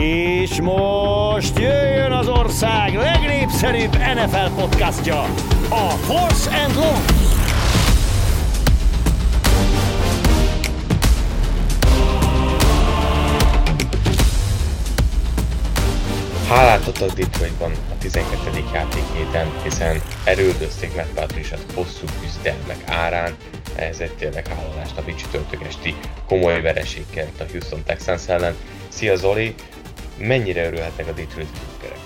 És most jöjjön az ország legnépszerűbb NFL podcastja, a Force and Long. Hálát adtak Detroitban a 12. játékhéten, hiszen erődözték Matt Patriciat hosszú küzdelmek árán, ez egy tényleg hálálás napi csütörtök esti komoly vereségkel a Houston Texans ellen. Szia Zoli, mennyire örülhetnek a Detroit drukkerek?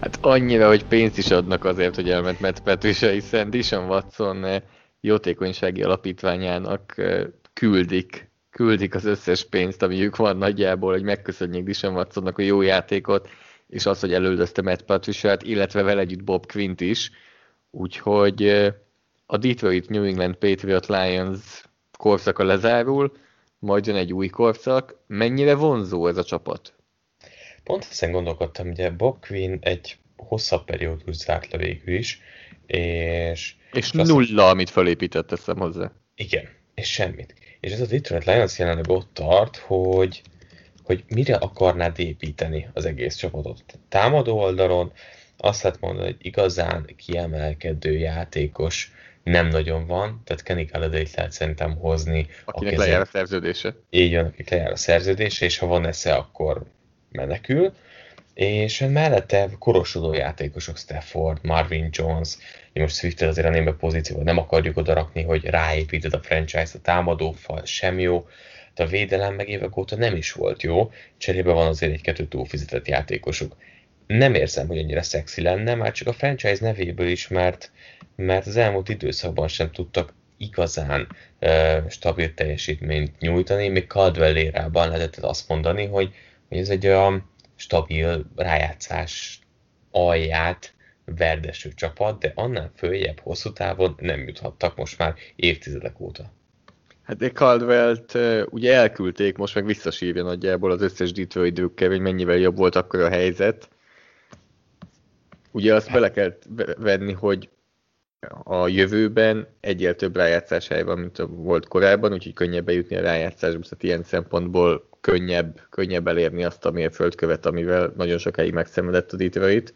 Hát annyira, hogy pénzt is adnak azért, hogy elment Matt Patricia, hiszen Dishon Watson eh, jótékonysági alapítványának eh, küldik, küldik az összes pénzt, amiük van nagyjából, hogy megköszönjék Dishon Watsonnak a jó játékot, és az, hogy elődözte Matt patricia illetve vele együtt Bob Quint is. Úgyhogy eh, a Detroit New England Patriot Lions korszaka lezárul, majd jön egy új korszak. Mennyire vonzó ez a csapat? Pont ezen gondolkodtam, ugye Bob Quinn egy hosszabb periódus zárt le végül is, és... És nulla, azt, amit felépített, teszem hozzá. Igen, és semmit. És ez a Detroit Lions jelenleg ott tart, hogy, hogy mire akarnád építeni az egész csapatot. Támadó oldalon azt lehet mondani, hogy igazán kiemelkedő játékos nem nagyon van, tehát Kenny galladay lehet szerintem hozni. Akinek lejár a szerződése. Így van, akik lejár a szerződése, és ha van esze, akkor menekül. És mellette korosodó játékosok, Stafford, Marvin Jones, most swift azért a némbe pozícióban nem akarjuk oda rakni, hogy ráépíted a franchise-t, a támadófal sem jó, de a védelem meg évek óta nem is volt jó, cserébe van azért egy-kettő túlfizetett játékosuk. Nem érzem, hogy ennyire szexi lenne, már csak a franchise nevéből is, mert mert az elmúlt időszakban sem tudtak igazán uh, stabil teljesítményt nyújtani, még Caldwell érában lehetett azt mondani, hogy, hogy ez egy olyan stabil rájátszás alját verdeső csapat, de annál följebb hosszú távon nem juthattak most már évtizedek óta. Hát de Caldwell-t ugye elküldték, most meg visszasírja nagyjából az összes Detroit hogy mennyivel jobb volt akkor a helyzet. Ugye azt bele kell venni, hogy a jövőben egyel több rájátszás hely van, mint volt korábban, úgyhogy könnyebb bejutni a rájátszásba, tehát ilyen szempontból könnyebb, könnyebb elérni azt a mérföldkövet, amivel nagyon sokáig megszenvedett a Detroit.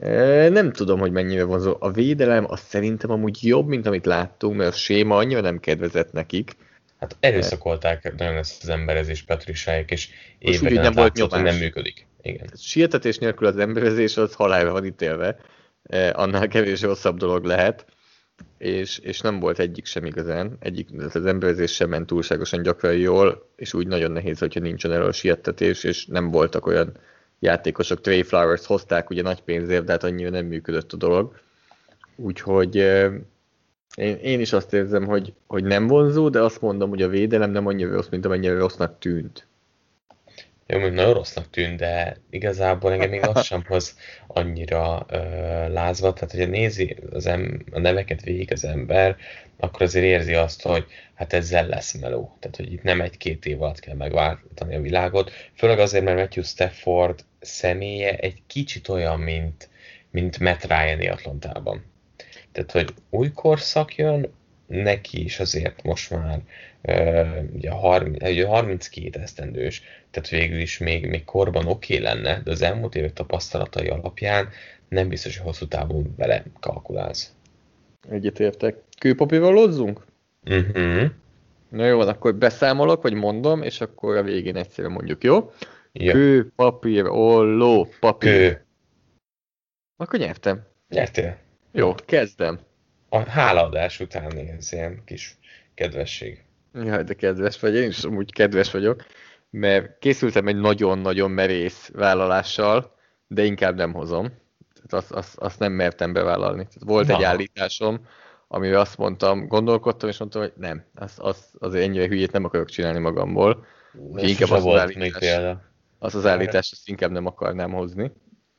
E, nem tudom, hogy mennyire vonzó. A védelem az szerintem amúgy jobb, mint amit láttunk, mert a séma annyira nem kedvezett nekik. Hát erőszakolták nagyon ezt az emberezés Patriciáik, és éveken nem volt nyomás. nem működik. Igen. Sietetés nélkül az emberezés az halálra van ítélve. Eh, annál kevés rosszabb dolog lehet, és, és nem volt egyik sem igazán, egyik, az emberezés sem ment túlságosan gyakran jól, és úgy nagyon nehéz, hogyha nincsen erről siettetés, és nem voltak olyan játékosok, Trey Flowers hozták ugye nagy pénzért, de hát annyira nem működött a dolog. Úgyhogy én, én is azt érzem, hogy, hogy nem vonzó, de azt mondom, hogy a védelem nem annyira rossz, mint amennyire rossznak tűnt. Jó, még nagyon rossznak tűnt, de igazából engem még az sem hoz annyira ö, lázva. Tehát, hogyha nézi az em- a neveket végig az ember, akkor azért érzi azt, hogy hát ezzel lesz meló. Tehát, hogy itt nem egy-két év alatt kell megváltani a világot. Főleg azért, mert Matthew Stafford személye egy kicsit olyan, mint, mint Matt Ryan Atlantában. Tehát, hogy új korszak jön, neki is azért most már ugye, 30, ugye 32 esztendős, tehát végül is még, még korban oké okay lenne, de az elmúlt évek tapasztalatai alapján nem biztos, hogy hosszú távon vele kalkulálsz. Egyetértek. Kőpapírral lozzunk? Uh-huh. Na jó, akkor beszámolok, vagy mondom, és akkor a végén egyszerűen mondjuk, jó? Ja. Kő, papír, olló, papír. Kő. Akkor nyertem. Nyertél. Jó, kezdem a hálaadás után ilyen kis kedvesség. Jaj, de kedves vagy, én is úgy kedves vagyok, mert készültem egy nagyon-nagyon merész vállalással, de inkább nem hozom. Tehát azt, azt, azt nem mertem bevállalni. Tehát volt Na. egy állításom, amivel azt mondtam, gondolkodtam, és mondtam, hogy nem, azt, azt azért ennyire hülyét nem akarok csinálni magamból. inkább az, az, állítás, az az állítás, azt inkább nem akarnám hozni.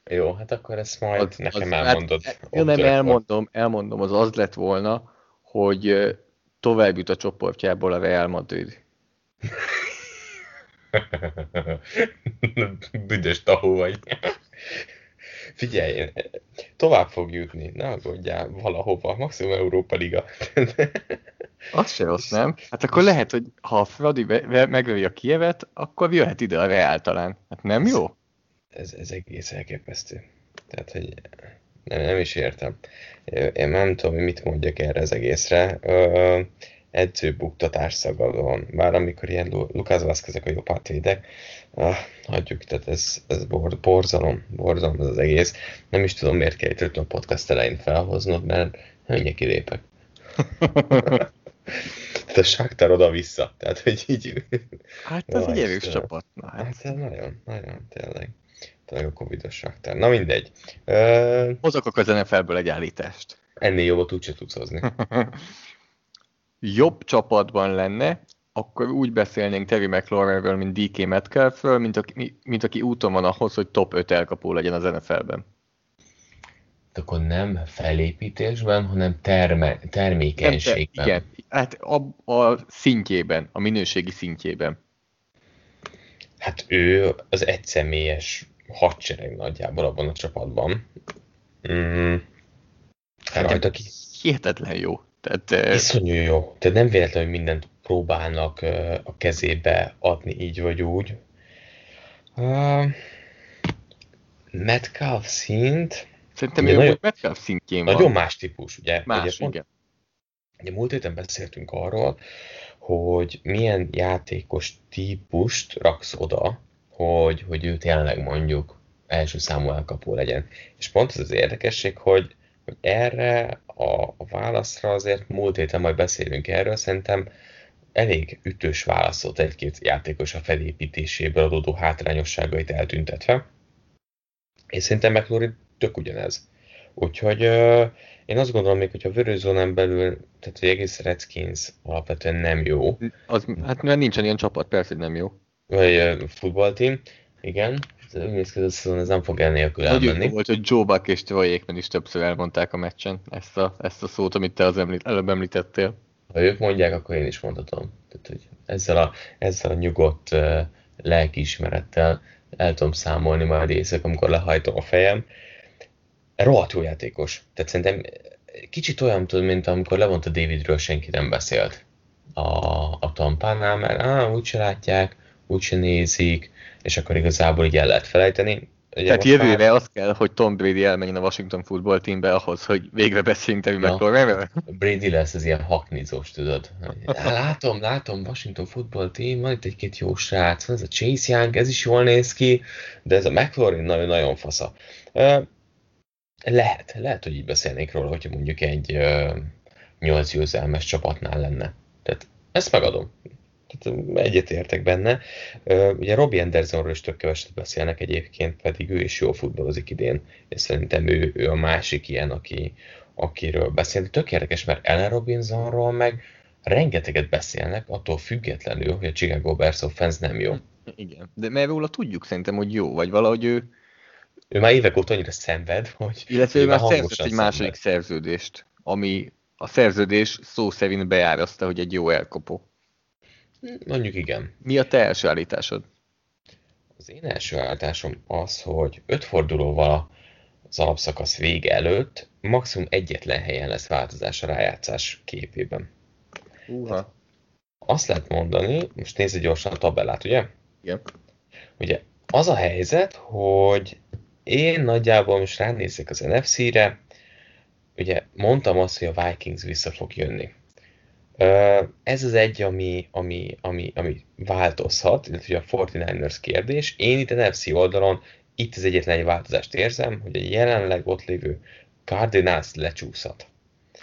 Jó, hát akkor ezt majd az, nekem az, elmondod. Hát, jó, nem, elmondom, elmondom, az az lett volna, hogy tovább jut a csoportjából a Real Madrid. Büdös tahó vagy. Figyelj, tovább fog jutni, ne aggódjál valahova, maximum Európa Liga. Az se rossz, nem? Hát akkor lehet, hogy ha a Fradi megövi a Kievet, akkor jöhet ide a Real talán. Hát nem jó? Ez, ez egész elképesztő. Tehát, hogy nem, nem is értem. Én nem tudom, hogy mit mondjak erre az egészre. Ö, edzőbuktatás szaga van. Bár amikor ilyen Lukász Vázquezek a jobb átvédek, ah, hagyjuk, tehát ez, ez bor, borzalom, borzalom ez az egész. Nem is tudom, miért kell itt a podcast elején felhoznod, mert mindjárt kilépek. tehát a Sáktár oda-vissza. Tehát, hogy így... Hát ez egy erős csapat. Na, hát. hát nagyon, nagyon, tényleg. Tényleg a Covid-os Sáktár. Na mindegy. Uh, Hozok a NFL-ből egy állítást. Ennél jobbat úgyse tudsz hozni. jobb csapatban lenne, akkor úgy beszélnénk Terry McLaurinről, mint DK Metcalfről, mint aki, mint aki úton van ahhoz, hogy top 5 elkapó legyen az NFL-ben. Akkor nem felépítésben, hanem terme, termékenységben. Nem, igen, hát a, a szintjében, a minőségi szintjében. Hát ő az egyszemélyes hadsereg nagyjából abban a csapatban. Mm. Hát rajta ki... Hihetetlen jó. Tehát, Iszonyú jó. Tehát nem véletlen, hogy mindent próbálnak a kezébe adni így vagy úgy. Uh, Metcalf szint... Szerintem ő nagyon, Metcalf szintjén van. Nagyon más típus, ugye? Más, ugye, igen. Ugye múlt héten beszéltünk arról, hogy milyen játékos típust raksz oda, hogy, hogy ő tényleg mondjuk első számú elkapó legyen. És pont ez az érdekesség, hogy, hogy erre a, válaszra azért múlt héten majd beszélünk erről, szerintem elég ütős válaszolt egy-két játékos a felépítéséből adódó hátrányosságait eltüntetve. És szerintem McLaurin tök ugyanez. Úgyhogy uh, én azt gondolom még, hogyha a vörőzónán belül, tehát hogy egész Redskins alapvetően nem jó. Az, hát mert nincsen ilyen csapat, persze, hogy nem jó. Vagy futballteam, igen, úgy néz ki, ez nem fog elnélkül elmenni. Úgy volt, hogy Joe Buck és Troy Aikman is többször elmondták a meccsen ezt a, ezt a szót, amit te az említ, előbb említettél. Ha ők mondják, akkor én is mondhatom. Tehát, hogy ezzel, a, ezzel a nyugodt uh, lelkiismerettel el tudom számolni majd éjszaka, amikor lehajtom a fejem. Rohadt jó játékos. Tehát szerintem kicsit olyan, tudod, mint amikor levont a Davidről senki nem beszélt a, a tampánál, mert á, úgyse látják, úgyse nézik, és akkor igazából így el lehet felejteni. Ugye Tehát jövőre már... az kell, hogy Tom Brady elmenjen a Washington football teambe ahhoz, hogy végre beszéljünk Terry ja. McLaurinről. Brady lesz az ilyen haknizós, tudod. Látom, látom, Washington football team, van itt egy-két jó srác, ez a Chase Young, ez is jól néz ki, de ez a McLaurin nagyon-nagyon fasza. Lehet, lehet, hogy így beszélnék róla, hogyha mondjuk egy 8 győzelmes csapatnál lenne. Tehát ezt megadom tehát egyetértek benne. Ugye Robbie Andersonról is tök keveset beszélnek egyébként, pedig ő is jól futballozik idén, és szerintem ő, ő a másik ilyen, aki, akiről beszél. Tök érdekes, mert Ellen Robinsonról meg rengeteget beszélnek, attól függetlenül, hogy a Chicago Bears offense nem jó. Igen, de mert róla tudjuk szerintem, hogy jó, vagy valahogy ő... Ő már évek óta annyira szenved, hogy... Illetve ő már szerzett egy második szerződést, ami a szerződés szó szerint beáraszta, hogy egy jó elkopó. Mondjuk igen. Mi a te első állításod? Az én első állításom az, hogy öt fordulóval az alapszakasz vége előtt maximum egyetlen helyen lesz változás a rájátszás képében. Uha. Azt lehet mondani, most nézd gyorsan a tabellát, ugye? Igen. Ugye az a helyzet, hogy én nagyjából most ránézek az NFC-re, ugye mondtam azt, hogy a Vikings vissza fog jönni. Ez az egy, ami, ami, ami, ami változhat, illetve a 49ers kérdés. Én itt a NFC oldalon itt az egyetlen egy változást érzem, hogy a jelenleg ott lévő Cardinals lecsúszhat.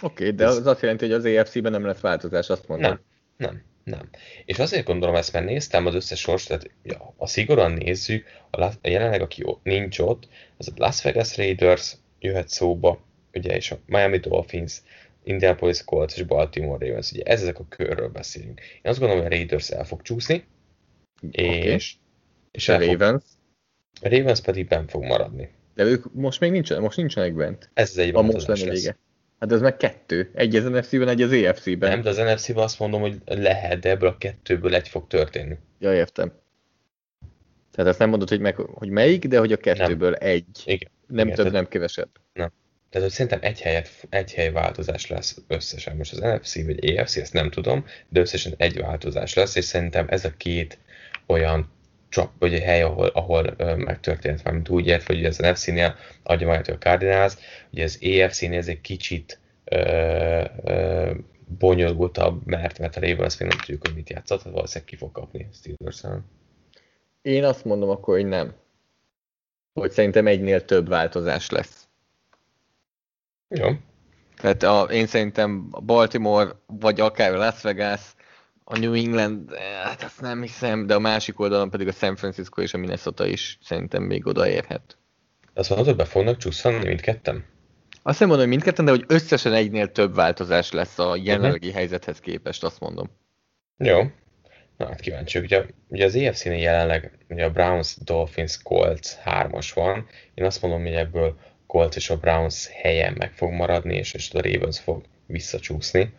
Oké, okay, de Ez... az azt jelenti, hogy az EFC-ben nem lesz változás, azt mondom. Nem, nem, nem. És azért gondolom ezt, mert néztem az összes sors, tehát ja, a szigorúan nézzük, a, a jelenleg, aki ott, nincs ott, az a Las Vegas Raiders jöhet szóba, ugye, és a Miami Dolphins, Indianapolis Colts és Baltimore Ravens. Ugye ez ezek a körről beszélünk. Én azt gondolom, hogy a Raiders el fog csúszni, okay. és, és a Ravens? A Ravens pedig ben fog maradni. De ők most még nincsenek, most nincsenek bent. Ez az egy a most lenne vége. Hát ez meg kettő. Egy az NFC-ben, egy az EFC-ben. Nem, de az NFC-ben azt mondom, hogy lehet, de ebből a kettőből egy fog történni. Ja, értem. Tehát ezt nem mondod, hogy, meg, hogy melyik, de hogy a kettőből nem. egy. Igen, Nem Igen, több, tehát- nem kevesebb. Tehát, hogy szerintem egy, helyet, egy hely változás lesz összesen. Most az NFC vagy EFC, ezt nem tudom, de összesen egy változás lesz, és szerintem ez a két olyan csap, vagy egy hely, ahol, ahol ö, megtörtént valamit úgy ért, hogy az NFC-nél adja magát a Cardinals, ugye az EFC-nél ez egy kicsit ö, ö, bonyolultabb, mert, mert a Ravens még nem tudjuk, hogy mit játszott, tehát valószínűleg ki fog kapni steelers -en. Én azt mondom akkor, hogy nem. Hogy szerintem egynél több változás lesz. Jó, Tehát a, én szerintem a Baltimore, vagy akár a Las Vegas, a New England, hát azt nem hiszem, de a másik oldalon pedig a San Francisco és a Minnesota is szerintem még odaérhet. azt mondod, hogy be fognak csúszani mindketten? Azt nem mondom, hogy mindketten, de hogy összesen egynél több változás lesz a jelenlegi helyzethez képest, azt mondom. Jó. Na hát kíváncsi. Ugye, ugye az EFC-nél jelenleg ugye a Browns, Dolphins, Colts 3-as van. Én azt mondom, hogy ebből Colts és a Browns helyen meg fog maradni, és, és a Ravens fog visszacsúszni.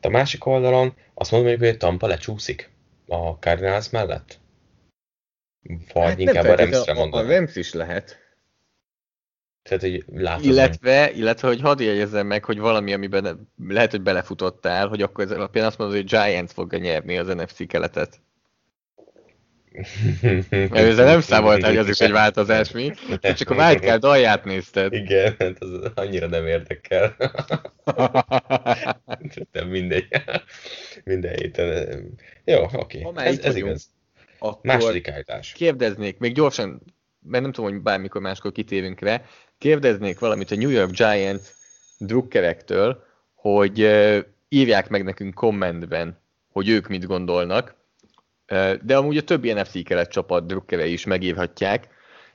De a másik oldalon azt mondom, hogy a Tampa lecsúszik a Cardinals mellett? Vagy hát inkább a feltétlenül, Ramsre a, a mondanám. Rams is lehet. Tehát, hogy látod, Illetve, illetve, hogy hadd jegyezzem meg, hogy valami, amiben lehet, hogy belefutottál, hogy akkor ez alapján azt mondod, hogy Giants fogja nyerni az NFC keletet. Mert ezzel nem számoltál, hogy az is egy változás, mi? Te csak a wildcard alját nézted. Igen, hát az annyira nem érdekel. De mindegy. Minden héten. Jó, oké. Már Ez, ez vagyunk, igaz. Akkor Második állítás. kérdeznék, még gyorsan, mert nem tudom, hogy bármikor máskor kitérünk rá, kérdeznék valamit a New York Giants drukkerektől, hogy ö, írják meg nekünk kommentben, hogy ők mit gondolnak, de amúgy a többi NFC kelet csapat drukkerei is megírhatják.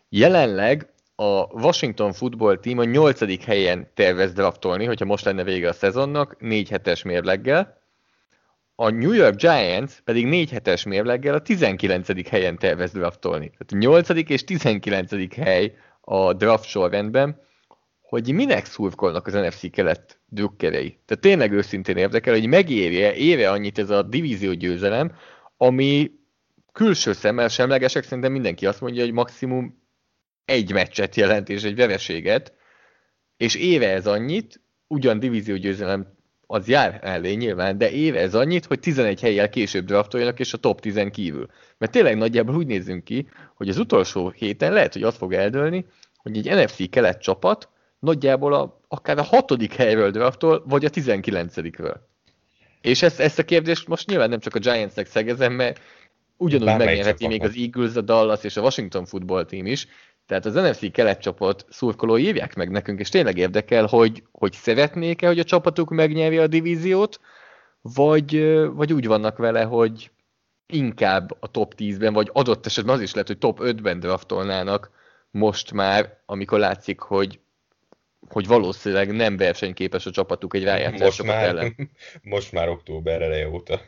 Jelenleg a Washington Football Team a nyolcadik helyen tervez draftolni, hogyha most lenne vége a szezonnak, négy hetes mérleggel. A New York Giants pedig négy hetes mérleggel a 19. helyen tervez draftolni. Tehát a 8. és 19. hely a draft sorrendben, hogy minek szurkolnak az NFC kelet drukkerei. Tehát tényleg őszintén érdekel, hogy megérje, éve annyit ez a divízió győzelem, ami külső szemmel semlegesek, szerintem mindenki azt mondja, hogy maximum egy meccset jelent és egy vereséget, és éve ez annyit, ugyan divízió győzelem az jár elé nyilván, de éve ez annyit, hogy 11 helyjel később draftoljanak, és a top 10 kívül. Mert tényleg nagyjából úgy nézzünk ki, hogy az utolsó héten lehet, hogy az fog eldőlni, hogy egy NFC kelet csapat nagyjából a, akár a hatodik helyről draftol, vagy a 19-ről. És ezt, ezt a kérdést most nyilván nem csak a Giantsnek szegezem, mert ugyanúgy megnyerheti még az Eagles, a Dallas és a Washington Football Team is. Tehát az NFC keletcsapat szurkolói írják meg nekünk, és tényleg érdekel, hogy, hogy szeretnék-e, hogy a csapatuk megnyerje a divíziót, vagy, vagy úgy vannak vele, hogy inkább a top 10-ben, vagy adott esetben az is lehet, hogy top 5-ben draftolnának most már, amikor látszik, hogy hogy valószínűleg nem versenyképes a csapatuk egy rájátszás Most csapat már, ellen. most már október eleje óta.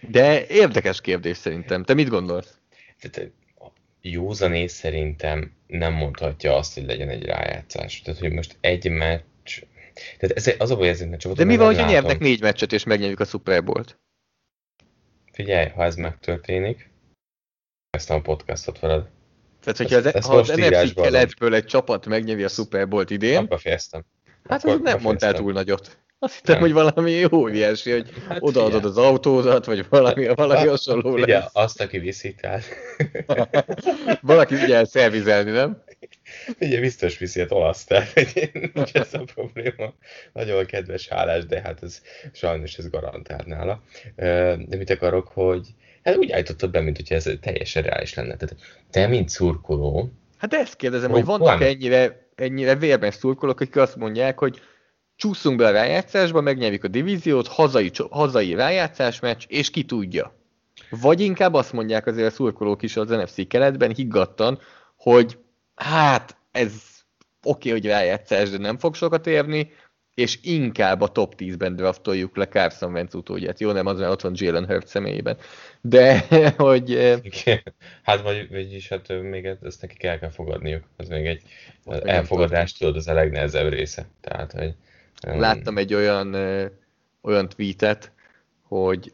De érdekes kérdés szerintem. Te mit gondolsz? Tehát a józanész szerintem nem mondhatja azt, hogy legyen egy rájátszás. Tehát, hogy most egy meccs... Tehát ez, az a baj ezeknek a De csapatoknak, mi van, látom. nyernek négy meccset és megnyerjük a Super Bowl-t? Figyelj, ha ez megtörténik, ezt a podcastot veled. Tehát, hogyha az, Ezt- ezt ha az NFC keletből egy csapat megnyeri a Super Bowl-t idén, Abba fejeztem. hát az nem mondtál túl nagyot. Azt hittem, Nem. hogy valami óriási, hogy Hát odaadod figyelj. az autódat, vagy valami, valami hasonló lesz. azt, aki viszi, tehát Valaki ugye szervizelni, nem? ugye biztos viszi a olasz, tehát nincs ez a probléma. Nagyon kedves, hálás, de hát ez sajnos ez garantált nála. De mit akarok, hogy hát úgy állítottad be, mint hogyha ez teljesen reális lenne. Tehát te, mint szurkoló, Hát ezt kérdezem, Ó, hogy vannak van. ennyire, ennyire vérben szurkolók, akik azt mondják, hogy csúszunk be a rájátszásba, megnyerjük a divíziót, hazai, hazai rájátszás meccs, és ki tudja. Vagy inkább azt mondják azért a szurkolók is az NFC keletben higgadtan, hogy hát ez oké, okay, hogy rájátszás, de nem fog sokat érni, és inkább a top 10-ben draftoljuk le Carson Wentz utódját. Jó, nem az, mert ott van Jalen Hurts személyében. De, hogy Igen. Hát vagy, vagyis hát még ezt- nekik el kell fogadniuk. Az még egy nem elfogadás, tudod, az a legnehezebb része. Tehát, hogy um, Láttam egy olyan, olyan tweetet, hogy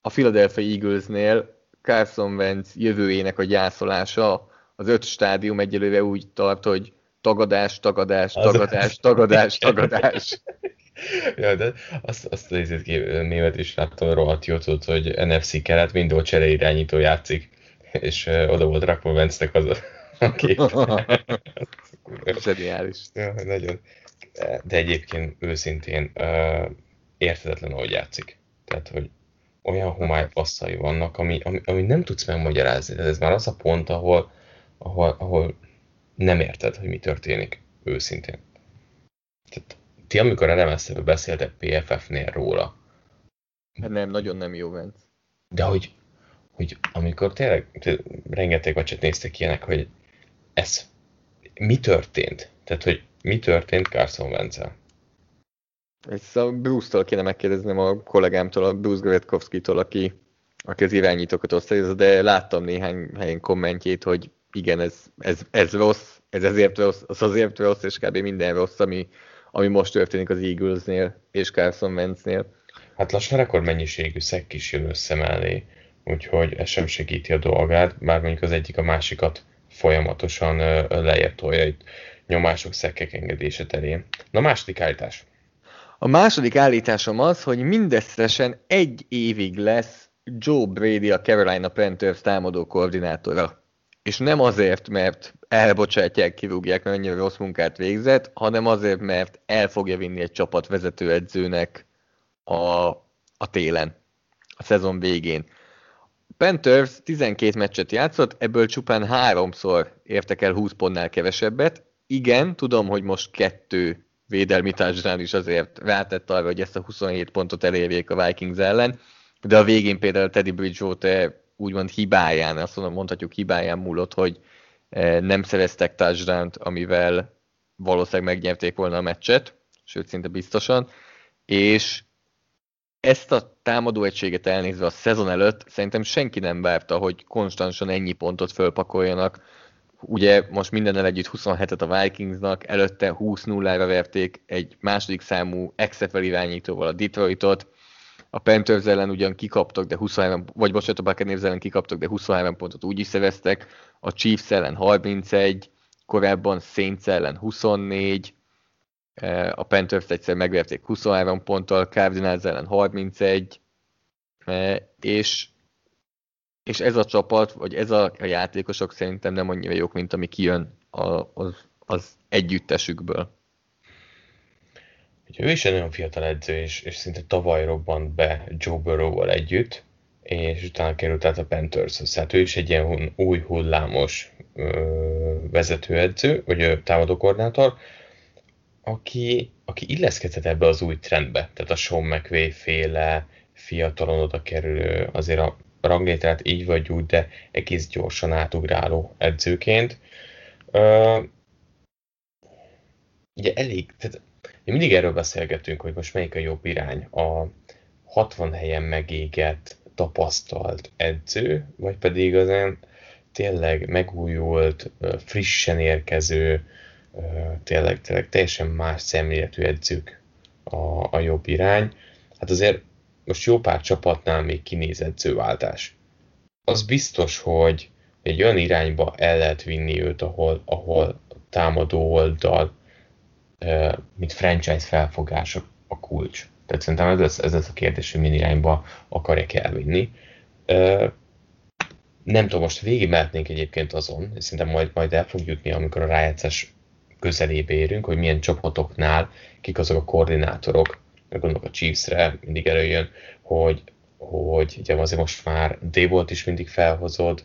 a Philadelphia Eaglesnél Carson Wentz jövőjének a gyászolása az öt stádium egyelőre úgy tart, hogy tagadás, tagadás, tagadás, tagadás, tagadás. ja, de azt, azt az német is láttam, rohadt jó tudod, hogy NFC kelet mindó csere irányító játszik, és uh, oda volt rakva Vence-nek az a kép. Zseniális. Ja, nagyon. De egyébként őszintén uh, érthetetlen, ahogy játszik. Tehát, hogy olyan homály passzai vannak, ami, ami, ami nem tudsz megmagyarázni. Ez már az a pont, ahol, ahol, ahol nem érted, hogy mi történik őszintén. Tehát ti, amikor elemezteről beszéltek PFF-nél róla. Hát nem, nagyon nem jó Vence. De hogy, hogy amikor tényleg rengeteg meccset néztek ilyenek, hogy ez mi történt? Tehát, hogy mi történt Carson Wentz-el? Ezt a Bruce-tól kéne megkérdeznem a kollégámtól, a Bruce Gretkowski-tól, aki, aki az irányítókat osztályozza, de láttam néhány helyen kommentjét, hogy igen, ez, ez, ez rossz, ez ezért rossz, az azért rossz, és kb. minden rossz, ami, ami most történik az Eaglesnél és Carson Wentznél. Hát lassan rekord mennyiségű szekk is jön össze mellé, úgyhogy ez sem segíti a dolgát, bár mondjuk az egyik a másikat folyamatosan lejjebb tolja itt nyomások, szekkek engedése terén. Na második állítás. A második állításom az, hogy mindösszesen egy évig lesz Joe Brady a Carolina Panthers támadó koordinátora. És nem azért, mert elbocsátják, kirúgják, mert annyira rossz munkát végzett, hanem azért, mert el fogja vinni egy csapat vezetőedzőnek a, a télen, a szezon végén. Panthers 12 meccset játszott, ebből csupán háromszor értek el 20 pontnál kevesebbet. Igen, tudom, hogy most kettő védelmi touchdown is azért rátett arra, hogy ezt a 27 pontot elérjék a Vikings ellen, de a végén például Teddy Bridgewater úgymond hibáján, azt mondom, mondhatjuk hibáján múlott, hogy eh, nem szereztek touchdown amivel valószínűleg megnyerték volna a meccset, sőt szinte biztosan, és ezt a támadó egységet elnézve a szezon előtt szerintem senki nem várta, hogy konstansan ennyi pontot fölpakoljanak. Ugye most mindennel együtt 27-et a Vikingsnak, előtte 20-0-ra verték egy második számú XFL irányítóval a Detroitot, a Panthers ellen ugyan kikaptak, de 23, vagy bocsánat, a Buccaneers ellen kikaptak, de 23 pontot úgy is szereztek, a Chiefs ellen 31, korábban Saints ellen 24, e, a Panthers egyszer megverték 23 ponttal, Cardinals ellen 31, e, és, és ez a csapat, vagy ez a, a játékosok szerintem nem annyira jók, mint ami kijön az, az együttesükből. Ugye ő is egy nagyon fiatal edző, és, és szinte tavaly robbant be Joe Burrow-val együtt, és utána került át a Panthers-hoz. Tehát ő is egy ilyen új hullámos ö, vezetőedző, vagy támadókoordinátor, aki, aki illeszkedhet ebbe az új trendbe. Tehát a Sean McVay féle fiatalon oda kerülő, azért a ranglétrát így vagy úgy, de egész gyorsan átugráló edzőként. Ö, ugye elég, tehát mindig erről beszélgetünk, hogy most melyik a jobb irány. A 60 helyen megégett, tapasztalt edző, vagy pedig az olyan tényleg megújult, frissen érkező, tényleg, tényleg teljesen más szemléletű edzők a, a jobb irány. Hát azért most jó pár csapatnál még kinéz edzőváltás. Az biztos, hogy egy olyan irányba el lehet vinni őt, ahol, ahol támadó oldal mint franchise felfogás a kulcs. Tehát szerintem ez lesz, ez lesz a kérdés, hogy milyen irányba akarják elvinni. Nem tudom, most végig egyébként azon, és szerintem majd, majd el fog jutni, amikor a rájátszás közelébe érünk, hogy milyen csapatoknál kik azok a koordinátorok, gondolok a Chiefs-re, mindig előjön, hogy, hogy ugye azért most már D-volt is mindig felhozod,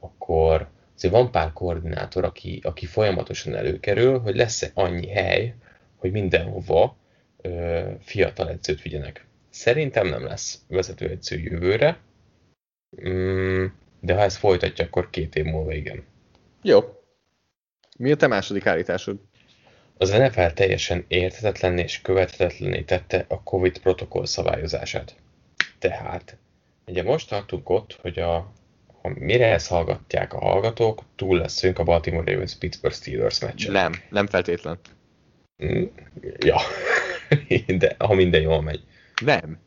akkor azért van pár koordinátor, aki, aki folyamatosan előkerül, hogy lesz-e annyi hely, hogy mindenhova ö, fiatal edzőt vigyenek. Szerintem nem lesz vezetőedző jövőre, mm, de ha ez folytatja, akkor két év múlva igen. Jó. Mi a te második állításod? Az NFL teljesen érthetetlen és követhetetlenné tette a COVID protokoll szabályozását. Tehát, ugye most tartunk ott, hogy a ha mire ezt hallgatják a hallgatók, túl leszünk a Baltimore Ravens Pittsburgh Steelers meccsen. Nem, nem feltétlen. Mm, ja, de ha minden jól megy. Nem.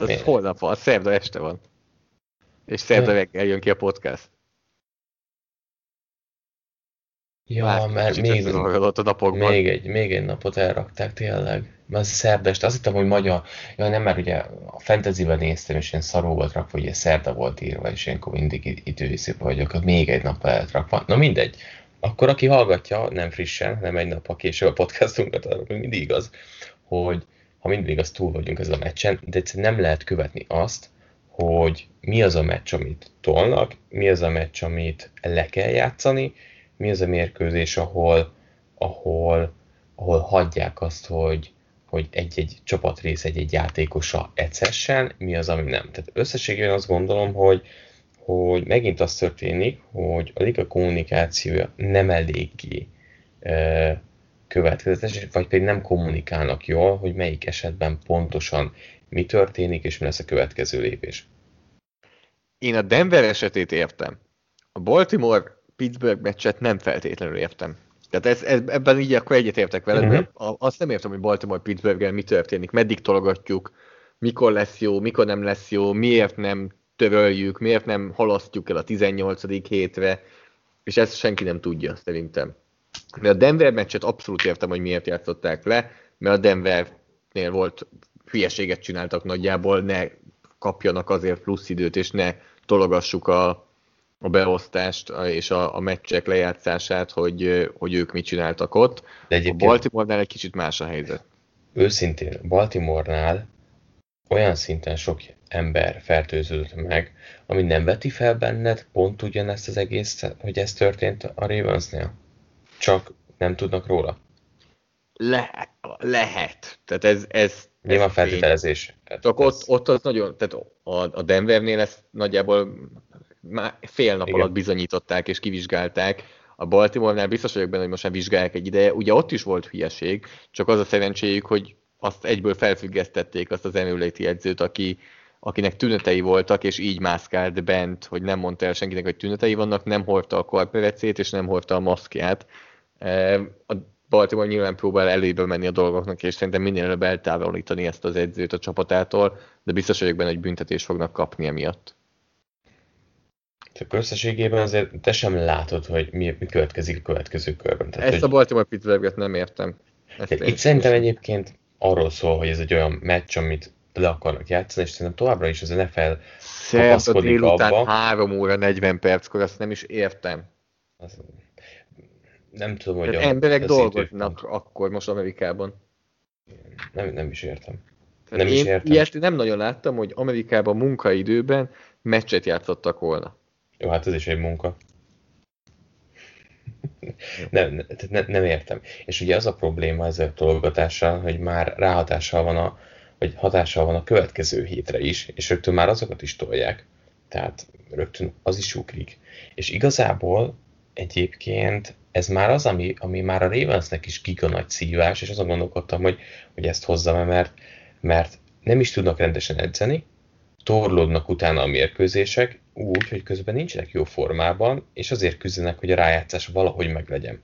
Az Miért? holnap van, szerda este van. És szerda reggel jön ki a podcast. Ja, Már mert még, a napokban. még, egy, még egy napot elrakták tényleg. Mert az szerdest, azt hittem, hogy magyar, ja nem, mert ugye a fantasyben néztem, és ilyen szaró volt rakva, ugye szerda volt írva, és ilyenkor mindig i- időszép vagyok, akkor még egy nap lett rakva. Na mindegy. Akkor aki hallgatja, nem frissen, nem egy nap a később a podcastunkat, arra még mindig igaz, hogy ha mindig igaz, túl vagyunk ezen a meccsen, de egyszerűen nem lehet követni azt, hogy mi az a meccs, amit tolnak, mi az a meccs, amit le kell játszani, mi az a mérkőzés, ahol, ahol, ahol hagyják azt, hogy, hogy egy-egy csapatrész egy-egy játékosa ecessen, mi az, ami nem. Tehát összességében azt gondolom, hogy, hogy megint az történik, hogy a liga kommunikációja nem eléggé e, következetes, vagy pedig nem kommunikálnak jól, hogy melyik esetben pontosan mi történik, és mi lesz a következő lépés. Én a Denver esetét értem. A Baltimore-Pittsburgh meccset nem feltétlenül értem. Tehát ez, ez, ebben így akkor egyetértek veled, uh-huh. azt nem értem, hogy Baltimore-Pittsburgh mi történik, meddig tologatjuk, mikor lesz jó, mikor nem lesz jó, miért nem töröljük, miért nem halasztjuk el a 18. hétre, és ezt senki nem tudja szerintem. De a Denver meccset abszolút értem, hogy miért játszották le, mert a Denvernél volt hülyeséget csináltak nagyjából, ne kapjanak azért plusz időt, és ne tologassuk a, a beosztást és a, a meccsek lejátszását, hogy, hogy ők mit csináltak ott. De A egyébként Baltimore-nál egy kicsit más a helyzet. őszintén, Baltimore-nál olyan szinten sok ember fertőződött meg, ami nem veti fel benned pont ugyanezt az egész, hogy ez történt a Ravensnél. Csak nem tudnak róla. Le, lehet. Tehát ez, ez, Nyilván feltételezés. Csak ott, ott az nagyon, tehát a, a Denvernél ezt nagyjából már fél nap Igen. alatt bizonyították és kivizsgálták. A Baltimore-nál biztos vagyok benne, hogy most már vizsgálják egy ideje. Ugye ott is volt hülyeség, csak az a szerencséjük, hogy azt egyből felfüggesztették azt az emüléti edzőt, aki, akinek tünetei voltak, és így mászkált bent, hogy nem mondta el senkinek, hogy tünetei vannak, nem hordta a karperecét, és nem hordta a maszkját. E, A Baltimore nyilván próbál elébe menni a dolgoknak, és szerintem minél előbb eltávolítani ezt az edzőt a csapatától, de biztos vagyok benne, hogy büntetést fognak kapni emiatt. Csak összességében azért te sem látod, hogy mi, mi következik a következő körben. Tehát, Ezt a hogy, Baltimore Pittsburghet nem értem. Ezt tehát én- itt szerintem egyébként arról szól, hogy ez egy olyan meccs, amit le akarnak játszani, és szerintem továbbra is az NFL Szerda kapaszkodik délután abba. 3 óra 40 perckor, azt nem is értem. az, nem tudom, hogy Tehát a, emberek dolgoznak akkor most Amerikában. Nem, nem is értem. Tehát Nem is én értem. ilyet nem nagyon láttam, hogy Amerikában munkaidőben meccset játszottak volna. Jó, hát ez is egy munka. Nem, ne- tehát ne, nem értem. És ugye az a probléma ezzel a tologatással, hogy már ráhatással van a, vagy hatással van a következő hétre is, és rögtön már azokat is tolják. Tehát rögtön az is ugrik. És igazából egyébként ez már az, ami, ami már a Ravensnek is giga nagy szívás, és azon gondolkodtam, hogy, hogy ezt hozzam mert, mert nem is tudnak rendesen edzeni, torlódnak utána a mérkőzések, úgy, hogy közben nincsenek jó formában, és azért küzdenek, hogy a rájátszás valahogy meglegyen.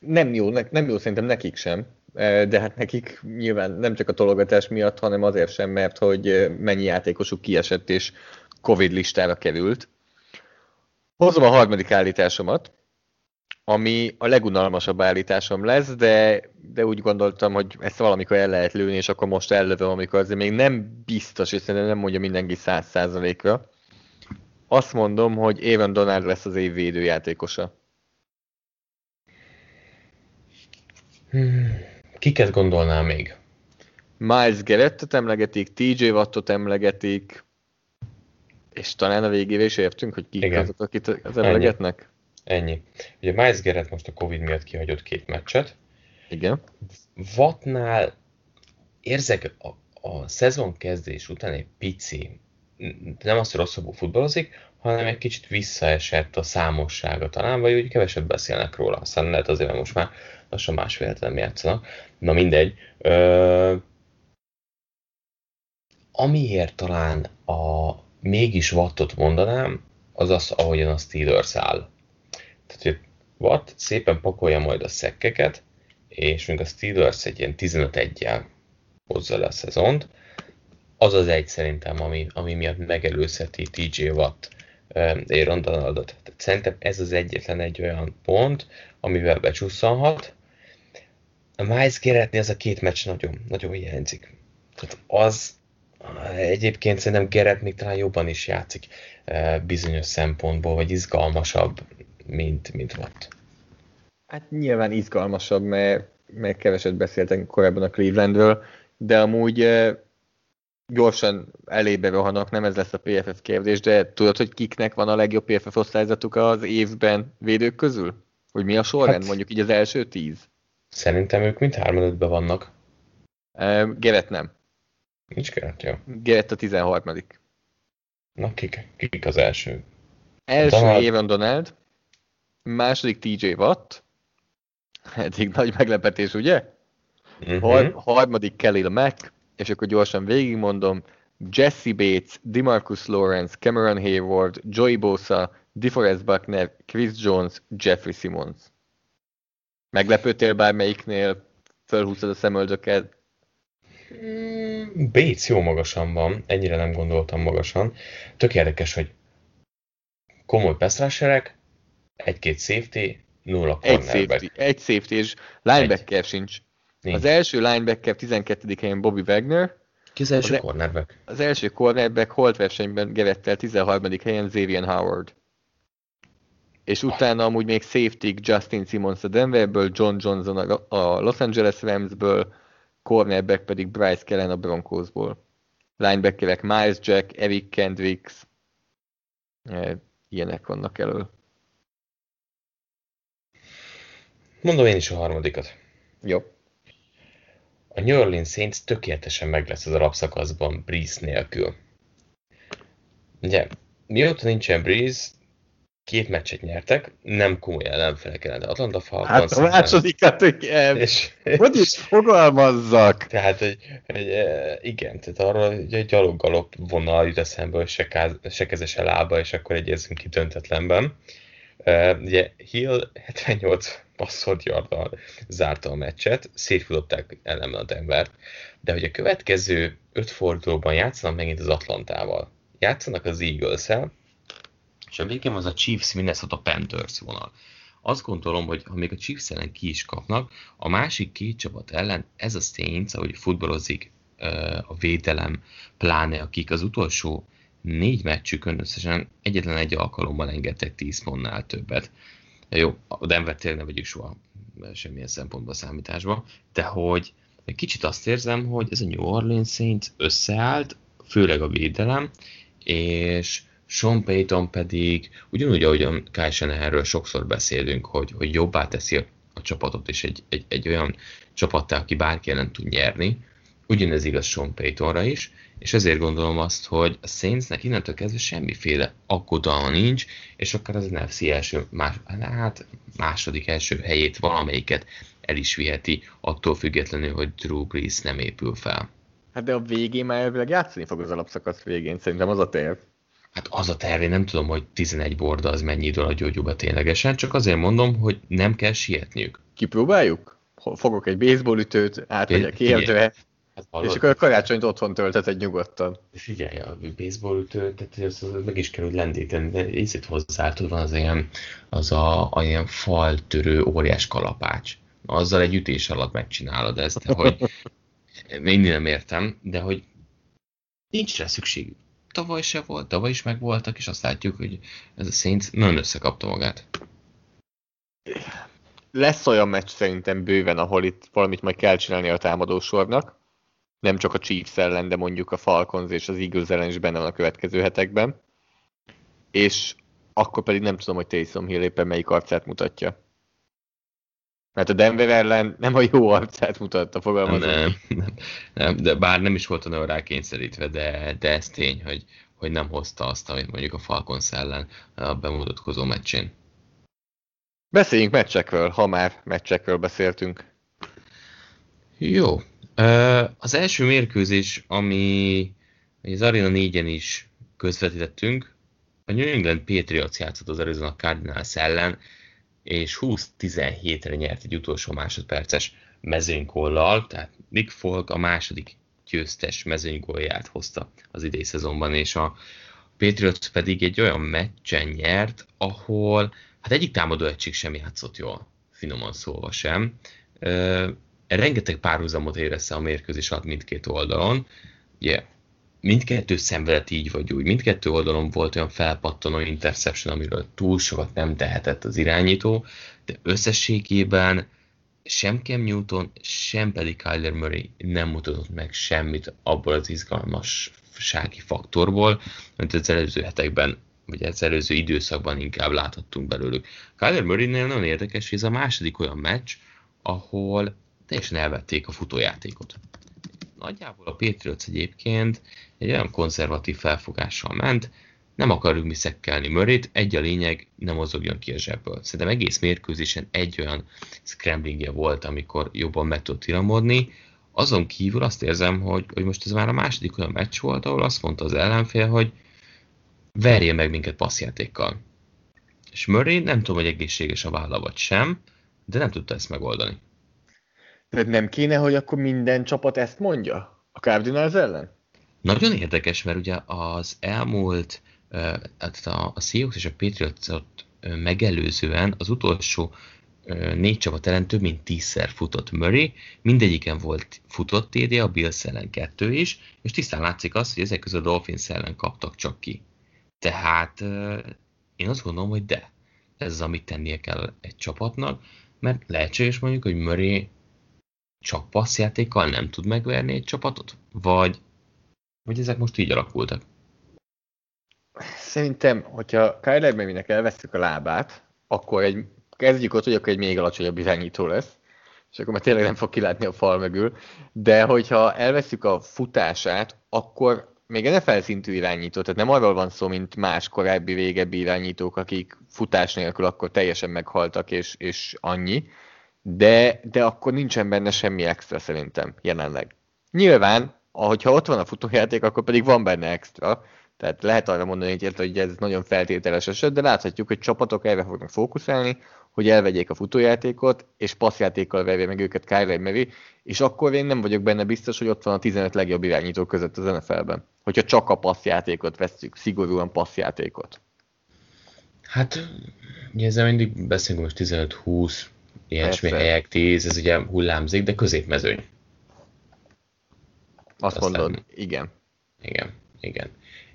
Nem jó, ne- nem jó szerintem nekik sem, Eh, de hát nekik nyilván nem csak a tologatás miatt, hanem azért sem, mert hogy eh, mennyi játékosuk kiesett és Covid listára került. Hozom a harmadik állításomat, ami a legunalmasabb állításom lesz, de, de úgy gondoltam, hogy ezt valamikor el lehet lőni, és akkor most ellövöm, amikor azért még nem biztos, és szerintem nem mondja mindenki száz százalékra. Azt mondom, hogy Aaron Donald lesz az év védőjátékosa. Hmm. Kiket gondolnál még? Miles Garrettet emlegetik, TJ Wattot emlegetik, és talán a végére is értünk, hogy kik Igen. azok, akit az emlegetnek. Ennyi. Ugye Miles Garrett most a Covid miatt kihagyott két meccset. Igen. Wattnál érzek a, a szezon kezdés után egy pici, nem azt, hogy rosszabbul futballozik, hanem egy kicsit visszaesett a számossága talán, vagy úgy kevesebb beszélnek róla. Aztán lehet azért, mert most már lassan másfél nem játszanak. Na mindegy. Ö, amiért talán a mégis Wattot mondanám, az az, ahogyan a Steelers áll. Watt szépen pakolja majd a szekkeket, és még a Steelers egy ilyen 15-1-jel hozza le a szezont, az az egy szerintem, ami, ami miatt megelőzheti TJ Watt Aaron Donaldot. Tehát szerintem ez az egyetlen egy olyan pont, amivel becsusszanhat. A Miles Garrettnél ez a két meccs nagyon, nagyon hiányzik. Tehát az egyébként szerintem Gerett még talán jobban is játszik bizonyos szempontból, vagy izgalmasabb, mint, mint ott. Hát nyilván izgalmasabb, mert, mert keveset beszéltek korábban a Clevelandről, de amúgy gyorsan elébe rohannak, nem ez lesz a PFF kérdés, de tudod, hogy kiknek van a legjobb PFF osztályzatuk az évben védők közül? Hogy mi a sorrend, hát, mondjuk így az első tíz? Szerintem ők mind hármadötben vannak. Gerett nem. Nincs Gerett, jó. Gerett a 13. Na, kik, kik az első? Első Donald... Aaron Donald, második TJ Watt, eddig nagy meglepetés, ugye? Uh-huh. Har- harmadik Kelly Mack, és akkor gyorsan végigmondom, Jesse Bates, Demarcus Lawrence, Cameron Hayward, Joey Bosa, DeForest Buckner, Chris Jones, Jeffrey Simmons. Meglepődtél bármelyiknél? Fölhúztad a szemöldöket? Mm, Bates jó magasan van, ennyire nem gondoltam magasan. Tök érdekes, hogy komoly pass egy-két safety, nulla egy safety, egy safety, és linebacker egy. sincs. Nincs. Az első linebacker 12. helyen Bobby Wagner. Ki az első az, e- cornerback? Az első cornerback holt versenyben gevettel 13. helyen Xavier Howard. És utána amúgy még safety Justin Simmons a Denverből, John Johnson a Los Angeles Ramsből, cornerback pedig Bryce Kellen a Broncosból. Linebackerek Miles Jack, Eric Kendricks, e, ilyenek vannak elől. Mondom én is a harmadikat. Jó a New Orleans Saints tökéletesen meg lesz az a rapszakaszban Breeze nélkül. Ugye, mióta nincsen Breeze, két meccset nyertek, nem komoly ellenfelek ellen, de Atlanta Falcons... Hát a másodikat, igen. És, hogy is fogalmazzak? Tehát, hogy, hogy e, igen, tehát arra egy gyaloggalop vonal jut eszembe, hogy se, káz, se lába, és akkor egyezünk ki döntetlenben. Uh, ugye Hill 78 passzolt yarddal zárta a meccset, szétfutották ellenben a Denvert, de hogy a következő öt fordulóban játszanak megint az Atlantával. Játszanak az eagles és a végén az a Chiefs Minnesota Panthers vonal. Azt gondolom, hogy ha még a Chiefs ellen ki is kapnak, a másik két csapat ellen ez a Saints, ahogy futballozik a védelem, pláne akik az utolsó négy meccsükön összesen egyetlen egy alkalommal engedtek 10 pontnál többet. Jó, a Denver tényleg ne vegyük soha semmilyen szempontból számításba, de hogy egy kicsit azt érzem, hogy ez a New Orleans Saints összeállt, főleg a védelem, és Sean Payton pedig, ugyanúgy, ahogy a Kyle Shanahanről sokszor beszélünk, hogy, hogy jobbá teszi a, a csapatot, és egy, egy, egy olyan csapattá, aki bárki ellen tud nyerni, ugyanez igaz Sean Paytonra is, és ezért gondolom azt, hogy a Saintsnek innentől kezdve semmiféle akkodalma nincs, és akár az NFC első, más, hát második első helyét valamelyiket el is viheti, attól függetlenül, hogy Drew Brees nem épül fel. Hát de a végén már elvileg játszani fog az alapszakasz végén, szerintem az a terv. Hát az a terv, én nem tudom, hogy 11 borda az mennyi idő a gyógyúba ténylegesen, csak azért mondom, hogy nem kell sietniük. Kipróbáljuk? Fogok egy baseballütőt, átmegyek érdre, Hát és akkor a karácsonyt otthon tölteted nyugodtan. Figyelj, a baseball tehát az, az meg is kerül lendíteni, de ízét hozzá, tudod, van az ilyen, az a, a ilyen faltörő óriás kalapács. Azzal egy ütés alatt megcsinálod ezt, hogy én nem értem, de hogy nincs rá szükség. Tavaly se volt, tavaly is megvoltak, és azt látjuk, hogy ez a Saints nagyon összekapta magát. Lesz olyan meccs szerintem bőven, ahol itt valamit majd kell csinálni a támadósornak nem csak a Chiefs ellen, de mondjuk a Falcons és az Eagles ellen is benne van a következő hetekben. És akkor pedig nem tudom, hogy Taysom Hill éppen melyik arcát mutatja. Mert a Denver ellen nem a jó arcát mutatta, fogalmazom. Nem, nem, nem, de bár nem is volt olyan rá kényszerítve, de, de ez tény, hogy, hogy nem hozta azt, amit mondjuk a Falcons ellen a bemutatkozó meccsén. Beszéljünk meccsekről, ha már meccsekről beszéltünk. Jó, az első mérkőzés, ami az Arena 4-en is közvetítettünk, a New England Patriots játszott az Arizona Cardinals ellen, és 20-17-re nyert egy utolsó másodperces mezőnykollal, tehát Nick Folk a második győztes mezőnygólját hozta az idei szezonban, és a Patriots pedig egy olyan meccsen nyert, ahol hát egyik támadó egység sem játszott jól, finoman szólva sem. Rengeteg párhuzamot érezte a mérkőzés alatt mindkét oldalon. Ugye, mindkettő szenvedett így vagy úgy. Mindkettő oldalon volt olyan felpattanó interception, amiről túl sokat nem tehetett az irányító, de összességében sem Cam Newton, sem pedig Kyler Murray nem mutatott meg semmit abból az izgalmassági faktorból, amit az előző hetekben, vagy az előző időszakban inkább láthattunk belőlük. Kyler Murray-nél nagyon érdekes, hogy ez a második olyan meccs, ahol teljesen elvették a futójátékot. Nagyjából a Patriots egyébként egy olyan konzervatív felfogással ment, nem akarjuk mi szekkelni Murrayt, egy a lényeg, nem mozogjon ki a zsebből. Szerintem egész mérkőzésen egy olyan scramblingje volt, amikor jobban meg tudott iramodni. Azon kívül azt érzem, hogy, hogy most ez már a második olyan meccs volt, ahol azt mondta az ellenfél, hogy verje meg minket passzjátékkal. És Murray nem tudom, hogy egészséges a válla vagy sem, de nem tudta ezt megoldani. Tehát nem kéne, hogy akkor minden csapat ezt mondja? A Cardinals ellen? Nagyon érdekes, mert ugye az elmúlt hát a, a Seahawks és a Patriots-ot megelőzően az utolsó négy csapat ellen több mint tízszer futott Murray, mindegyiken volt futott TD, a Bills ellen kettő is, és tisztán látszik az, hogy ezek közül a Dolphins ellen kaptak csak ki. Tehát én azt gondolom, hogy de, ez az, amit tennie kell egy csapatnak, mert lehetséges mondjuk, hogy Murray csak passzjátékkal nem tud megverni egy csapatot, vagy, vagy ezek most így alakultak? Szerintem, hogyha Kyler Murray-nek elvesztük a lábát, akkor egy, kezdjük ott, hogy akkor egy még alacsonyabb irányító lesz, és akkor már tényleg nem fog kilátni a fal mögül, de hogyha elveszük a futását, akkor még NFL szintű irányító, tehát nem arról van szó, mint más korábbi régebbi irányítók, akik futás nélkül akkor teljesen meghaltak, és, és annyi, de, de akkor nincsen benne semmi extra szerintem jelenleg. Nyilván, ahogyha ott van a futójáték, akkor pedig van benne extra, tehát lehet arra mondani, hogy ez nagyon feltételes eset, de láthatjuk, hogy csapatok erre fognak fókuszálni, hogy elvegyék a futójátékot, és passzjátékkal vegye meg őket Kyler Murray, és akkor én nem vagyok benne biztos, hogy ott van a 15 legjobb irányító között az NFL-ben. Hogyha csak a passzjátékot veszük, szigorúan passzjátékot. Hát, ugye ezzel mindig beszélünk most 15-20, ilyesmi helyek 10, ez ugye hullámzik, de középmezőny. Azt Aztán, mondod, igen. Igen, igen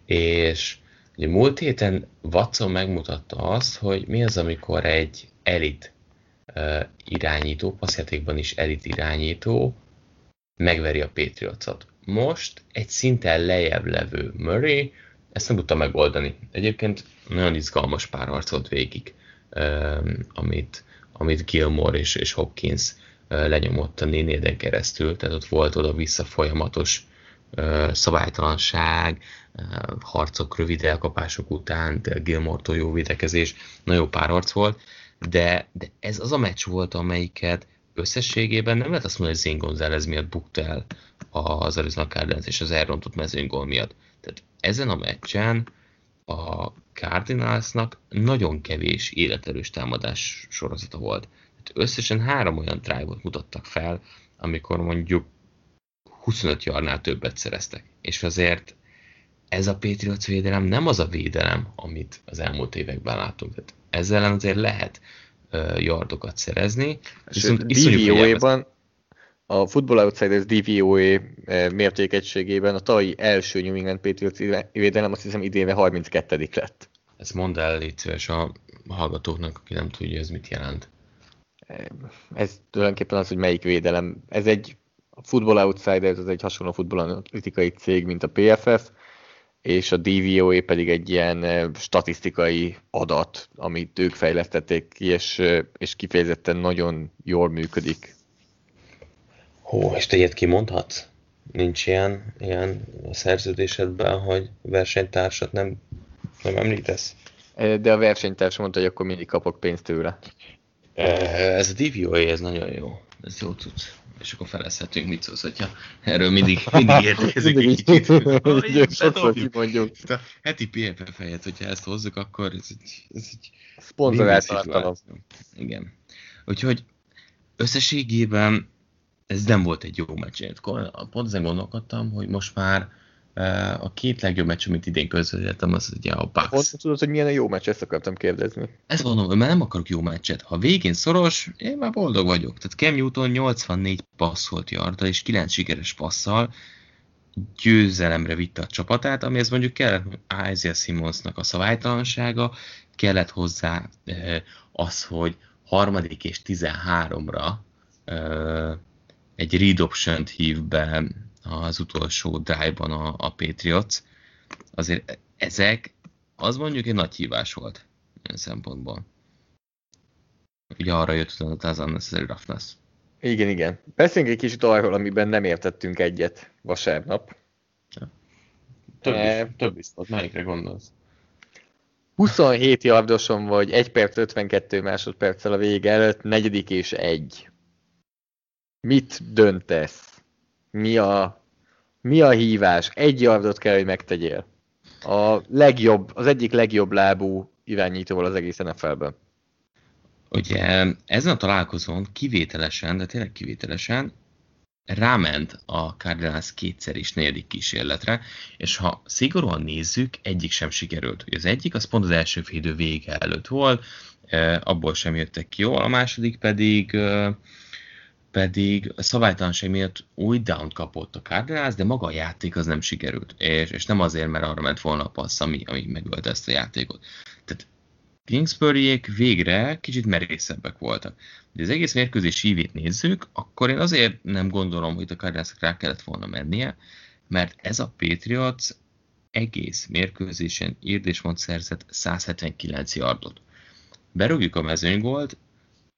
és ugye múlt héten Watson megmutatta azt, hogy mi az, amikor egy elit uh, irányító, passzjátékban is elit irányító megveri a Patriotsot. Most egy szinten lejjebb levő Murray ezt nem tudta megoldani. Egyébként nagyon izgalmas párharc volt végig, um, amit, amit Gilmore és, és Hopkins lenyomott a nénéden keresztül, tehát ott volt oda-vissza folyamatos szabálytalanság, harcok rövid elkapások után, Gilmore-tól jó védekezés, nagyon jó párharc volt, de, de ez az a meccs volt, amelyiket összességében nem lehet azt mondani, hogy Zane Gonzalez miatt bukta el az Arizona Cardinals és az elrontott mezőnygól miatt. Tehát ezen a meccsen a Cardinalsnak nagyon kevés életerős támadás sorozata volt. Tehát összesen három olyan drive-ot mutattak fel, amikor mondjuk 25 jarnál többet szereztek. És azért ez a Patriots védelem nem az a védelem, amit az elmúlt években látunk. Tehát ezzel ellen azért lehet uh, yardokat szerezni. Viszont DVOA-ban a Football Outsiders DVOA mértékegységében a tavalyi első New England Patriots védelem azt hiszem idénre 32 lett. Ezt mondd el, légy szíves a hallgatóknak, aki nem tudja, ez mit jelent. Ez tulajdonképpen az, hogy melyik védelem. Ez egy a Football Outsiders az egy hasonló futballanalitikai cég, mint a PFF, és a DVOA pedig egy ilyen statisztikai adat, amit ők fejlesztették ki, és, és kifejezetten nagyon jól működik. Hó, és te ilyet kimondhatsz? Nincs ilyen, ilyen a szerződésedben, hogy versenytársat nem, nem említesz? De a versenytárs mondta, hogy akkor mindig kapok pénzt tőle. Ez a DVOA, ez nagyon jó. Ez jó tudsz és akkor felezhetünk, mit szólsz, hogyha erről mindig, mindig értekezik egy kicsit. Sokszor. A heti PFF helyett, hogyha ezt hozzuk, akkor ez egy, ez egy Szponzorált. Igen. Úgyhogy összességében ez nem volt egy jó meccs. Pont ezen gondolkodtam, hogy most már A két legjobb meccs, amit idén közvetítettem, az ugye a Bucks. Honnan tudod, hogy milyen a jó meccs, ezt akartam kérdezni. Ezt mondom, mert nem akarok jó meccset. Ha végén szoros, én már boldog vagyok. Tehát Cam Newton 84 passzolt yarda és 9 sikeres passzal győzelemre vitte a csapatát, amihez mondjuk kellett Isaiah Simonsnak a szabálytalansága, kellett hozzá az, hogy harmadik és 13-ra egy read option hív be az utolsó drive-ban a, a Patriots. Azért ezek, az mondjuk egy nagy hívás volt ilyen szempontból. Ugye arra jött utána az unnecessary roughness. Igen, igen. Beszéljünk egy kicsit arról, amiben nem értettünk egyet vasárnap. Ja. Több, is, e... több is volt. Melyikre gondolsz? 27 yardoson vagy 1 perc 52 másodperccel a vége előtt, negyedik és egy. Mit döntesz? Mi a, mi a hívás? Egy yardot kell, hogy megtegyél. A legjobb, az egyik legjobb lábú irányítóval az egész NFL-ben. Ugye ezen a találkozón kivételesen, de tényleg kivételesen ráment a Cardinals kétszer is negyedik kísérletre, és ha szigorúan nézzük, egyik sem sikerült. Az egyik az pont az első félidő vége előtt volt, abból sem jöttek ki jól, a második pedig pedig a szabálytalanság miatt új down kapott a Cardinals, de maga a játék az nem sikerült. És, és nem azért, mert arra ment volna a passz, ami, ami megölte ezt a játékot. Tehát Kingsburyék végre kicsit merészebbek voltak. De az egész mérkőzés hívét nézzük, akkor én azért nem gondolom, hogy a cardinals rá kellett volna mennie, mert ez a Patriots egész mérkőzésen írd és mond szerzett 179 yardot. Berúgjuk a mezőnygolt,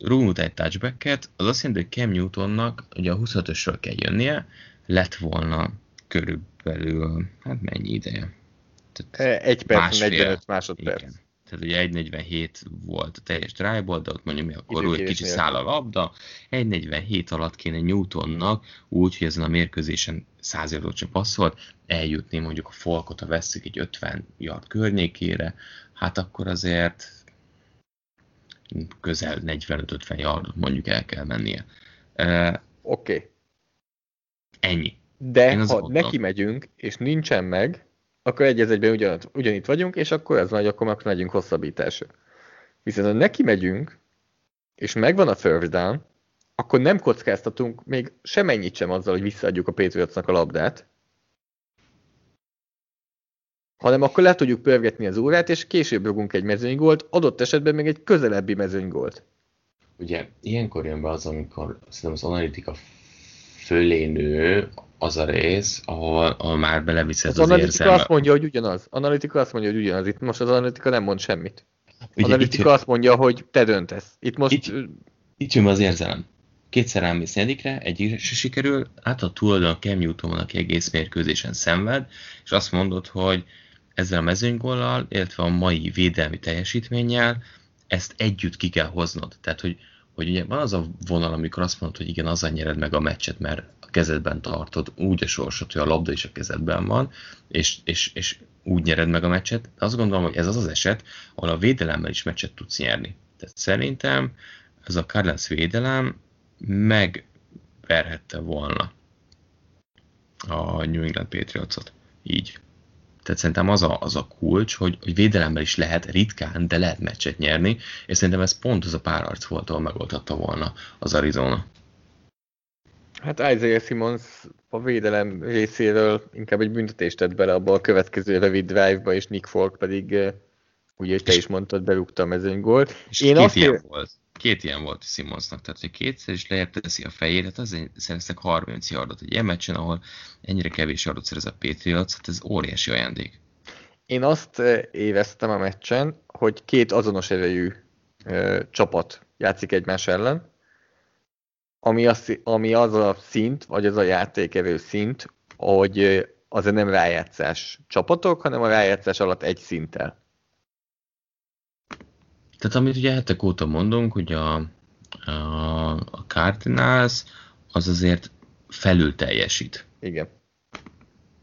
rúgunk egy touchbacket, az azt jelenti, hogy Cam Newtonnak ugye a 25-ösről kell jönnie, lett volna körülbelül, hát mennyi ideje? Tehát egy perc, másfél, 45 másodperc. Igen tehát ugye 1.47 volt a teljes drive de ott mondjuk mi akkor úgy kicsit száll a labda, 1.47 alatt kéne Newtonnak, úgy, hogy ezen a mérkőzésen 100 yardot sem passzolt, eljutni mondjuk a folkot, ha vesszük egy 50 yard környékére, hát akkor azért közel 45-50 yardot mondjuk el kell mennie. Uh, Oké. Okay. Ennyi. De ha neki megyünk, és nincsen meg, akkor egy egyben ugyan, ugyanitt vagyunk, és akkor ez hogy akkor meg megyünk hosszabbításra. Viszont ha neki megyünk, és megvan a first down, akkor nem kockáztatunk még semennyit sem azzal, hogy visszaadjuk a Patriotsnak a labdát, hanem akkor le tudjuk pörgetni az órát, és később rugunk egy mezőnygolt, adott esetben még egy közelebbi mezőnygolt. Ugye ilyenkor jön be az, amikor szerintem az analitika fölé nő az a rész, ahol, ahol már beleviszed az, az analitika érzelme. azt mondja, hogy ugyanaz. Analitika azt mondja, hogy ugyanaz. Itt most az analitika nem mond semmit. Ugye, analitika itt, azt mondja, hogy te döntesz. Itt most... Itt, itt jön az érzelem. Kétszer rámész negyedikre, egy se sikerül, át a túloldalon Cam Newton, aki egész mérkőzésen szenved, és azt mondod, hogy ezzel a mezőnygollal, illetve a mai védelmi teljesítménnyel ezt együtt ki kell hoznod. Tehát, hogy, hogy ugye van az a vonal, amikor azt mondod, hogy igen, azzal nyered meg a meccset, mert kezedben tartod, úgy a sorsot, hogy a labda is a kezedben van, és, és, és úgy nyered meg a meccset. Azt gondolom, hogy ez az az eset, ahol a védelemmel is meccset tudsz nyerni. Tehát szerintem ez a Cardinals védelem megverhette volna a New England Patriots-ot. Így. Tehát szerintem az a, az a kulcs, hogy, hogy védelemmel is lehet ritkán, de lehet meccset nyerni, és szerintem ez pont az a pár arc volt, ahol megoldhatta volna az Arizona. Hát Isaiah Simmons a védelem részéről inkább egy büntetést tett bele abba a következő rövid drive-ba, és Nick Folk pedig, eh, ugye te is mondtad, berúgta a mezőnygólt. És Én két azt ilyen ér... volt. Két ilyen volt Simmonsnak, tehát hogy kétszer is lejjebb teszi a fejét, hát azért szereztek 30 yardot egy ilyen meccsen, ahol ennyire kevés yardot szerez a Patriots, hát ez óriási ajándék. Én azt eh, éveztem a meccsen, hogy két azonos erejű ö, csapat játszik egymás ellen, ami az, ami az a szint, vagy az a játékevő szint, hogy az nem rájátszás csapatok, hanem a rájátszás alatt egy szinttel. Tehát amit ugye hetek óta mondunk, hogy a, a, a Cardinals az azért felül teljesít. Igen.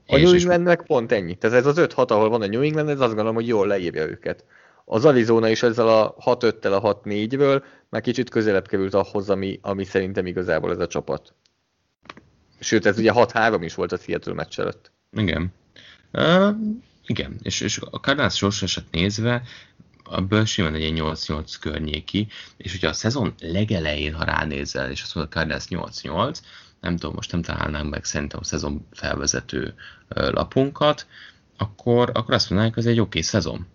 A és New Englandnek pont ennyi. Tehát ez az 5-6, ahol van a New England, ez azt gondolom, hogy jól leírja őket. Az Arizona is ezzel a 6-5-tel a 6-4-ből már kicsit közelebb került ahhoz, ami, ami szerintem igazából ez a csapat. Sőt, ez ugye 6-3 is volt a Seattle meccs előtt. Igen. Uh, igen, és, és a Cardinals sorsosat nézve, abból simán egy 8-8 környéki, és hogyha a szezon legelején, ha ránézel, és azt mondod, Cardinals 8-8, nem tudom, most nem találnánk meg szerintem a szezon felvezető lapunkat, akkor, akkor azt mondanánk, hogy ez egy oké okay szezon.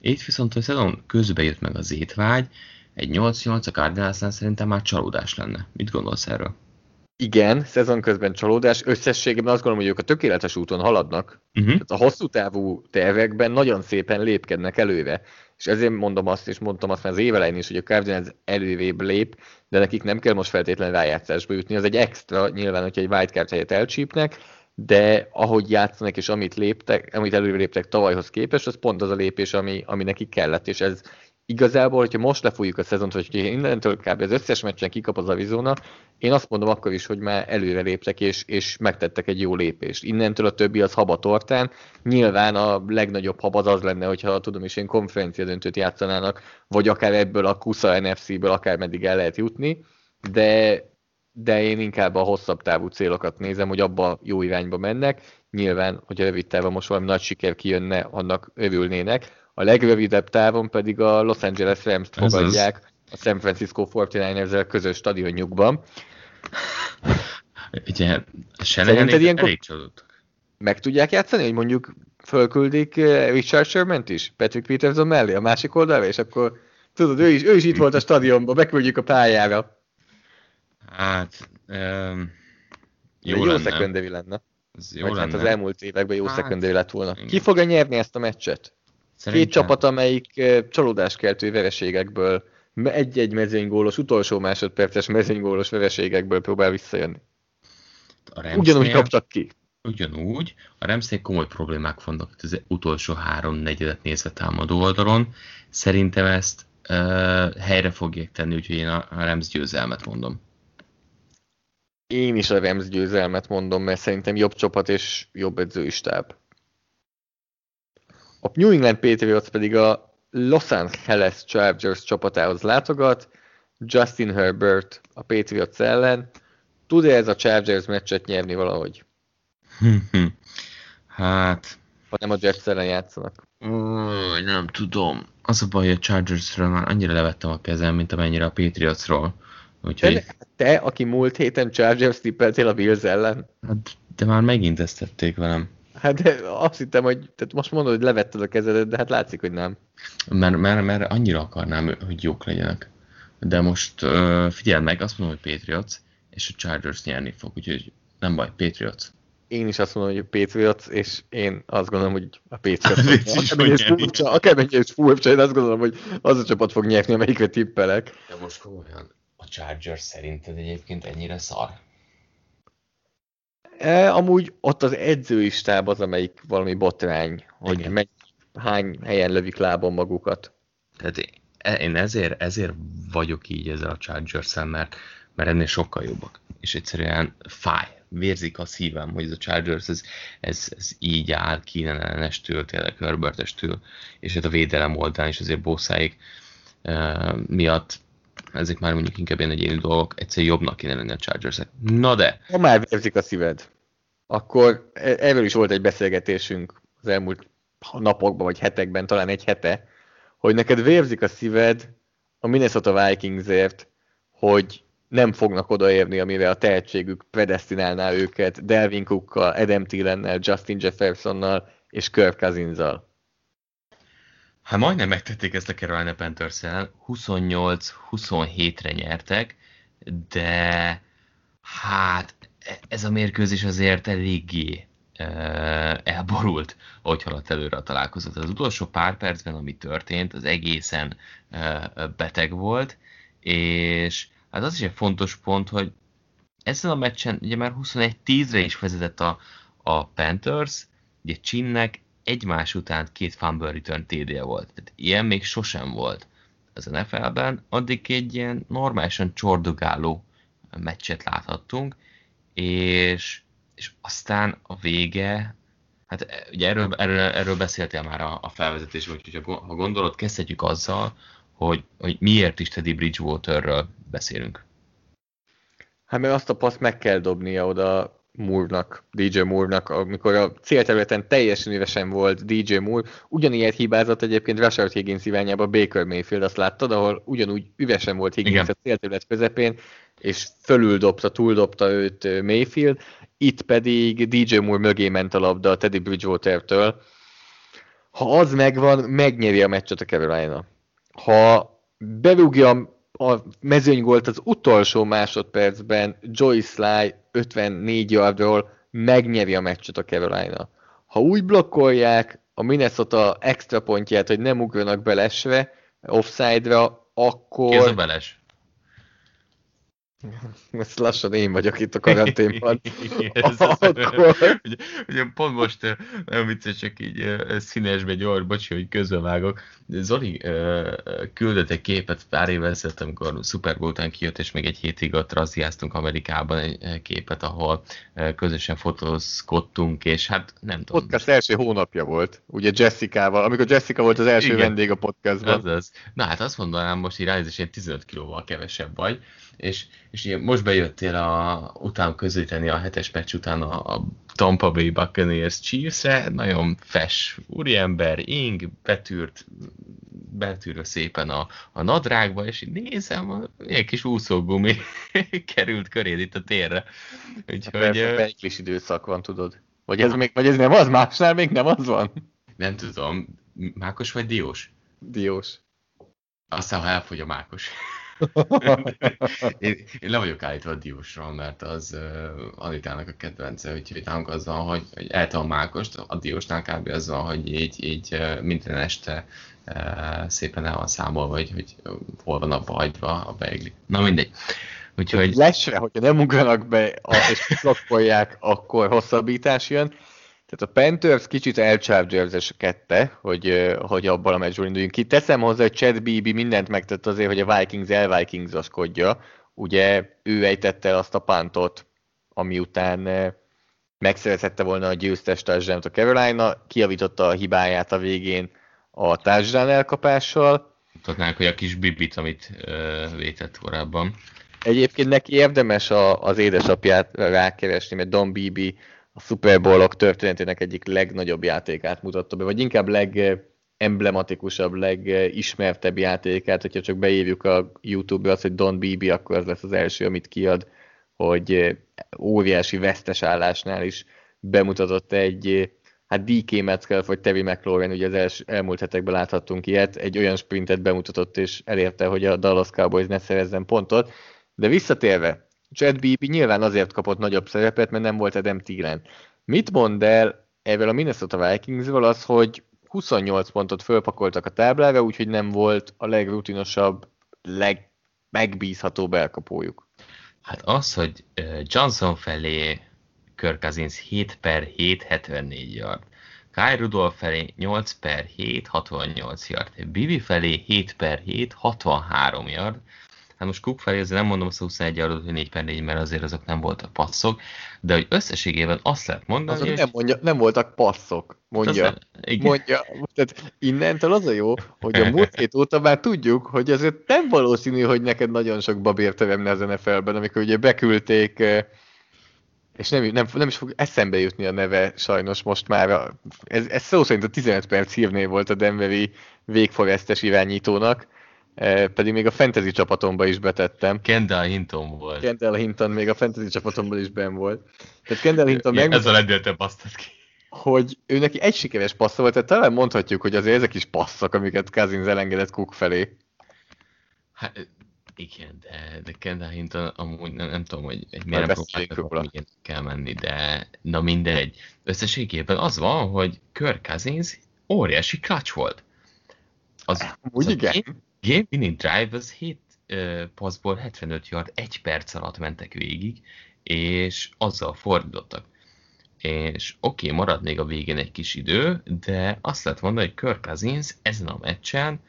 Itt viszont, a szezon közben jött meg az étvágy, egy 8-8 a Cardinalsnál szerintem már csalódás lenne. Mit gondolsz erről? Igen, szezon közben csalódás. Összességében azt gondolom, hogy ők a tökéletes úton haladnak. Uh-huh. a hosszú távú tervekben nagyon szépen lépkednek előre. És ezért mondom azt, és mondtam azt már az évelején is, hogy a Cardinals előrébb lép, de nekik nem kell most feltétlenül rájátszásba jutni. Az egy extra, nyilván, hogyha egy wildcard helyet elcsípnek, de ahogy játszanak és amit léptek, amit előre léptek tavalyhoz képest, az pont az a lépés, ami, ami nekik kellett, és ez igazából, hogyha most lefújjuk a szezont, vagy hogyha innentől kb. az összes meccsen kikap az Arizona, én azt mondom akkor is, hogy már előre léptek, és, és megtettek egy jó lépést. Innentől a többi az haba tortán. Nyilván a legnagyobb hab az az lenne, hogyha tudom is én konferencia döntőt játszanának, vagy akár ebből a KUSA NFC-ből akár meddig el lehet jutni, de, de én inkább a hosszabb távú célokat nézem, hogy abba jó irányba mennek. Nyilván, hogyha rövid távon most valami nagy siker kijönne, annak örülnének a legrövidebb távon pedig a Los Angeles Rams-t fogadják a San Francisco 49ers közös stadionjukban. Ugye, Shanahan elég csalódtak. Meg tudják játszani, hogy mondjuk fölküldik eh, Richard sherman is, Patrick Peterson mellé, a másik oldalra, és akkor tudod, ő is, ő is itt volt a stadionban, beküldjük a pályára. Hát, um, jó, jó lenne. lenne. Ez jó Vagy lenne. hát az elmúlt években jó hát, szekundévi lett volna. Igen. Ki fogja nyerni ezt a meccset? Szerintem... Két csapat, amelyik csalódáskeltő vereségekből, egy-egy mezőnygólos, utolsó másodperces mezőnygólos vereségekből próbál visszajönni. A Ugyanúgy kaptak ki. Ugyanúgy. A Remsznél komoly problémák vannak az utolsó három negyedet nézve támadó oldalon. Szerintem ezt uh, helyre fogják tenni, úgyhogy én a, a Rems győzelmet mondom. Én is a Rems győzelmet mondom, mert szerintem jobb csapat és jobb edzőistáb. A New England Patriots pedig a Los Angeles Chargers csapatához látogat, Justin Herbert a Patriots ellen. Tud-e ez a Chargers meccset nyerni valahogy? hát... Ha nem a Jets ellen játszanak. Ó, nem tudom. Az a baj, hogy a Chargersről már annyira levettem a kezem, mint amennyire a Patriotsról. Úgyhogy... De te, aki múlt héten Chargers tippeltél a Bills ellen? Hát, de már megint ezt tették velem. Hát de azt hittem, hogy tehát most mondod, hogy levetted a kezedet, de hát látszik, hogy nem. Mert, mert, mert annyira akarnám, hogy jók legyenek. De most uh, figyeld meg, azt mondom, hogy Patriots, és a Chargers nyerni fog, úgyhogy nem baj, Patriots. Én is azt mondom, hogy a Patriots, és én azt gondolom, hogy a Patriots. Akármennyire is furcsa, én azt gondolom, hogy az a csapat fog nyerni, amelyikre tippelek. De most komolyan, a Chargers szerinted egyébként ennyire szar? E, amúgy ott az edzői stáb az, amelyik valami botrány, hogy megy, hány helyen lövik lábon magukat. Tehát én ezért, ezért vagyok így ezzel a chargers mert, mert ennél sokkal jobbak. És egyszerűen fáj, vérzik a szívem, hogy ez a Chargers, ez, ez, ez így áll Keenan ellenestől, tényleg Herbertestől, és hát a védelem oldalán is azért bosszáik uh, miatt ezek már mondjuk inkább ilyen egyéni dolgok, egyszer jobbnak kéne lenni a chargers -ek. Na de! Ha már vérzik a szíved, akkor e- erről is volt egy beszélgetésünk az elmúlt napokban, vagy hetekben, talán egy hete, hogy neked vérzik a szíved a Minnesota Vikingsért, hogy nem fognak odaérni, amire a tehetségük predestinálná őket Delvin Cookkal, Adam Thielennel, Justin Jeffersonnal és Kirk Cousinszal. Hát majdnem megtették ezt a Carolina panthers 28-27-re nyertek, de hát ez a mérkőzés azért eléggé elborult, ahogy haladt előre a találkozat. Az utolsó pár percben, ami történt, az egészen beteg volt, és hát az is egy fontos pont, hogy ezen a meccsen ugye már 21-10-re is vezetett a, a Panthers, ugye Chinnek egymás után két fumble return td volt. Tehát ilyen még sosem volt az NFL-ben, addig egy ilyen normálisan csordogáló meccset láthattunk, és, és aztán a vége, hát ugye erről, erről, erről beszéltél már a, a felvezetésben, úgyhogy ha gondolod, kezdhetjük azzal, hogy, hogy miért is Teddy Bridgewaterről beszélünk. Hát mert azt a paszt meg kell dobnia oda Moore-nak, DJ Moore-nak, amikor a célterületen teljesen üvesen volt DJ Moore. Ugyanilyet hibázott egyébként Rashard Higgins irányába Baker Mayfield, azt láttad, ahol ugyanúgy üvesen volt Higgins Igen. a célterület közepén, és fölül dobta, túl dobta őt Mayfield, itt pedig DJ Moore mögé ment a labda a Teddy Bridgewater-től. Ha az megvan, megnyeri a meccset a Carolina. Ha berúgja a mezőnygolt az utolsó másodpercben Joyce Sly 54 yardról megnyeri a meccset a Carolina. Ha úgy blokkolják a Minnesota extra pontját, hogy nem ugranak belesve offside-ra, akkor... Ez a beles? Ezt lassan én vagyok itt a karanténban. Akkor... ugye, ugye, pont most nem vicces, csak így színesbe gyors, bocsi, hogy közbevágok. Zoli küldött egy képet pár évvel ezelőtt, amikor Super Bowl után kijött, és még egy hétig ott raziáztunk Amerikában egy képet, ahol közösen fotózkodtunk, és hát nem tudom. Podcast első hónapja volt, ugye Jessica-val, amikor Jessica volt az első Igen. vendég a podcastban. Az az. Na hát azt mondanám most így ránézésén 15 kilóval kevesebb vagy, és, és ilyen, most bejöttél a, után közíteni a hetes meccs után a, a Tampa Bay Buccaneers chiefs nagyon fes úriember, ing, betűrt, betűrve szépen a, a nadrágba, és így nézem, egy kis úszógumi került köréd itt a térre. Úgyhogy... Persze, beiklis időszak van, tudod. Vagy ez, még, vagy ez nem az, másnál még nem az van? Nem tudom. Mákos vagy diós? Diós. Aztán, ha elfogy a mákos én, én le vagyok állítva a diósról, mert az uh, Anitának a kedvence, úgyhogy nálunk az van, hogy, hogy elte a mákost, a diósnál kb. az van, hogy így, így minden este uh, szépen el van számolva, hogy, hogy hol van abba hagyva a beigli. Na mindegy. Úgyhogy... Lesre, hogyha nem ugranak be és blokkolják, akkor hosszabbítás jön. Tehát a Panthers kicsit elchargers a kette, hogy, hogy abban a meccsből induljunk ki. Teszem hozzá, hogy Chad Beebe mindent megtett azért, hogy a Vikings elvikings Ugye ő ejtette azt a pántot, ami után megszerezhette volna a győztes touchdown a Carolina, kiavította a hibáját a végén a touchdown elkapással. Tudnánk, hogy a kis bibit, amit ö, vétett korábban. Egyébként neki érdemes a, az édesapját rákeresni, mert Don Bibi a Super Bowl-ok történetének egyik legnagyobb játékát mutatta be, vagy inkább legemblematikusabb, legismertebb játékát, hogyha csak beírjuk a YouTube-ra azt, hogy Don Bibi, akkor az lesz az első, amit kiad, hogy óriási vesztes állásnál is bemutatott egy, hát DK Metcalf vagy Tevi McLaurin, ugye az els, elmúlt hetekben láthattunk ilyet, egy olyan sprintet bemutatott és elérte, hogy a Dallas Cowboys ne szerezzen pontot. De visszatérve, Chad Beebe nyilván azért kapott nagyobb szerepet, mert nem volt Adam Thielen. Mit mond el ebből a Minnesota Vikingsről az, hogy 28 pontot fölpakoltak a táblára, úgyhogy nem volt a legrutinosabb, legmegbízhatóbb elkapójuk. Hát az, hogy Johnson felé Kirk Cousins 7 per 7, 74 yard. Kyle Rudolph felé 8 per 7, 68 yard. Bibi felé 7 per 7, 63 yard. Hát most Cook felé azért nem mondom azt a 21 adott, hogy 4 per 4, mert azért azok nem voltak passzok, de hogy összességében azt lehet mondani, azok hogy... Nem, mondja, nem voltak passzok, mondja. Az, igen. mondja. Tehát innentől az a jó, hogy a múlt hét óta már tudjuk, hogy azért nem valószínű, hogy neked nagyon sok babért teremne az NFL-ben, amikor ugye beküldték eh, és nem, nem, nem is fog eszembe jutni a neve sajnos most már. Ez, ez szó szerint a 15 perc hírnév volt a Denveri végforestes irányítónak, pedig még a fantasy csapatomba is betettem. Kendall Hinton volt. Kendall Hinton még a fantasy csapatomban is ben volt. Tehát Kendall Hinton meg... Ez a legdőltebb passzat ki. Hogy ő neki egy sikeres passza volt, tehát talán mondhatjuk, hogy azért ezek is passzak, amiket Cousins elengedett Cook felé. Hát igen, de, de Kendall Hinton amúgy nem, nem tudom, hogy egy miért nem kell menni, de na mindegy. Összességében az van, hogy Kirk Cousins óriási clutch volt. Az, Úgy az igen. Game winning drive az 7 uh, passzból 75 yard, egy perc alatt mentek végig, és azzal fordítottak. És oké, okay, marad még a végén egy kis idő, de azt lehet mondani, hogy Kirk Cousins ezen a meccsen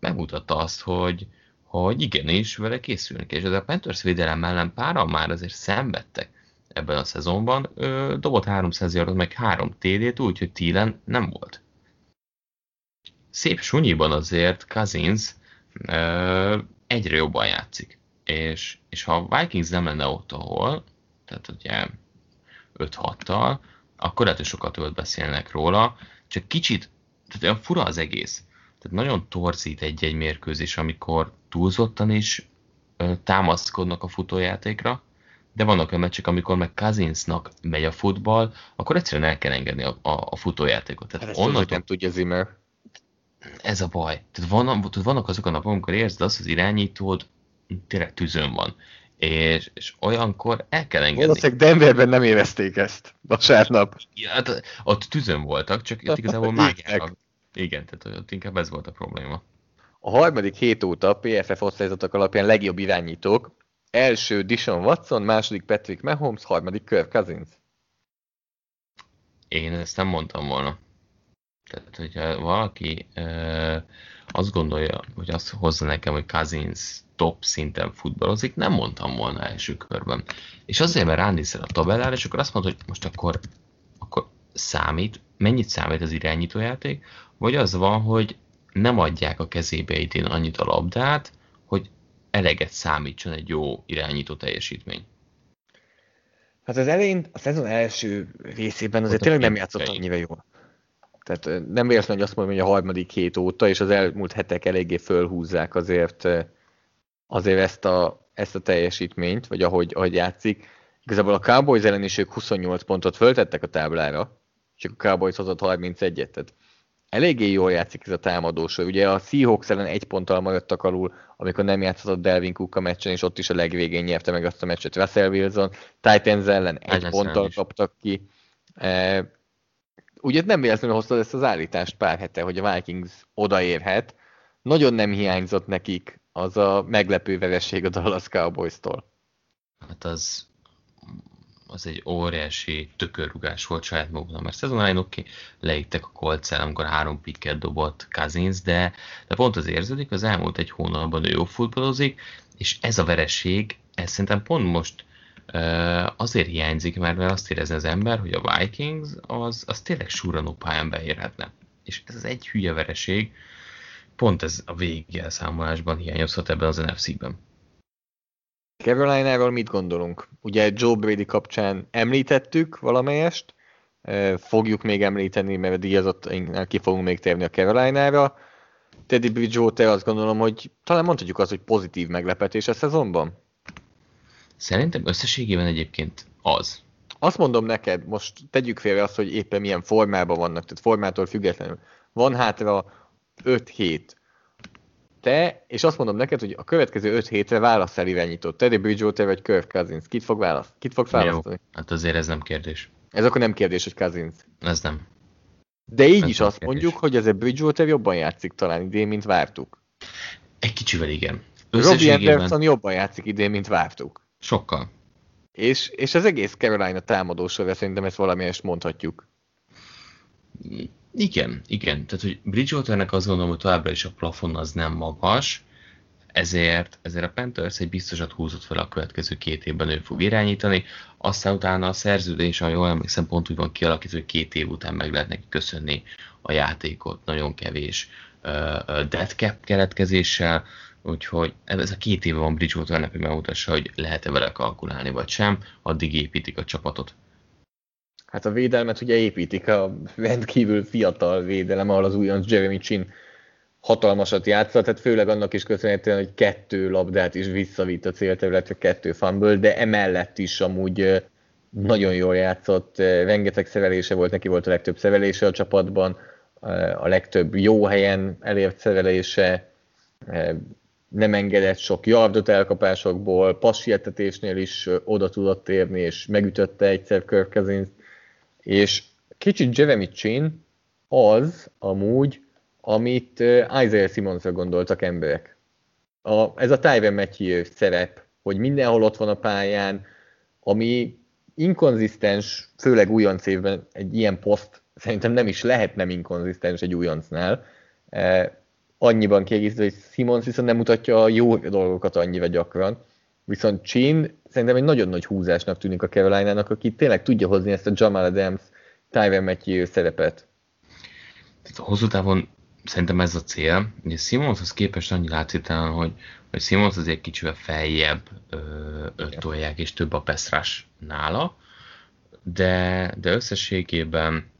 megmutatta azt, hogy, hogy igenis vele készülnek, és ez a Panthers védelem ellen páran már azért szenvedtek ebben a szezonban, ö, dobott 300 yardot, meg 3 TD-t, úgyhogy Thielen nem volt. Szép sunyiban azért Cousins egyre jobban játszik. És, és ha a Vikings nem lenne ott, ahol, tehát ugye 5-6-tal, akkor lehet, hogy sokat többet beszélnek róla, csak kicsit, tehát olyan fura az egész. Tehát nagyon torzít egy-egy mérkőzés, amikor túlzottan is ö, támaszkodnak a futójátékra, de vannak olyan meccsek, amikor meg Kazinsnak megy a futball, akkor egyszerűen el kell engedni a, a, a futójátékot. Tehát hát onnan nem tudja Zimmer. Ez a baj. Tehát vannak, vannak azok a napok, amikor érzed azt, az irányítód tényleg tűzön van. És, és olyankor el kell engedni. Valószínűleg Denverben nem érezték ezt vasárnap. Ja, hát ott tűzön voltak, csak itt igazából mágiának. Igen, tehát ott inkább ez volt a probléma. A harmadik hét óta a PFF osztályzatok alapján legjobb irányítók. Első Dishon Watson, második Patrick Mahomes, harmadik Kirk Cousins. Én ezt nem mondtam volna. Tehát, hogyha valaki azt gondolja, hogy azt hozza nekem, hogy Cousins top szinten futballozik, nem mondtam volna első körben. És azért, mert ránézel a tabellára, és akkor azt mondod, hogy most akkor, akkor számít, mennyit számít az irányítójáték, vagy az van, hogy nem adják a kezébe idén annyit a labdát, hogy eleget számítson egy jó irányító teljesítmény. Hát az elején, a szezon első részében azért tényleg nem játszott annyira jól. Tehát nem véletlen, hogy azt mondom, hogy a harmadik hét óta, és az elmúlt hetek eléggé fölhúzzák azért, azért ezt a, ezt a teljesítményt, vagy ahogy, ahogy játszik. Igazából a Cowboys ellen is ők 28 pontot föltettek a táblára, csak a Cowboys hozott 31-et, tehát eléggé jól játszik ez a támadós. Ugye a Seahawks ellen egy ponttal maradtak alul, amikor nem játszott Delvin Cook a meccsen, és ott is a legvégén nyerte meg azt a meccset Russell Wilson. Titans ellen egy ponttal kaptak ki. E, ugye nem véletlenül hoztad ezt az állítást pár hete, hogy a Vikings odaérhet. Nagyon nem hiányzott nekik az a meglepő vereség a Dallas Cowboys-tól. Hát az, az egy óriási tökörrugás volt saját maguknak, mert szezon elején oké, okay, leittek a kolccel, amikor három pikket dobott Cousins, de, de pont az érződik, az elmúlt egy hónapban ő jó futballozik, és ez a vereség, ez szerintem pont most azért hiányzik, mert, mert azt érezni az ember, hogy a Vikings az, az tényleg súranó pályán beérhetne. És ez az egy hülye vereség, pont ez a végelszámolásban hiányozhat ebben az NFC-ben. Carolina-ról mit gondolunk? Ugye Joe Brady kapcsán említettük valamelyest, fogjuk még említeni, mert a díjazottainknál ki fogunk még térni a Carolina-ra. Teddy Bridgewater azt gondolom, hogy talán mondhatjuk azt, hogy pozitív meglepetés a szezonban? Szerintem összességében egyébként az. Azt mondom neked, most tegyük félre azt, hogy éppen milyen formában vannak, tehát formától függetlenül. Van hátra 5 hét. Te, és azt mondom neked, hogy a következő 5 hétre válasz el irányítót. Teddy Bridgewater vagy Kirk Cousins. Kit fog választ? Kit fog választani? Jó, hát azért ez nem kérdés. Ez akkor nem kérdés, hogy Cousins. Ez nem. De így ez is azt kérdés. mondjuk, hogy ez a Bridgewater jobban játszik talán idén, mint vártuk. Egy kicsivel igen. Robbie Anderson jobban játszik idén, mint vártuk. Sokkal. És, és az egész Carolina támadósorra szerintem ezt valamelyest mondhatjuk. Igen, igen. Tehát, hogy Bridgewaternek azt gondolom, hogy továbbra is a plafon az nem magas, ezért, ezért a Panthers egy biztosat húzott fel a következő két évben ő fog irányítani, aztán utána a szerződés, ha jól emlékszem, pont úgy van kialakítva, hogy két év után meg lehet neki köszönni a játékot, nagyon kevés uh, dead cap keletkezéssel, Úgyhogy ez a két éve van Bridgewaternek, hogy megmutassa, hogy lehet-e vele kalkulálni, vagy sem, addig építik a csapatot. Hát a védelmet ugye építik, a rendkívül fiatal védelem, ahol az újonc Jeremy Chin hatalmasat játszott, tehát főleg annak is köszönhetően, hogy kettő labdát is visszavitt a célterületre, kettő fumble, de emellett is amúgy nagyon jól játszott, rengeteg szerelése volt, neki volt a legtöbb szerelése a csapatban, a legtöbb jó helyen elért szerelése, nem engedett sok yardot elkapásokból, passietetésnél is oda tudott érni, és megütötte egyszer Kirk Cousins, és kicsit Jeremy Chin az amúgy, amit Isaiah Simonsra gondoltak emberek. A, ez a Tyven Matthew szerep, hogy mindenhol ott van a pályán, ami inkonzisztens, főleg újonc évben egy ilyen poszt szerintem nem is lehet nem inkonzisztens egy újoncnál, annyiban kiegészítve, hogy Simons viszont nem mutatja a jó dolgokat annyira gyakran. Viszont Chin szerintem egy nagyon nagy húzásnak tűnik a carolina aki tényleg tudja hozni ezt a Jamal Adams, Tyven Matthew szerepet. Hosszú távon szerintem ez a cél. Ugye Simonshoz képest annyi látszik hogy, hogy Simons azért kicsivel feljebb ö, tolják, és több a peszrás nála. de, de összességében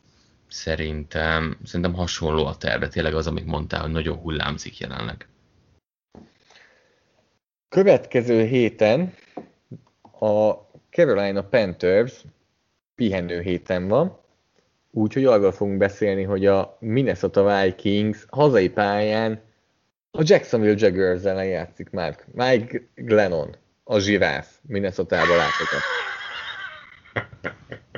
szerintem, szerintem hasonló a terve. Tényleg az, amit mondtál, hogy nagyon hullámzik jelenleg. Következő héten a Carolina Panthers pihenő héten van, úgyhogy arról fogunk beszélni, hogy a Minnesota Vikings hazai pályán a Jacksonville Jaguars ellen játszik már. Mike Glennon, a zsiráf, Minnesota-ba látogat.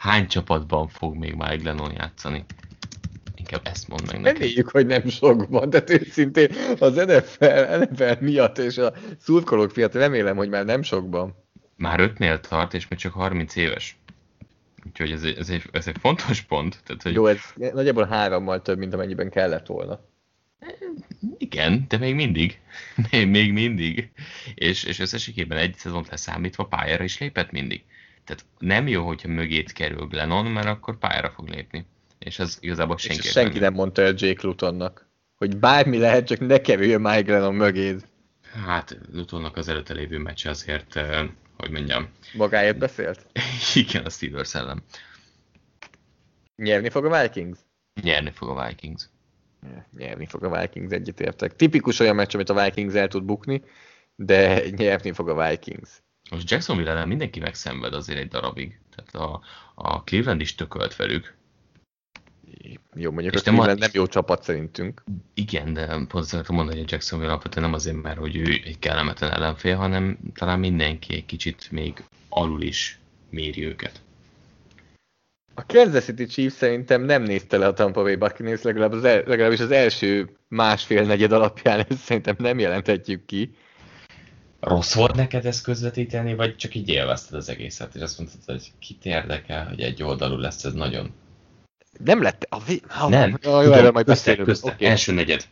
Hány csapatban fog még Mike Glennon játszani? Inkább ezt mondd meg nekem. Reméljük, hogy nem sokban, de őszintén az NFL, NFL miatt és a szurkolók miatt remélem, hogy már nem sokban. Már ötnél tart, és még csak 30 éves. Úgyhogy ez egy, ez egy, ez egy fontos pont. Tehát, hogy Jó, ez nagyjából hárommal több, mint amennyiben kellett volna. Igen, de még mindig. Még, még mindig. És, és összességében egy szezont leszámítva pályára is lépett mindig. Tehát nem jó, hogyha mögét kerül Glennon, mert akkor pályára fog lépni. És ez igazából És senki ezt senki nem mondta el Jake Lutonnak, hogy bármi lehet, csak ne kerüljön Mike Glennon mögéd. Hát Lutonnak az előtte lévő meccs azért, eh, hogy mondjam, Magáért beszélt? igen, a Steelers ellen. Nyerni fog a Vikings? Nyerni fog a Vikings. Nyerni fog a Vikings, egyetértek. Tipikus olyan meccs, amit a Vikings el tud bukni, de nyerni fog a Vikings. Most Jacksonville ellen mindenki megszenved azért egy darabig. Tehát a, a Cleveland is tökölt velük. Jó, mondjuk És a nem a- Cleveland nem jó csapat szerintünk. Igen, de pont akartam mondani, hogy Jacksonville alapvetően nem azért, mert hogy ő egy kellemetlen ellenfél, hanem talán mindenki egy kicsit még alul is méri őket. A Kansas City Chiefs szerintem nem nézte le a Tampa Bay Buccaneers, legalább az el, legalábbis az első másfél negyed alapján ezt szerintem nem jelenthetjük ki. Rossz volt neked ezt közvetíteni, vagy csak így élvezted az egészet, és azt mondtad, hogy kit érdekel, hogy egy oldalú lesz ez nagyon? Nem lett... A vi... ha, Nem, Jó, tudom, erről majd közte, beszélünk. közte, Oké. első negyed.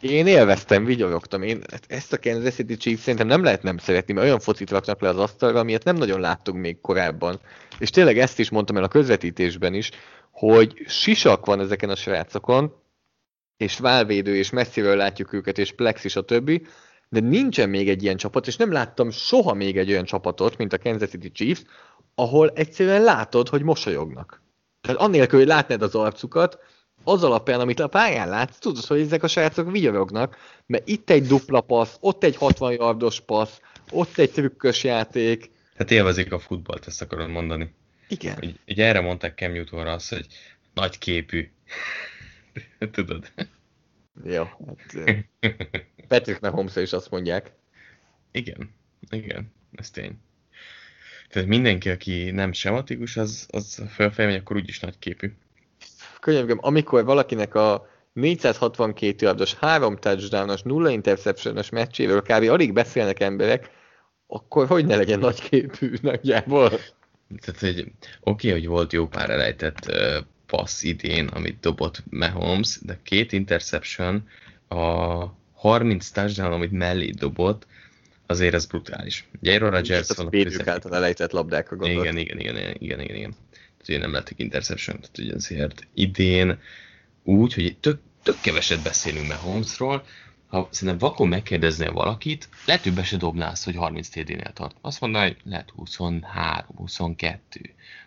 Én élveztem, vigyorogtam. Én ezt a Kansas City Chiefs szerintem nem lehet nem szeretni, mert olyan focit raknak le az asztalra, amilyet nem nagyon láttunk még korábban. És tényleg ezt is mondtam el a közvetítésben is, hogy sisak van ezeken a srácokon, és válvédő, és messziről látjuk őket, és plex is a többi, de nincsen még egy ilyen csapat, és nem láttam soha még egy olyan csapatot, mint a Kansas City Chiefs, ahol egyszerűen látod, hogy mosolyognak. Tehát annélkül, hogy látnád az arcukat, az alapján, amit a pályán látsz, tudod, hogy ezek a srácok vigyorognak, mert itt egy dupla passz, ott egy 60 yardos passz, ott egy trükkös játék. Hát élvezik a futballt, ezt akarod mondani. Igen. Ugye, ugye erre mondták Cam Newtonra azt, hogy nagy képű. Tudod? Jó. Hát, Patrick Mahomes is azt mondják. Igen, igen, ez tény. Tehát mindenki, aki nem sematikus, az, az fölfejem, hogy akkor úgyis nagy képű. Könyörgöm, amikor valakinek a 462 yardos, 3 touchdownos, 0 interceptionos meccséről kb. alig beszélnek emberek, akkor hogy ne legyen nagyképű nagyjából? Tehát, hogy oké, okay, hogy volt jó pár elejtett uh, passz idén, amit dobott Mahomes, de két interception, a 30 touchdown, amit mellé dobott, azért ez brutális. Ugye Aaron Rodgers van a a védők által elejtett labdákra gondolt. Igen, igen, igen, igen, igen, igen, igen. Tehát ugye nem lettek interception, tehát ugye azért idén úgy, hogy tök, tök keveset beszélünk Mahomesról, ha szerintem vakon megkérdeznél valakit, lehet, hogy be se dobná azt, hogy 30 TD-nél tart. Azt mondaná, hogy lehet 23, 22,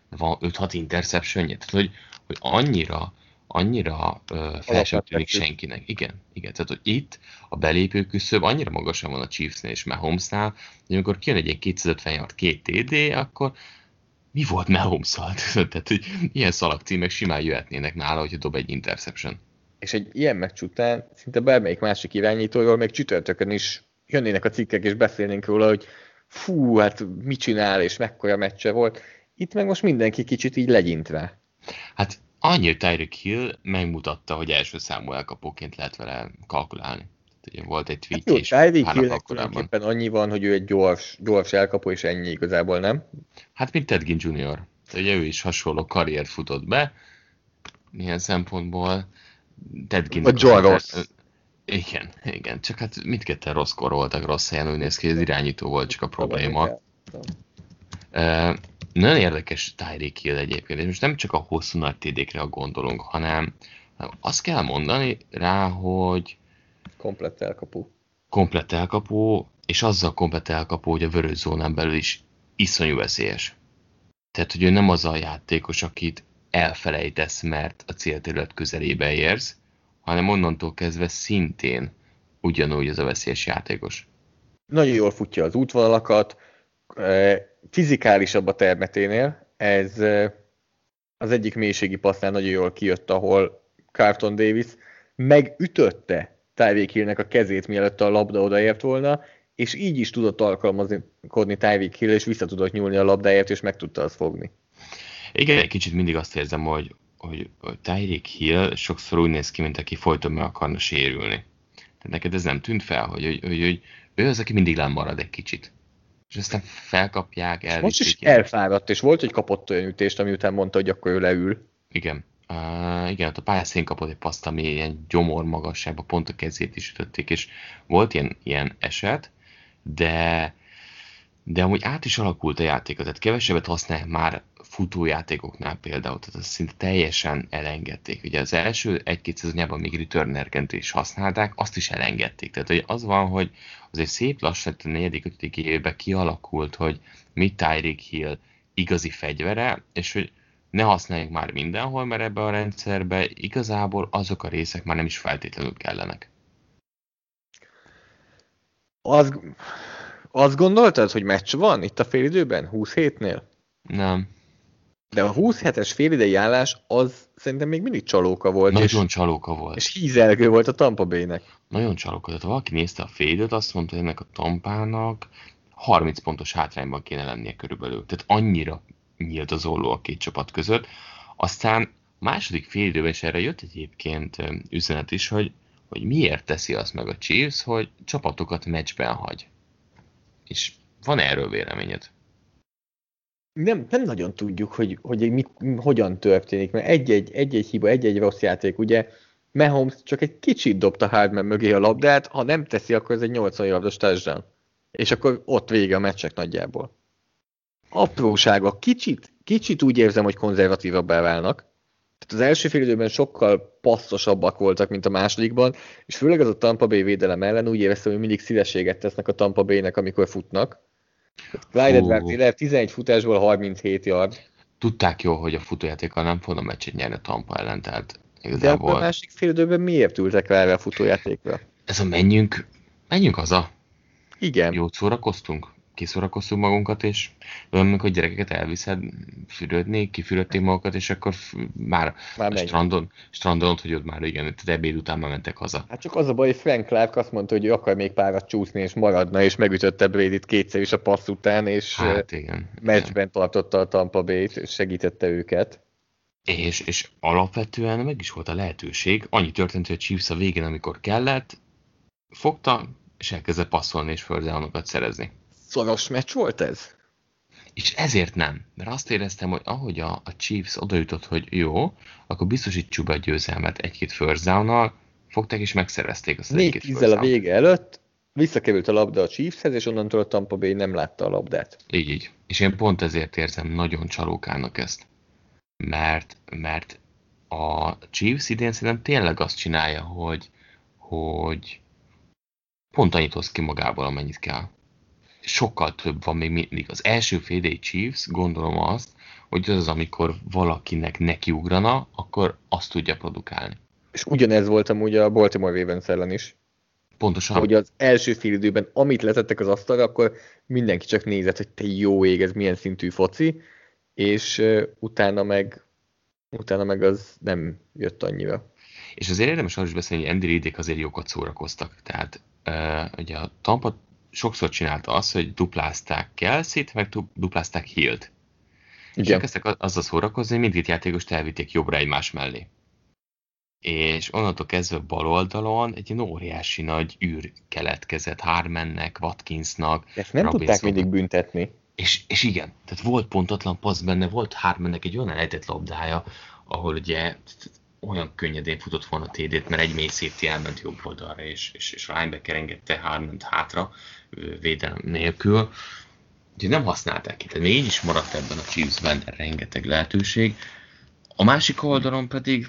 de van 5-6 interceptionje, tehát hogy, hogy annyira, annyira ö, fel sem tűnik vettük. senkinek. Igen, igen, tehát hogy itt a belépő küszöb annyira magasan van a Chiefsnél és Mahomesnál, hogy amikor kijön egy ilyen 250 yard, két TD, akkor mi volt mahomes Tehát, hogy ilyen szalagcímek simán jöhetnének nála, hogyha dob egy interception. És egy ilyen meccs után szinte bármelyik másik irányítóról még csütörtökön is jönnének a cikkek, és beszélnénk róla, hogy fú, hát mit csinál, és mekkora meccse volt. Itt meg most mindenki kicsit így legyint rá. Hát annyira Tyreek Hill megmutatta, hogy első számú elkapóként lehet vele kalkulálni. Ugye volt egy Hát tweetje jó, is Tyreek korábban. tulajdonképpen annyi van, hogy ő egy gyors, gyors elkapó, és ennyi igazából nem. Hát, mint Ted Ginn Jr. Ugye ő is hasonló karriert futott be, milyen szempontból. Ted Ginn Vagy John Ross. Igen, igen, csak hát mindketten rosszkor voltak, rossz helyen, úgy néz ki, hogy az irányító volt csak a probléma. Nagyon érdekes Tyreek Hill egyébként, és most nem csak a hosszú nagy TD-kre gondolunk, hanem hanem azt kell mondani rá, hogy Komplett elkapó. komplett elkapó, és azzal komplett elkapó, hogy a vörös zónán belül is iszonyú veszélyes. Tehát, hogy ő nem az a játékos, akit elfelejtesz, mert a célterület közelébe érsz, hanem onnantól kezdve szintén ugyanúgy az a veszélyes játékos. Nagyon jól futja az útvonalakat, fizikálisabb a termeténél, ez az egyik mélységi passznál nagyon jól kijött, ahol Carlton Davis megütötte Tyreek Hillnek a kezét, mielőtt a labda odaért volna, és így is tudott alkalmazkodni Tyreek Hill, és vissza tudott nyúlni a labdáért, és meg tudta azt fogni. Igen, egy kicsit mindig azt érzem, hogy, hogy Tyreek Hill sokszor úgy néz ki, mint aki folyton meg akarna sérülni. Tehát neked ez nem tűnt fel, hogy, hogy, hogy, hogy ő az, aki mindig lemarad egy kicsit. És aztán felkapják, elviszik. Most is elfáradt, és volt, hogy kapott olyan ütést, ami után mondta, hogy akkor ő leül. Igen. Uh, igen, a pályaszín kapott egy paszt, ami ilyen gyomor magasságban pont a kezét is ütötték, és volt ilyen, ilyen eset, de de amúgy át is alakult a játék, tehát kevesebbet használják már futójátékoknál például, tehát azt szinte teljesen elengedték. Ugye az első egy-két szezonjában még returnerként is használták, azt is elengedték. Tehát hogy az van, hogy azért szép lassan a negyedik, ötödik évben kialakult, hogy mi Tyreek Hill igazi fegyvere, és hogy ne használjuk már mindenhol, mert ebbe a rendszerbe igazából azok a részek már nem is feltétlenül kellenek. Az, azt gondoltad, hogy meccs van itt a félidőben, 20 hétnél? Nem. De a 20 hetes félidei állás az szerintem még mindig csalóka volt. Nagyon és, csalóka volt. És hízelgő volt a Tampa Bay-nek. Nagyon csalóka. Tehát valaki nézte a félidőt, azt mondta, hogy ennek a Tampának 30 pontos hátrányban kéne lennie körülbelül. Tehát annyira nyílt az olló a két csapat között. Aztán második félidőben is erre jött egyébként üzenet is, hogy, hogy miért teszi azt meg a Chiefs, hogy csapatokat meccsben hagy. És van erről véleményed? Nem, nem nagyon tudjuk, hogy, hogy mit, hogyan történik, mert egy-egy, egy-egy hiba, egy-egy rossz játék, ugye Mahomes csak egy kicsit dobta Hardman mögé a labdát, ha nem teszi, akkor ez egy 80 yardos touchdown. És akkor ott vége a meccsek nagyjából. Apróságok, kicsit, kicsit úgy érzem, hogy konzervatívabbá válnak. Tehát az első fél időben sokkal passzosabbak voltak, mint a másodikban, és főleg az a Tampa Bay védelem ellen úgy éreztem, hogy mindig szívességet tesznek a Tampa Bay-nek, amikor futnak. Clyde Edwards 11 futásból 37 yard. Tudták jó, hogy a futójátékkal nem fogom meccset nyerni a Tampa ellen, tehát igazából... De a másik fél időben miért ültek rá a futójátékra? Ez a menjünk, menjünk haza. Igen. Jót szórakoztunk? Kiszorakoztunk magunkat, és olyan, hogy gyerekeket elviszed fürödni, kifürödték magukat, és akkor már, már a strandon, strandon ott ott már igen, tehát ebéd után már mentek haza. Hát csak az a baj, hogy Frank Clark azt mondta, hogy ő akar még párat csúszni, és maradna, és megütötte brady kétszer is a passz után, és hát, igen, meccsben igen. tartotta a Tampa Bay-t, és segítette őket. És, és alapvetően meg is volt a lehetőség. Annyi történt, hogy a Chiefs a végén, amikor kellett, fogta, és elkezdett passzolni és földzánokat szerezni szoros meccs volt ez? És ezért nem, mert azt éreztem, hogy ahogy a, a Chiefs odajutott, hogy jó, akkor biztosítsuk be a győzelmet egy-két first down fogták és megszerezték azt Négy tízzel a vége előtt, visszakerült a labda a Chiefshez, és onnantól a Tampa Bay nem látta a labdát. Így, így. És én pont ezért érzem nagyon csalókának ezt. Mert, mert a Chiefs idén szerintem tényleg azt csinálja, hogy, hogy pont annyit hoz ki magából, amennyit kell sokkal több van még mindig. Az első fél Chiefs gondolom azt, hogy az az, amikor valakinek nekiugrana, akkor azt tudja produkálni. És ugyanez volt amúgy a Baltimore Ravens ellen is. Pontosan. Hogy az első fél időben, amit letettek az asztalra, akkor mindenki csak nézett, hogy te jó ég, ez milyen szintű foci, és utána meg utána meg az nem jött annyira. És azért érdemes arról is beszélni, hogy Andy Reidék azért jókat szórakoztak. Tehát uh, ugye a Tampa sokszor csinálta azt, hogy duplázták Kelsey-t, meg duplázták Hill-t. És elkezdtek azzal szórakozni, hogy mindkét játékost elvitték jobbra egymás mellé. És onnantól kezdve bal oldalon egy ilyen óriási nagy űr keletkezett Harmennek, Watkinsnak. Ezt nem tudták mindig büntetni. És, és igen, tehát volt pontatlan passz benne, volt Harmennek egy olyan elejtett labdája, ahol ugye olyan könnyedén futott volna a TD-t, mert egy mély safety elment jobb oldalra, és, és, és linebacker engedte Harment hátra védelem nélkül. Úgyhogy nem használták ki, tehát még így is maradt ebben a Chiefs-ben rengeteg lehetőség. A másik oldalon pedig,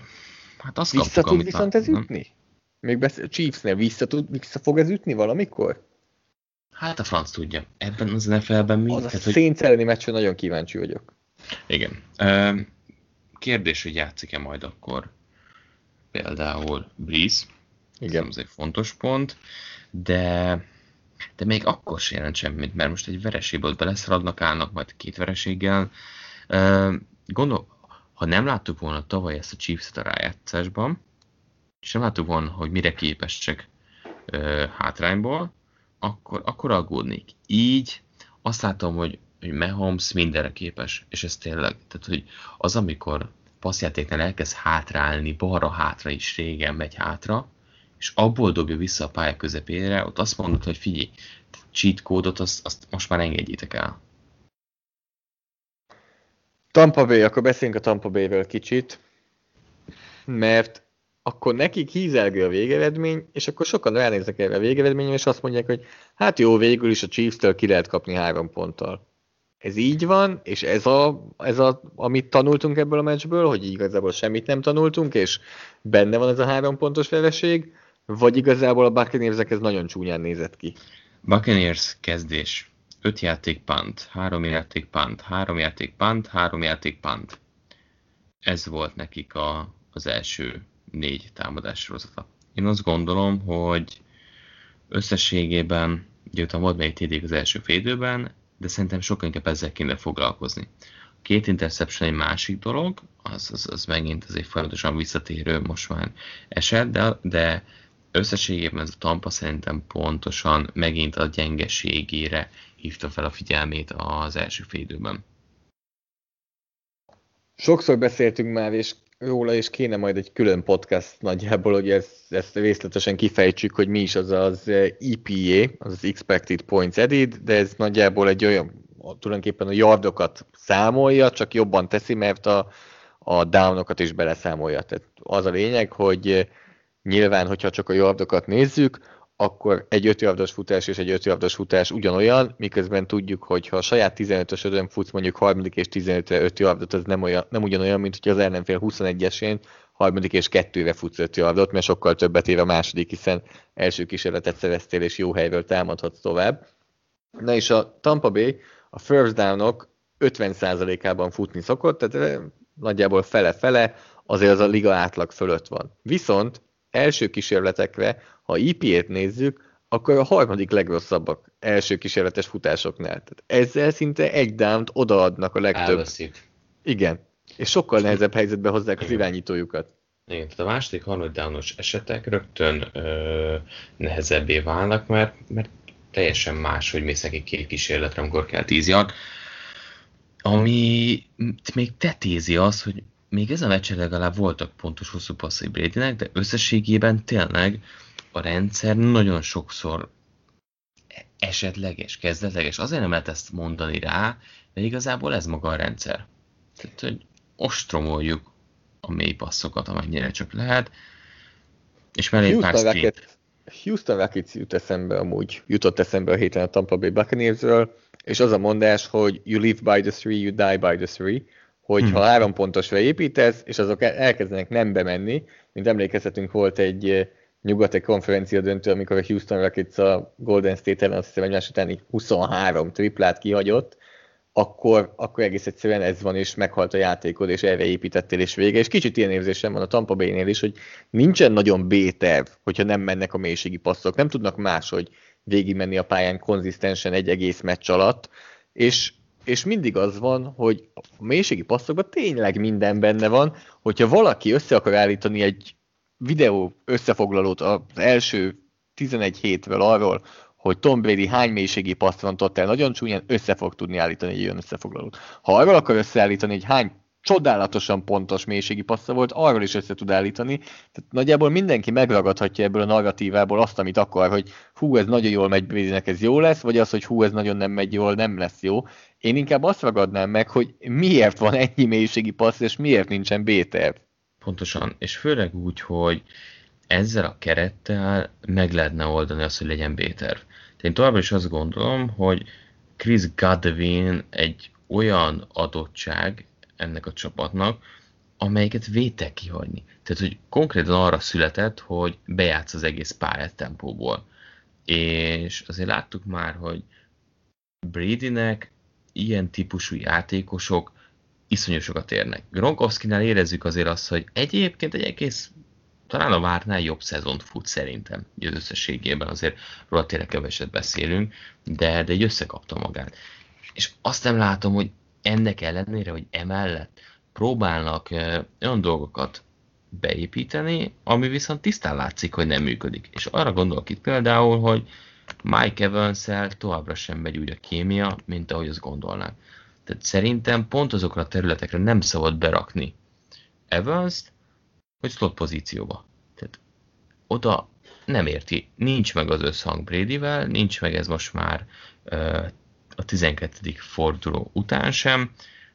hát azt Vissza kaptuk, tud viszont ez ütni? Még beszél, Chiefs-nél vissza, tud, vissza fog ez ütni valamikor? Hát a franc tudja. Ebben az NFL-ben mi? Az a hogy... elleni meccsen nagyon kíváncsi vagyok. Igen. Kérdés, hogy játszik-e majd akkor például Breeze. Igen. Ez egy fontos pont, de, de még akkor sem jelent semmit, mert most egy vereségből beleszaladnak, állnak majd két vereséggel. Gondol, ha nem láttuk volna tavaly ezt a Chiefs-et a rájátszásban, és nem láttuk volna, hogy mire képesek hátrányból, akkor, akkor aggódnék. Így azt látom, hogy, hogy Mahomes mindenre képes, és ez tényleg, tehát hogy az, amikor passzjátéknál elkezd hátrálni, balra-hátra is régen megy hátra, és abból dobja vissza a pálya közepére, ott azt mondod, hogy figyelj, cheat kódot azt, azt most már engedjétek el. Tampa Bay, akkor beszéljünk a Tampa Bay-ről kicsit, mert akkor nekik hízelgő a végeredmény, és akkor sokan ránéznek erre a végeredményre, és azt mondják, hogy hát jó, végül is a Chiefs-től ki lehet kapni három ponttal. Ez így van, és ez, a, ez a, amit tanultunk ebből a meccsből, hogy igazából semmit nem tanultunk, és benne van ez a három pontos vereség, vagy igazából a Buccaneers ez nagyon csúnyán nézett ki? Buccaneers kezdés. 5 játék punt, 3 játék punt, 3 játék punt, 3 játék punt. Ez volt nekik a, az első négy támadás sorozata. Én azt gondolom, hogy összességében, ugye utána volt még TD az első félidőben, de szerintem sokkal inkább ezzel kéne foglalkozni. A két interception egy másik dolog, az, az, az megint azért folyamatosan visszatérő most már eset, de, de összességében ez a Tampa szerintem pontosan megint a gyengeségére hívta fel a figyelmét az első félidőben. Sokszor beszéltünk már, és róla, és kéne majd egy külön podcast nagyjából, hogy ezt, ezt részletesen kifejtsük, hogy mi is az az EPA, az Expected Points Edit, de ez nagyjából egy olyan, tulajdonképpen a yardokat számolja, csak jobban teszi, mert a, a downokat is beleszámolja. Tehát az a lényeg, hogy nyilván, hogyha csak a yardokat nézzük, akkor egy 5 yardos futás és egy 5 yardos futás ugyanolyan, miközben tudjuk, hogy ha a saját 15-ösödön futsz mondjuk harmadik és 15-re 5 yardot, az nem, olyan, nem ugyanolyan, mint hogy az ellenfél 21-esén harmadik és kettőre futsz 5 yardot, mert sokkal többet ér a második, hiszen első kísérletet szereztél és jó helyről támadhatsz tovább. Na és a Tampa Bay a first downok 50%-ában futni szokott, tehát eh, nagyjából fele-fele, azért az a liga átlag fölött van. Viszont első kísérletekre ha IP-t nézzük, akkor a harmadik legrosszabbak első kísérletes futásoknál. Tehát ezzel szinte egy dámt odaadnak a legtöbb. Elveszít. Igen. És sokkal nehezebb helyzetbe hozzák az irányítójukat. Igen, tehát a második, harmadik downos esetek rögtön ö, nehezebbé válnak, mert, mert teljesen más, hogy mész neki két kísérletre, amikor kell tíz yard. Ami még tetézi az, hogy még ez a meccsen legalább voltak pontos hosszú passzai Bradynek, de összességében tényleg a rendszer nagyon sokszor esetleges, kezdetleges. Azért nem lehet ezt mondani rá, de igazából ez maga a rendszer. Tehát, hogy ostromoljuk a mély passzokat, amennyire csak lehet, és mellé pár Rocket, Houston Rockets jut eszembe amúgy, jutott eszembe a héten a Tampa Bay Buccaneersről, és az a mondás, hogy you live by the three, you die by the three, hogy hmm. ha három pontosra építesz, és azok elkezdenek nem bemenni, mint emlékezhetünk, volt egy nyugati konferencia döntő, amikor a Houston Rockets a Golden State ellen azt hiszem egymás utáni 23 triplát kihagyott, akkor, akkor egész egyszerűen ez van, és meghalt a játékod, és erre építettél, és vége. És kicsit ilyen érzésem van a Tampa Bay-nél is, hogy nincsen nagyon B-terv, hogyha nem mennek a mélységi passzok. Nem tudnak máshogy végigmenni a pályán konzisztensen egy egész meccs alatt, és, és mindig az van, hogy a mélységi passzokban tényleg minden benne van, hogyha valaki össze akar állítani egy videó összefoglalót az első 11 hétvel arról, hogy Tom Brady hány mélységi paszt rontott el, nagyon csúnyán össze fog tudni állítani egy olyan összefoglalót. Ha arról akar összeállítani, hogy hány csodálatosan pontos mélységi passza volt, arról is össze tud állítani. Tehát nagyjából mindenki megragadhatja ebből a narratívából azt, amit akar, hogy hú, ez nagyon jól megy Bradynek, ez jó lesz, vagy az, hogy hú, ez nagyon nem megy jól, nem lesz jó. Én inkább azt ragadnám meg, hogy miért van ennyi mélységi passz, és miért nincsen B-terv. Pontosan, és főleg úgy, hogy ezzel a kerettel meg lehetne oldani azt, hogy legyen B-terv. Én továbbra is azt gondolom, hogy Chris Godwin egy olyan adottság ennek a csapatnak, amelyiket vétek kihagyni. Tehát, hogy konkrétan arra született, hogy bejátsz az egész pályát tempóból. És azért láttuk már, hogy Bradynek ilyen típusú játékosok iszonyú sokat érnek. Gronkowski-nál érezzük azért azt, hogy egyébként egy egész talán a várnál jobb szezont fut szerintem, az összességében azért róla tényleg keveset beszélünk, de, de egy összekapta magát. És azt nem látom, hogy ennek ellenére, hogy emellett próbálnak olyan dolgokat beépíteni, ami viszont tisztán látszik, hogy nem működik. És arra gondolok itt például, hogy Mike evans továbbra sem megy úgy a kémia, mint ahogy azt gondolnák. Tehát szerintem pont azokra a területekre nem szabad berakni evans hogy slot pozícióba. Tehát oda nem érti, nincs meg az összhang Bradyvel, nincs meg ez most már uh, a 12. forduló után sem,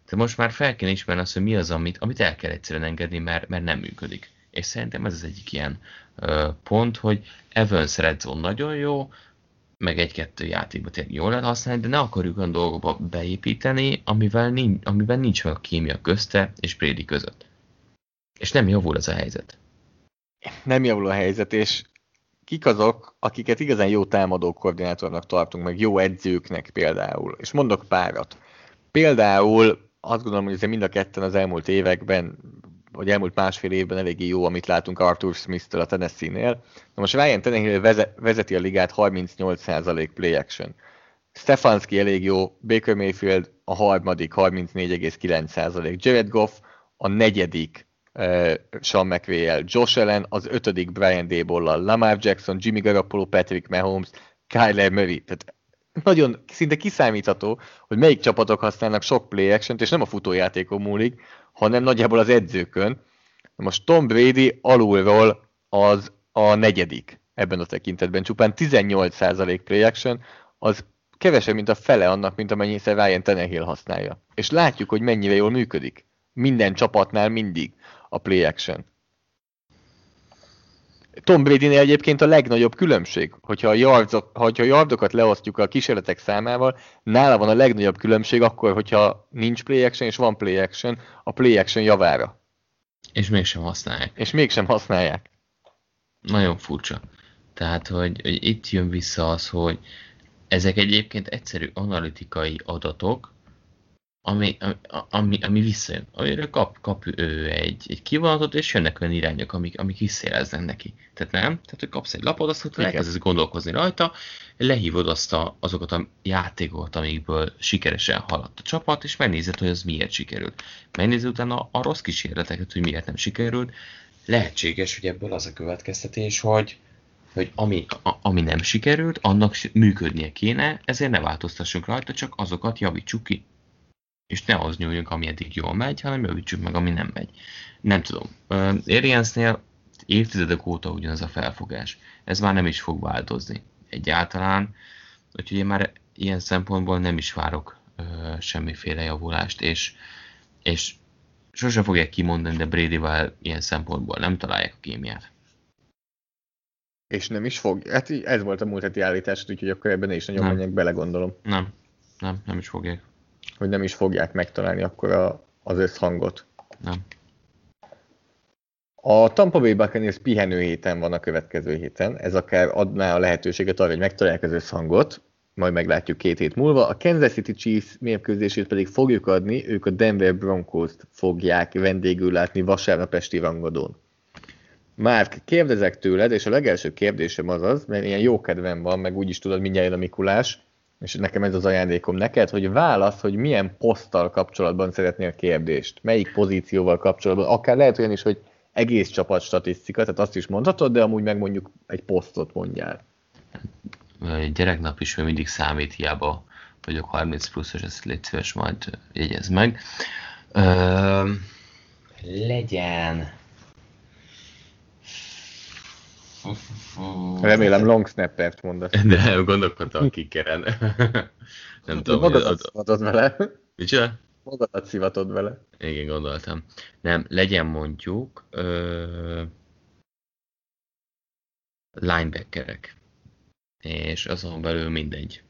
de most már fel kell ismerni azt, hogy mi az, amit, amit el kell egyszerűen engedni, mert, mert nem működik. És szerintem ez az egyik ilyen uh, pont, hogy Evans Red Zone nagyon jó, meg egy-kettő játékba tényleg jól lehet használni, de ne akarjuk olyan dolgokba beépíteni, amivel nincs, amiben nincs meg a kémia közte és Brady között. És nem javul ez a helyzet. Nem javul a helyzet, és kik azok, akiket igazán jó támadó koordinátornak tartunk, meg jó edzőknek például. És mondok párat. Például azt gondolom, hogy ez mind a ketten az elmúlt években, vagy elmúlt másfél évben eléggé jó, amit látunk Arthur Smith-től a Tennessee-nél. Na most Ryan Tannehill vezeti a ligát 38% play action. Stefanski elég jó, Baker Mayfield a harmadik 34,9%, Jared Goff a negyedik Sean mcvay Josh Allen az ötödik Brian Dable-lal, Lamar Jackson, Jimmy Garoppolo, Patrick Mahomes, Kyler Murray. Tehát nagyon szinte kiszámítható, hogy melyik csapatok használnak sok play action és nem a futójátékon múlik, hanem nagyjából az edzőkön. Most Tom Brady alulról az a negyedik ebben a tekintetben. Csupán 18% play action, az kevesebb, mint a fele annak, mint amennyi Ryan Tenehill használja. És látjuk, hogy mennyire jól működik. Minden csapatnál mindig a play action. Tom brady egyébként a legnagyobb különbség, hogyha a, yardok, hogyha a yardokat leosztjuk a kísérletek számával, nála van a legnagyobb különbség akkor, hogyha nincs play action és van play action, a play action javára. És mégsem használják. És mégsem használják. Nagyon furcsa. Tehát, hogy, hogy itt jön vissza az, hogy ezek egyébként egyszerű analitikai adatok, ami, ami, ami visszajön. Amire kap, kap ő egy, egy kivonatot, és jönnek olyan irányok, amik, amik visszajeleznek neki. Tehát nem? Tehát, hogy kapsz egy lapot, azt hogy elkezdesz gondolkozni rajta, lehívod azt a, azokat a játékokat, amikből sikeresen haladt a csapat, és megnézed, hogy az miért sikerült. Megnézed utána a rossz kísérleteket, hogy miért nem sikerült. Lehetséges, hogy ebből az a következtetés, hogy, hogy ami, a, ami nem sikerült, annak működnie kéne, ezért ne változtassunk rajta, csak azokat javítsuk ki és ne az nyúljunk, ami eddig jól megy, hanem javítsuk meg, ami nem megy. Nem tudom. Ariansnél évtizedek óta ugyanaz a felfogás. Ez már nem is fog változni egyáltalán, úgyhogy én már ilyen szempontból nem is várok uh, semmiféle javulást, és, és sose fogják kimondani, de Bradyvel ilyen szempontból nem találják a kémiát. És nem is fog. Hát ez volt a múlt heti állítás, úgyhogy akkor ebben is nagyon menjek bele, gondolom. Nem, nem, nem is fogják hogy nem is fogják megtalálni akkor a, az összhangot. Nem. A Tampa Bay Buccaneers pihenő héten van a következő héten, ez akár adná a lehetőséget arra, hogy megtalálják az összhangot, majd meglátjuk két hét múlva. A Kansas City Chiefs mérkőzését pedig fogjuk adni, ők a Denver Broncos-t fogják vendégül látni vasárnap esti rangadón. Márk, kérdezek tőled, és a legelső kérdésem az az, mert ilyen jó kedvem van, meg úgyis tudod, mindjárt a Mikulás, és nekem ez az ajándékom neked, hogy válasz, hogy milyen poszttal kapcsolatban szeretnél kérdést, melyik pozícióval kapcsolatban, akár lehet olyan is, hogy egész csapat statisztika, tehát azt is mondhatod, de amúgy meg mondjuk egy posztot mondjál. Egy gyereknap is még mindig számít, hiába vagyok 30 pluszos, ezt légy szíves, majd jegyez meg. Ö, legyen Remélem long snappert mondasz. De gondolkodtam a kickeren. Nem tudom. Magadat szivatod vele. Micsoda? Magadat szivatod vele. Igen, gondoltam. Nem, legyen mondjuk ö, linebackerek. És azon belül mindegy.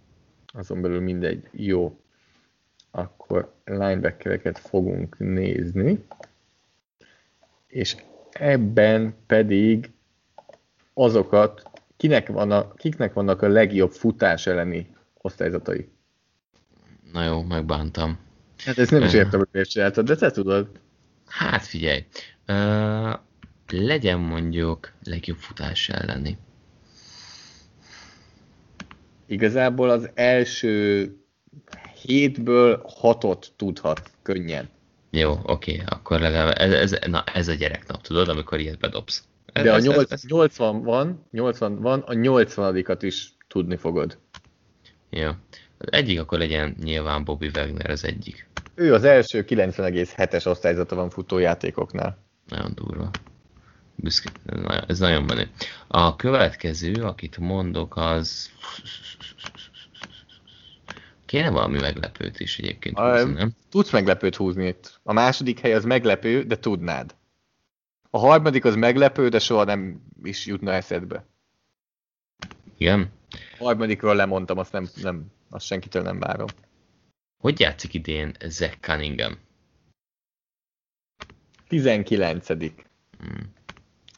Azon belül mindegy. Jó. Akkor linebackereket fogunk nézni. És ebben pedig azokat, kinek vannak, kiknek vannak a legjobb futás elleni osztályzatai? Na jó, megbántam. Hát ezt nem is értem, hogy miért csináltad, de te tudod. Hát figyelj, uh, legyen mondjuk legjobb futás elleni. Igazából az első hétből hatot tudhat könnyen. Jó, oké, akkor legalább ez, ez, na, ez a gyereknap, tudod, amikor ilyet bedobsz. De a Ez- ez- 8, ez- 80 van, 80 van, a 80 is tudni fogod. Jó. Az egyik akkor legyen nyilván Bobby Wagner az egyik. Ő az első 90,7-es osztályzata van futójátékoknál. Nagyon durva. Büszke, ez nagyon, ez menő. A következő, akit mondok, az... Kéne valami meglepőt is egyébként A- húzni, nem? Tudsz meglepőt húzni itt. A második hely az meglepő, de tudnád. A harmadik az meglepő, de soha nem is jutna eszedbe. Igen? A harmadikról lemondtam, azt, nem, nem, azt senkitől nem várom. Hogy játszik idén Zach Cunningham? 19 Hmm.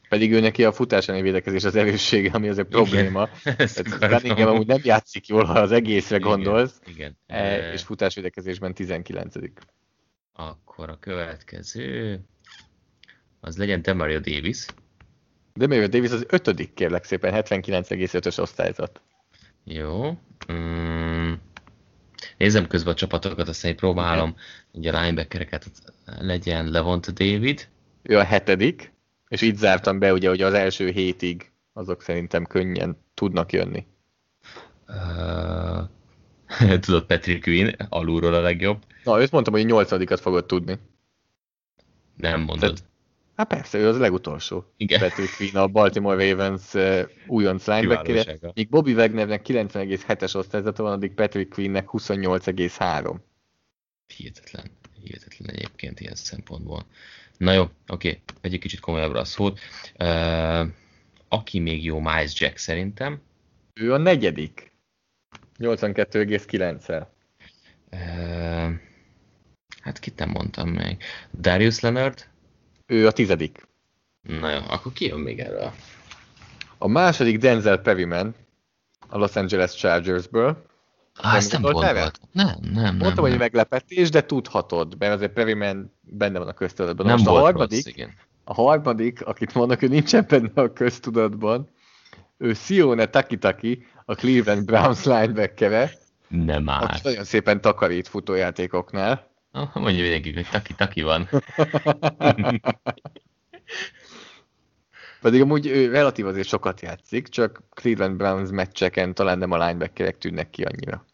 Pedig ő neki a futás védekezés az erőssége, ami azért probléma. Tehát akarom. Cunningham amúgy nem játszik jól, ha az egészre Igen, gondolsz, Igen. e, E, és futásvédekezésben 19 Akkor a következő... Az legyen Demario Davis. De Mario Davis az ötödik, kérlek szépen, 79,5-ös osztályzat. Jó. Mm. Nézem közben a csapatokat, aztán így próbálom, ugye a linebackereket legyen Levont David. Ő a hetedik, és itt zártam be, ugye, hogy az első hétig azok szerintem könnyen tudnak jönni. Uh, tudod, Patrick Quinn, alulról a legjobb. Na, őt mondtam, hogy nyolcadikat fogod tudni. Nem mondod. Hát persze, ő az a legutolsó. Igen. Quinn, a Baltimore Ravens uh, újonc linebacker Kiválósága. míg Bobby Wagnernek 90,7-es osztályzata van, addig Patrick Quinnnek 28,3. Hihetetlen. Hihetetlen egyébként ilyen szempontból. Na jó, oké, egy kicsit komolyabbra a szót. Uh, aki még jó, Miles Jack szerintem. Ő a negyedik. 82,9-el. Uh, hát kit nem mondtam még. Darius Leonard? Ő a tizedik. Na jó, akkor ki jön még erről? A második Denzel Perryman a Los Angeles Chargersből. Ah, ezt nem gondoltam. Nem, nem, nem. Mondtam, hogy nem. meglepetés, de tudhatod, mert azért Perryman benne van a köztudatban. nem Most a volt harmadik, rossz, igen. a harmadik, akit mondok, ő nincsen benne a köztudatban, ő Sione Takitaki, a Cleveland Browns linebackere, Nem már. aki nagyon szépen takarít futójátékoknál. Mondja mindenki, hogy taki-taki van. Pedig amúgy ő relatív azért sokat játszik, csak Cleveland Browns meccseken talán nem a linebackerek tűnnek ki annyira.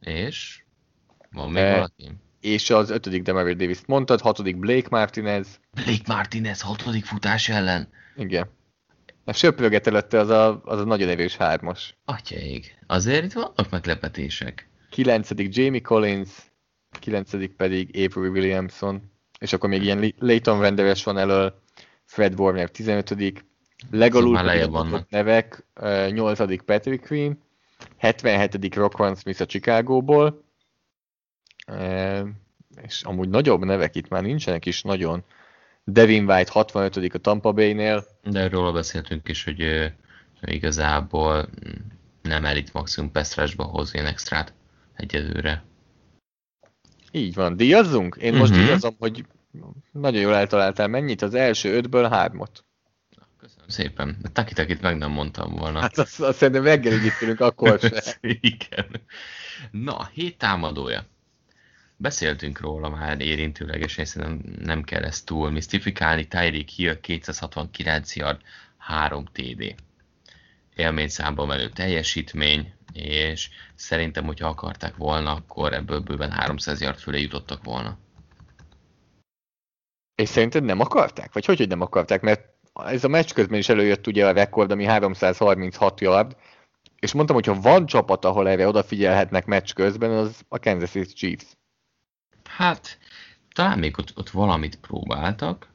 És? Van még Eh, valaki? És az ötödik Demario davis mondtad, hatodik Blake Martinez, Blake Martinez hatodik futás ellen. igen. A söpröget előtte az a, az a nagyon erős hármas. Atyaig. Azért itt vannak meglepetések. Kilencedik Jamie Collins, kilencedik pedig Avery Williamson, és akkor még ilyen Leighton Vanderes van elől, Fred Warner 15 legalul pedig vannak. nevek, 8. Patrick Queen, 77. Rockwan Smith a Chicagóból, és amúgy nagyobb nevek itt már nincsenek is nagyon. Devin White 65. a Tampa Bay-nél, De erről beszéltünk is, hogy igazából mm, nem elit maximum Pestrásba hoz én extrát egyelőre. Így van. Díjazzunk? Én most Mhm. díjazom, hogy nagyon jól eltaláltál mennyit, az első ötből hármat. Köszönöm szépen. De Taki-takit meg nem mondtam volna. Hát azt, azt szerintem ülünk, akkor se. Igen. Na, hét támadója. Beszéltünk róla már érintőlegesen, szerintem nem kell ezt túl misztifikálni. Tyreek Hill 269 yard, 3 TD. Élményszámban menő teljesítmény, és szerintem, hogyha akarták volna, akkor ebből bőven 300 yard fölé jutottak volna. És szerinted nem akarták? Vagy hogy, hogy nem akarták? Mert ez a meccs közben is előjött ugye a rekord, ami 336 yard, és mondtam, hogy ha van csapat, ahol erre odafigyelhetnek meccs közben, az a Kansas City Chiefs. Hát, talán még ott, ott valamit próbáltak,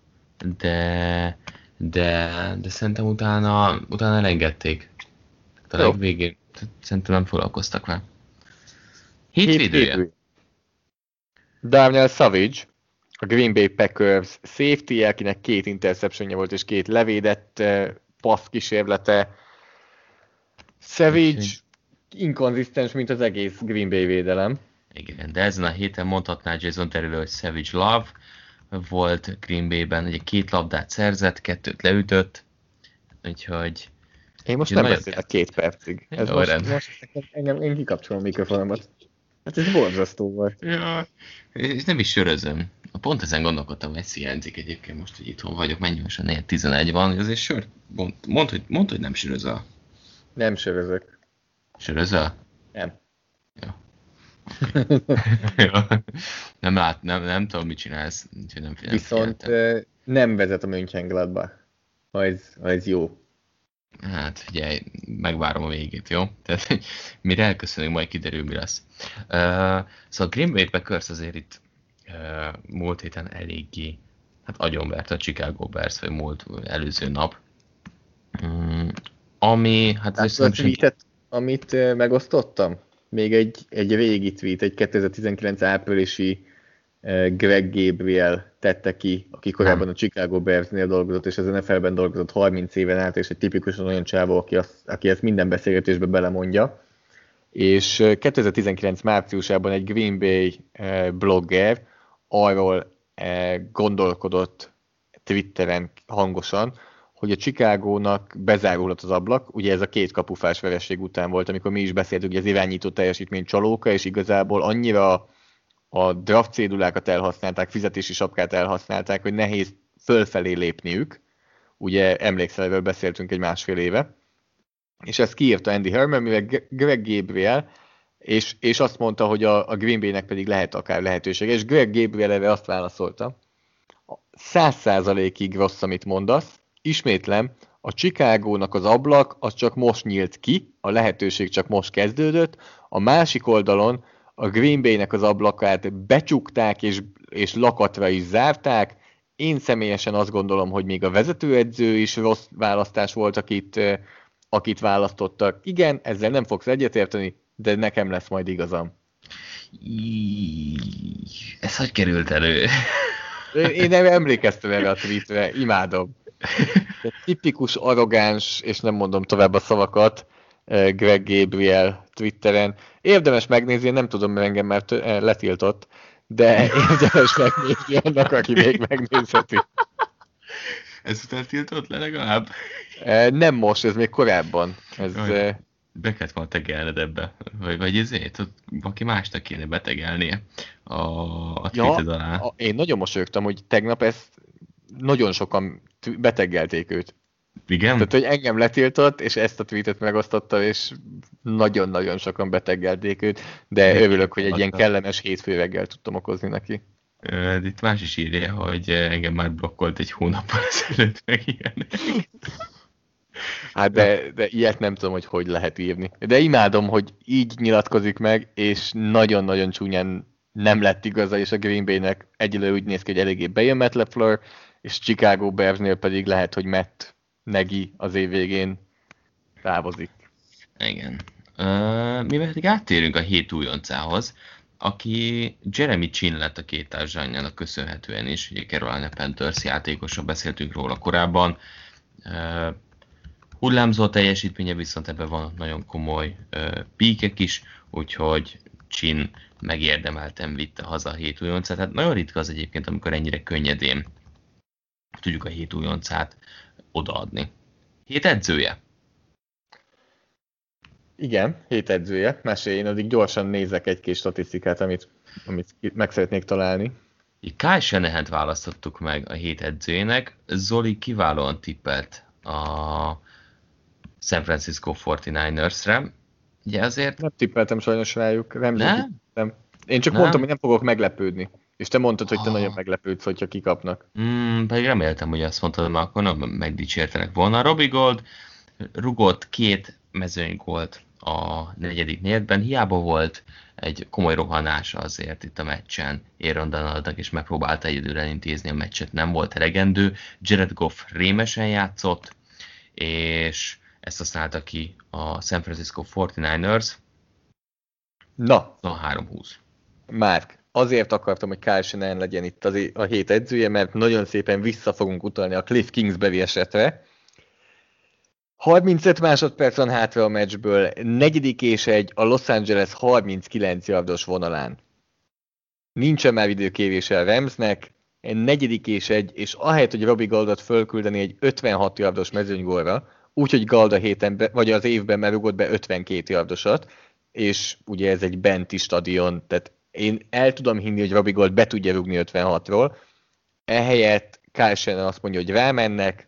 de, de, de szerintem utána, utána elengedték. A Jó. Legvégén szerintem nem foglalkoztak vele. Hétvédője. Darnell Savage, a Green Bay Packers safety akinek két interceptionja volt és két levédett uh, passz kísérlete. Savage inkonzisztens, mint az egész Green Bay védelem. Igen, de ezen a héten mondhatná Jason terül, hogy Savage Love volt Green Bay-ben, ugye két labdát szerzett, kettőt leütött, úgyhogy... Én most nem beszélek két percig. Ez Jó, most, most engem, én kikapcsolom a mikrofonomat. Hát ez borzasztó volt. Ja, és nem is sörözöm. Pont ezen gondolkodtam, hogy hiányzik egyébként most, hogy itthon vagyok, mennyi most a 11 van, azért sör, mond, mond, hogy, mond, hogy nem sörözöl. Nem sörözök. Sörözöl? Nem. Jó. Okay. nem lát, nem, nem tudom, mit csinálsz, úgyhogy nem figyelem. Viszont figyeltem. nem vezet a Mönchengladba, ha ez, ha ez jó. Hát figyelj, megvárom a végét, jó? Tehát mire elköszönünk, majd kiderül, mi lesz. Uh, szóval Green Bay Packers azért itt uh, múlt héten eléggé hát agyonvert a Chicago Bears, vagy múlt előző nap. Um, ami, hát ez a tweetet, amit megosztottam? Még egy, egy régi tweet, egy 2019 áprilisi Greg Gabriel tette ki, aki korábban a Chicago Bears-nél dolgozott, és az NFL-ben dolgozott 30 éven át, és egy tipikusan olyan csávó, aki, azt, aki ezt minden beszélgetésbe belemondja. És 2019 márciusában egy Green Bay blogger arról gondolkodott Twitteren hangosan, hogy a Chicagónak bezárulhat az ablak, ugye ez a két kapufás vereség után volt, amikor mi is beszéltünk, hogy az irányító teljesítmény csalóka, és igazából annyira a draft cédulákat elhasználták, fizetési sapkát elhasználták, hogy nehéz fölfelé lépniük. Ugye emlékszel, erről beszéltünk egy másfél éve. És ezt kiírta Andy Herman, mivel Greg Gabriel, és, és azt mondta, hogy a, a Green Bay-nek pedig lehet akár lehetőség. És Greg Gabriel erre azt válaszolta, száz százalékig rossz, amit mondasz, ismétlem, a Chicagónak az ablak az csak most nyílt ki, a lehetőség csak most kezdődött, a másik oldalon a Green Bay-nek az ablakát becsukták és, és lakatra is zárták. Én személyesen azt gondolom, hogy még a vezetőedző is rossz választás volt, akit, akit választottak. Igen, ezzel nem fogsz egyetérteni, de nekem lesz majd igazam. Ez hogy került elő? Én nem emlékeztem erre a tweetre, imádom. De tipikus arrogáns, és nem mondom tovább a szavakat, Greg Gabriel Twitteren. Érdemes megnézni, nem tudom, mert engem már eh, letiltott, de érdemes megnézni annak, aki még megnézheti. Ez után tiltott le legalább? Eh, nem most, ez még korábban. Ez, Jaj, eh, be kellett volna tegelned ebbe, vagy, vagy ezért, valaki másnak kéne betegelnie a, a ja, alá. A, én nagyon mosolyogtam, hogy tegnap ezt nagyon sokan betegelték őt. Igen? Tehát, hogy engem letiltott, és ezt a tweetet megosztotta, és nagyon-nagyon sokan beteggelték őt, de Én örülök, hogy egy ilyen kellemes hétfő reggel tudtam okozni neki. Itt más is írja, hogy engem már blokkolt egy hónappal ezelőtt meg ilyenek. Hát de, de ilyet nem tudom, hogy hogy lehet írni. De imádom, hogy így nyilatkozik meg, és nagyon-nagyon csúnyán nem lett igaza, és a Green Bay-nek egyelőre úgy néz ki, hogy eléggé bejön Matt LeFleur, és Chicago Bearsnél pedig lehet, hogy Matt Negi az év végén távozik. Igen. Uh, mi pedig áttérünk a hét újoncához, aki Jeremy Chin lett a két társadalmának köszönhetően is, ugye Carolina Panthers játékosra beszéltünk róla korábban. Uh, hullámzó teljesítménye, viszont ebben van nagyon komoly uh, píkek is, úgyhogy Chin megérdemelten vitte haza a hét újoncát. Hát nagyon ritka az egyébként, amikor ennyire könnyedén tudjuk a hét újoncát odaadni. Hét edzője? Igen, hét edzője. Mesélj, én addig gyorsan nézek egy kis statisztikát, amit, amit meg szeretnék találni. Kyle shanahan választottuk meg a hét edzőjének. Zoli kiválóan tippelt a San Francisco 49ers-re. Ugye azért... Nem tippeltem sajnos rájuk. Nem, nem? Én csak nem? mondtam, hogy nem fogok meglepődni. És te mondtad, hogy te oh. nagyon meglepődsz, hogyha kikapnak. Mm, pedig reméltem, hogy azt mondtad, mert akkor nem megdicsértenek volna. Robbie Gold rugott két mezőnygolt a negyedik negyedben, hiába volt egy komoly rohanás azért itt a meccsen Aaron Donaldnak, és megpróbálta egyedül elintézni a meccset, nem volt elegendő. Jared Goff rémesen játszott, és ezt használta ki a San Francisco 49ers. Na. A 3-20. Márk, azért akartam, hogy Kyle Shanahan legyen itt az, a hét edzője, mert nagyon szépen vissza fogunk utalni a Cliff Kingsbury esetre. 35 másodperc van hátra a meccsből, negyedik és egy a Los Angeles 39 yardos vonalán. Nincsen már időkévése a Ramsnek, egy negyedik és egy, és ahelyett, hogy Robbie Goldot fölküldeni egy 56 yardos mezőnygólra, úgyhogy Gald a héten, be, vagy az évben már rugott be 52 yardosat, és ugye ez egy benti stadion, tehát én el tudom hinni, hogy Robbie Gold be tudja rugni 56-ról, ehelyett Kyle azt mondja, hogy rámennek,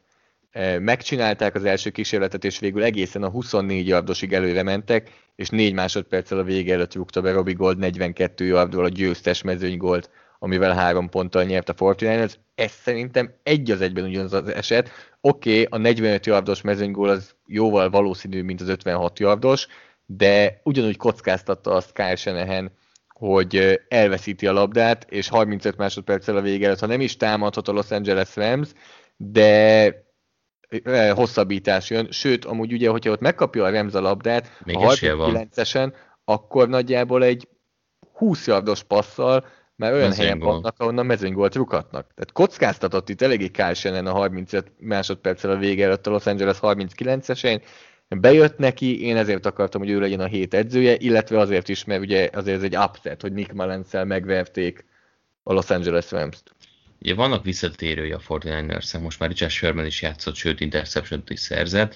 e, megcsinálták az első kísérletet, és végül egészen a 24 yardosig előre mentek, és 4 másodperccel a vége előtt rúgta be Robbie Gold 42 yardról a győztes mezőnygolt, amivel három ponttal nyert a 49 Ez szerintem egy az egyben ugyanaz az eset. Oké, okay, a 45 yardos mezőnygól az jóval valószínű, mint az 56 yardos, de ugyanúgy kockáztatta azt Kyle Shanahan, hogy elveszíti a labdát, és 35 másodperccel a vége előtt, ha nem is támadhat a Los Angeles Rams, de hosszabbítás jön, sőt, amúgy ugye, hogyha ott megkapja a Rams a labdát, Még a 39-esen, akkor nagyjából egy 20 yardos passzal már olyan mezőny helyen vannak, ahonnan mezőnygolt rukatnak. Tehát kockáztatott itt eléggé Kyle a 35 másodperccel a vége előtt a Los Angeles 39-esén, bejött neki, én ezért akartam, hogy ő legyen a hét edzője, illetve azért is, mert ugye azért ez egy upset, hogy Nick mullens megverték a Los Angeles Rams-t. Ugye vannak visszatérői a 49ers most már Richard Sherman is játszott, sőt interception is szerzett.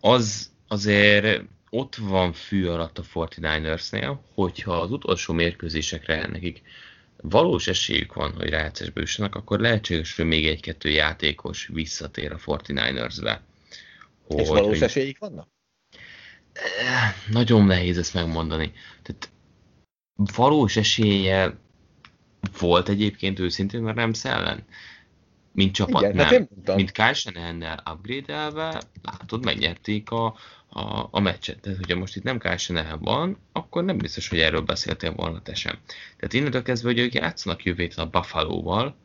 Az azért ott van fű alatt a 49ersnél, hogyha az utolsó mérkőzésekre nekik valós esélyük van, hogy rájátszásba jussanak, akkor lehetséges, hogy még egy-kettő játékos visszatér a 49ers-be. Hogy, És valós hogy... esélyik vannak? Eh, nagyon nehéz ezt megmondani. Tehát valós esélye volt egyébként őszintén a Rams ellen? Mint csapat Igen, hát nem. Hát Mint Kyle Shanahan-nel upgrade-elve, látod, megnyerték a, a, a meccset. Tehát, hogyha most itt nem Kyle Shanahan van, akkor nem biztos, hogy erről beszéltél volna te sem. Tehát innentől kezdve, hogy ők játszanak jövő a Buffalo-val,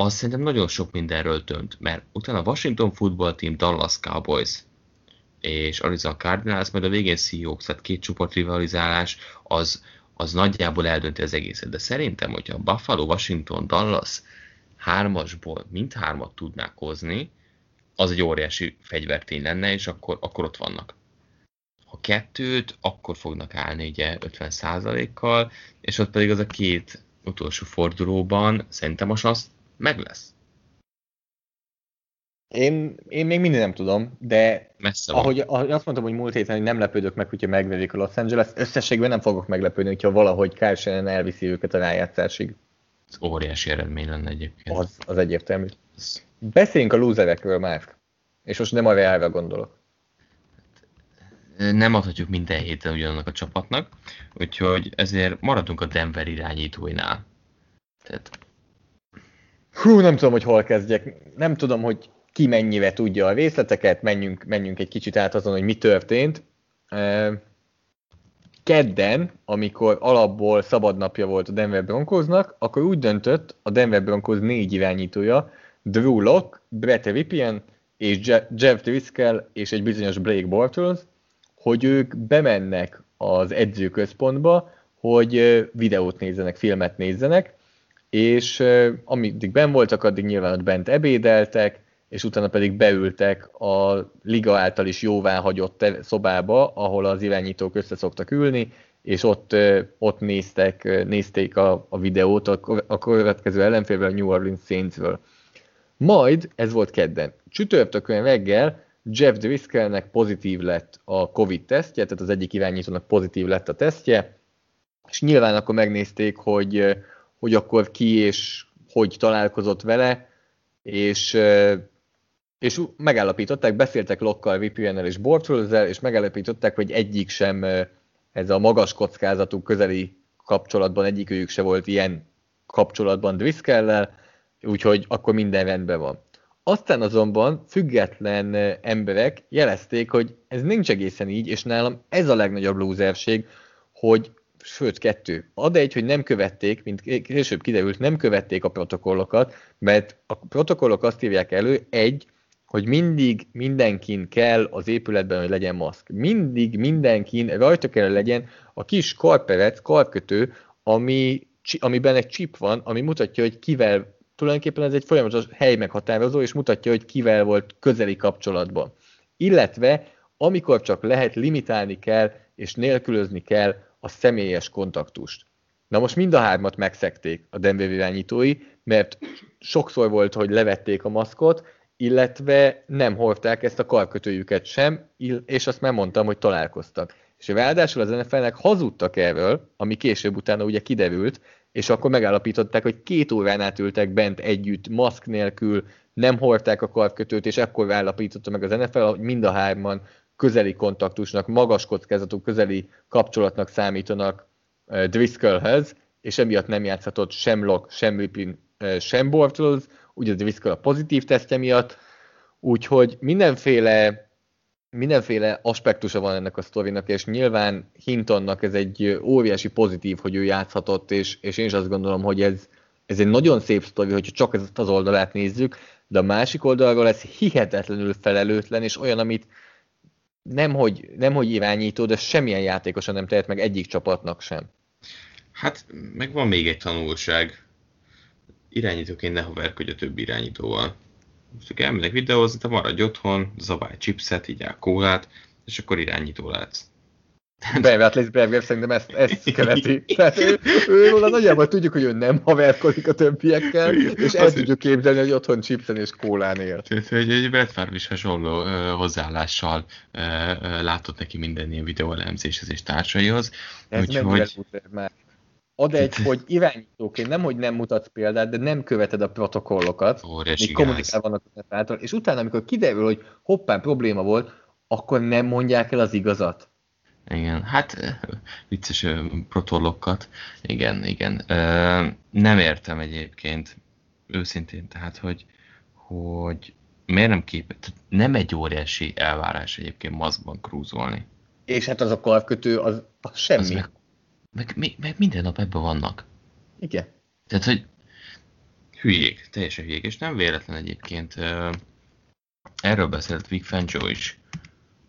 az szerintem nagyon sok mindenről dönt, mert utána a Washington Football Team, Dallas Cowboys és Arizona Cardinals, majd a végén Seahawks, tehát két csoport rivalizálás, az, az nagyjából eldönti az egészet. De szerintem, hogyha Buffalo, Washington, Dallas hármasból mind hármat tudnák hozni, az egy óriási fegyvertény lenne, és akkor, akkor ott vannak. Ha kettőt, akkor fognak állni ugye 50%-kal, és ott pedig az a két utolsó fordulóban szerintem most az meg lesz. Én, én még mindig nem tudom, de Messze ahogy, ahogy azt mondtam, hogy múlt héten, hogy nem lepődök meg, hogyha megverik a Los Angeles, összességben nem fogok meglepődni, hogyha valahogy Kyle elviszi őket a rájátszásig. Ez óriási eredmény lenne egyébként. Az, az egyértelmű. Beszéljünk a lúzerekről, Márk. És most nem a Realre gondolok. Nem adhatjuk minden héten ugyanannak a csapatnak, úgyhogy ezért maradunk a Denver irányítóinál. Tehát Hú, nem tudom, hogy hol kezdjek. Nem tudom, hogy ki mennyire tudja a részleteket, menjünk, menjünk egy kicsit át azon, hogy mi történt. Kedden, amikor alapból szabadnapja volt a Denver Broncosnak, akkor úgy döntött a Denver Broncos négy irányítója, Drew Locke, Brett Ripien és Jeff Driscoll és egy bizonyos Blake Bortles, hogy ők bemennek az edzőközpontba, hogy videót nézzenek, filmet nézzenek, és amíg ben voltak, addig nyilván ott bent ebédeltek, és utána pedig beültek a liga által is jóvá hagyott szobába, ahol az irányítók össze szoktak ülni, és ott, ott néztek, nézték a, a videót a, a következő ellenfélből, a New Orleans Saintsről. Majd, ez volt kedden, csütörtökön reggel Jeff Driscollnek pozitív lett a Covid tesztje, tehát az egyik irányítónak pozitív lett a tesztje, és nyilván akkor megnézték, hogy hogy akkor ki és hogy találkozott vele, és, és megállapították, beszéltek Lokkal, VPN-el és Bortrullzel, és megállapították, hogy egyik sem ez a magas kockázatú közeli kapcsolatban, egyikőjük se volt ilyen kapcsolatban Driscoll-lel, úgyhogy akkor minden rendben van. Aztán azonban független emberek jelezték, hogy ez nincs egészen így, és nálam ez a legnagyobb lúzerség, hogy sőt kettő. Ad egy, hogy nem követték, mint később kiderült, nem követték a protokollokat, mert a protokollok azt írják elő, egy, hogy mindig mindenkin kell az épületben, hogy legyen maszk. Mindig mindenkin rajta kell legyen a kis karperec, karkötő, ami, amiben egy chip van, ami mutatja, hogy kivel, tulajdonképpen ez egy folyamatos hely meghatározó, és mutatja, hogy kivel volt közeli kapcsolatban. illetve amikor csak lehet, limitálni kell és nélkülözni kell a személyes kontaktust. Na most mind a hármat megszekték a Denver irányítói, mert sokszor volt, hogy levették a maszkot, illetve nem hordták ezt a karkötőjüket sem, és azt már mondtam, hogy találkoztak. És ráadásul az NFL-nek hazudtak erről, ami később utána ugye kiderült, és akkor megállapították, hogy két órán át ültek bent együtt, maszk nélkül, nem hordták a karkötőt, és ekkor állapította meg az NFL, hogy mind a hárman közeli kontaktusnak, magas kockázatú közeli kapcsolatnak számítanak Driscollhez, és emiatt nem játszhatott sem Lock, sem Ripin, uh, sem Bortles, ugye Driscoll a pozitív tesztje miatt, úgyhogy mindenféle mindenféle aspektusa van ennek a sztorinak, és nyilván Hintonnak ez egy óriási pozitív, hogy ő játszhatott, és, és én is azt gondolom, hogy ez, ez egy nagyon szép sztori, hogyha csak ezt az oldalát nézzük, de a másik oldalról ez hihetetlenül felelőtlen, és olyan, amit nemhogy, nemhogy irányító, de semmilyen játékosan nem tehet meg egyik csapatnak sem. Hát, meg van még egy tanulság. Irányítóként ne haverkodj a többi irányítóval. Most elmennek videózni, te maradj otthon, zabálj chipset, így kólát, és akkor irányító lehetsz. Bevet lesz Berger, szerintem ezt, ezt követi. Tehát ő, ő róla nagyjából tudjuk, hogy ő nem haverkodik a többiekkel, és el tudjuk képzelni, hogy otthon chipsen és kólán él. Tehát, hogy egy Brett Favre is hasonló hozzáállással uh, uh, látott neki minden ilyen videóelemzéshez és társaihoz. Ez Úgyhogy... már ad egy, hogy irányítóként nem, hogy nem mutatsz példát, de nem követed a protokollokat, még kommunikál vannak által, és utána, amikor kiderül, hogy hoppán probléma volt, akkor nem mondják el az igazat. Igen, hát vicces protollokat. Igen, igen. Nem értem egyébként, őszintén, tehát, hogy, hogy miért nem kép... Nem egy óriási elvárás egyébként maszkban krúzolni. És hát az a karkötő, az, az semmi. Az meg meg, meg minden nap ebben vannak. Igen. Tehát, hogy hülyék, teljesen hülyék, és nem véletlen egyébként. Erről beszélt Vic Fangio is.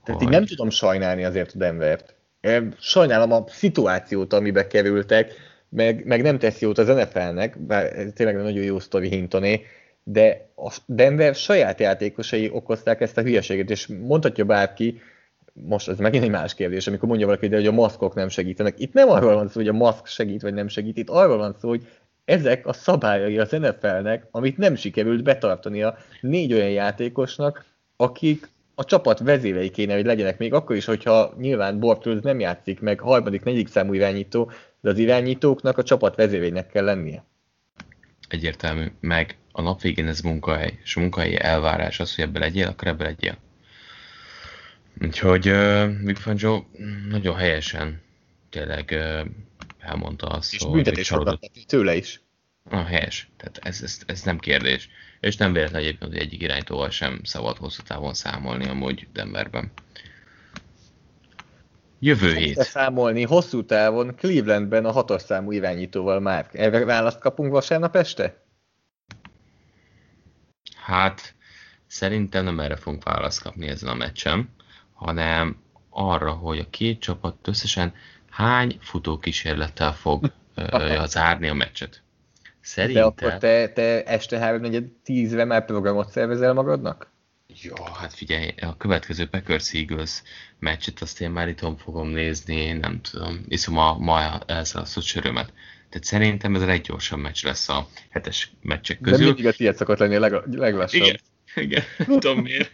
Tehát hogy... én nem tudom sajnálni azért a Denvert. Sajnálom a szituációt, amibe kerültek, meg, meg nem tesz jót az NFL-nek, bár tényleg nagyon jó sztori Hintoné, de a Denver saját játékosai okozták ezt a hülyeséget, és mondhatja bárki, most ez megint egy más kérdés, amikor mondja valaki, hogy a maszkok nem segítenek. Itt nem arról van szó, hogy a maszk segít vagy nem segít, itt arról van szó, hogy ezek a szabályai az NFL-nek, amit nem sikerült betartania négy olyan játékosnak, akik a csapat vezérei kéne, hogy legyenek még akkor is, hogyha nyilván Bortles nem játszik meg harmadik, negyedik számú irányító, de az irányítóknak a csapat vezéreinek kell lennie. Egyértelmű, meg a nap végén ez munkahely, és a munkahelyi elvárás az, hogy ebbe legyél, akkor ebbe legyél. Úgyhogy uh, Big Fangio nagyon helyesen tényleg uh, elmondta azt, és hogy... büntetés tőle is. Ah, helyes. Tehát ez, ez, ez, nem kérdés. És nem véletlen egyébként, hogy egyik irányítóval sem szabad hosszú távon számolni amúgy Denverben. Jövő hét. számolni hosszú távon Clevelandben a hatos számú irányítóval már. Erre választ kapunk vasárnap este? Hát, szerintem nem erre fogunk választ kapni ezen a meccsen hanem arra, hogy a két csapat összesen hány futókísérlettel fog zárni a meccset. Szerintem... De akkor te, te este 3 10 már programot szervezel magadnak? Jó, hát figyelj, a következő Packers Eagles meccset azt én már itthon fogom nézni, nem tudom, iszom a ma elszalasztott sörömet. Tehát szerintem ez a leggyorsabb meccs lesz a hetes meccsek közül. De mindig a tiéd szokott lenni a leg, leglassabb. Igen, igen, tudom miért.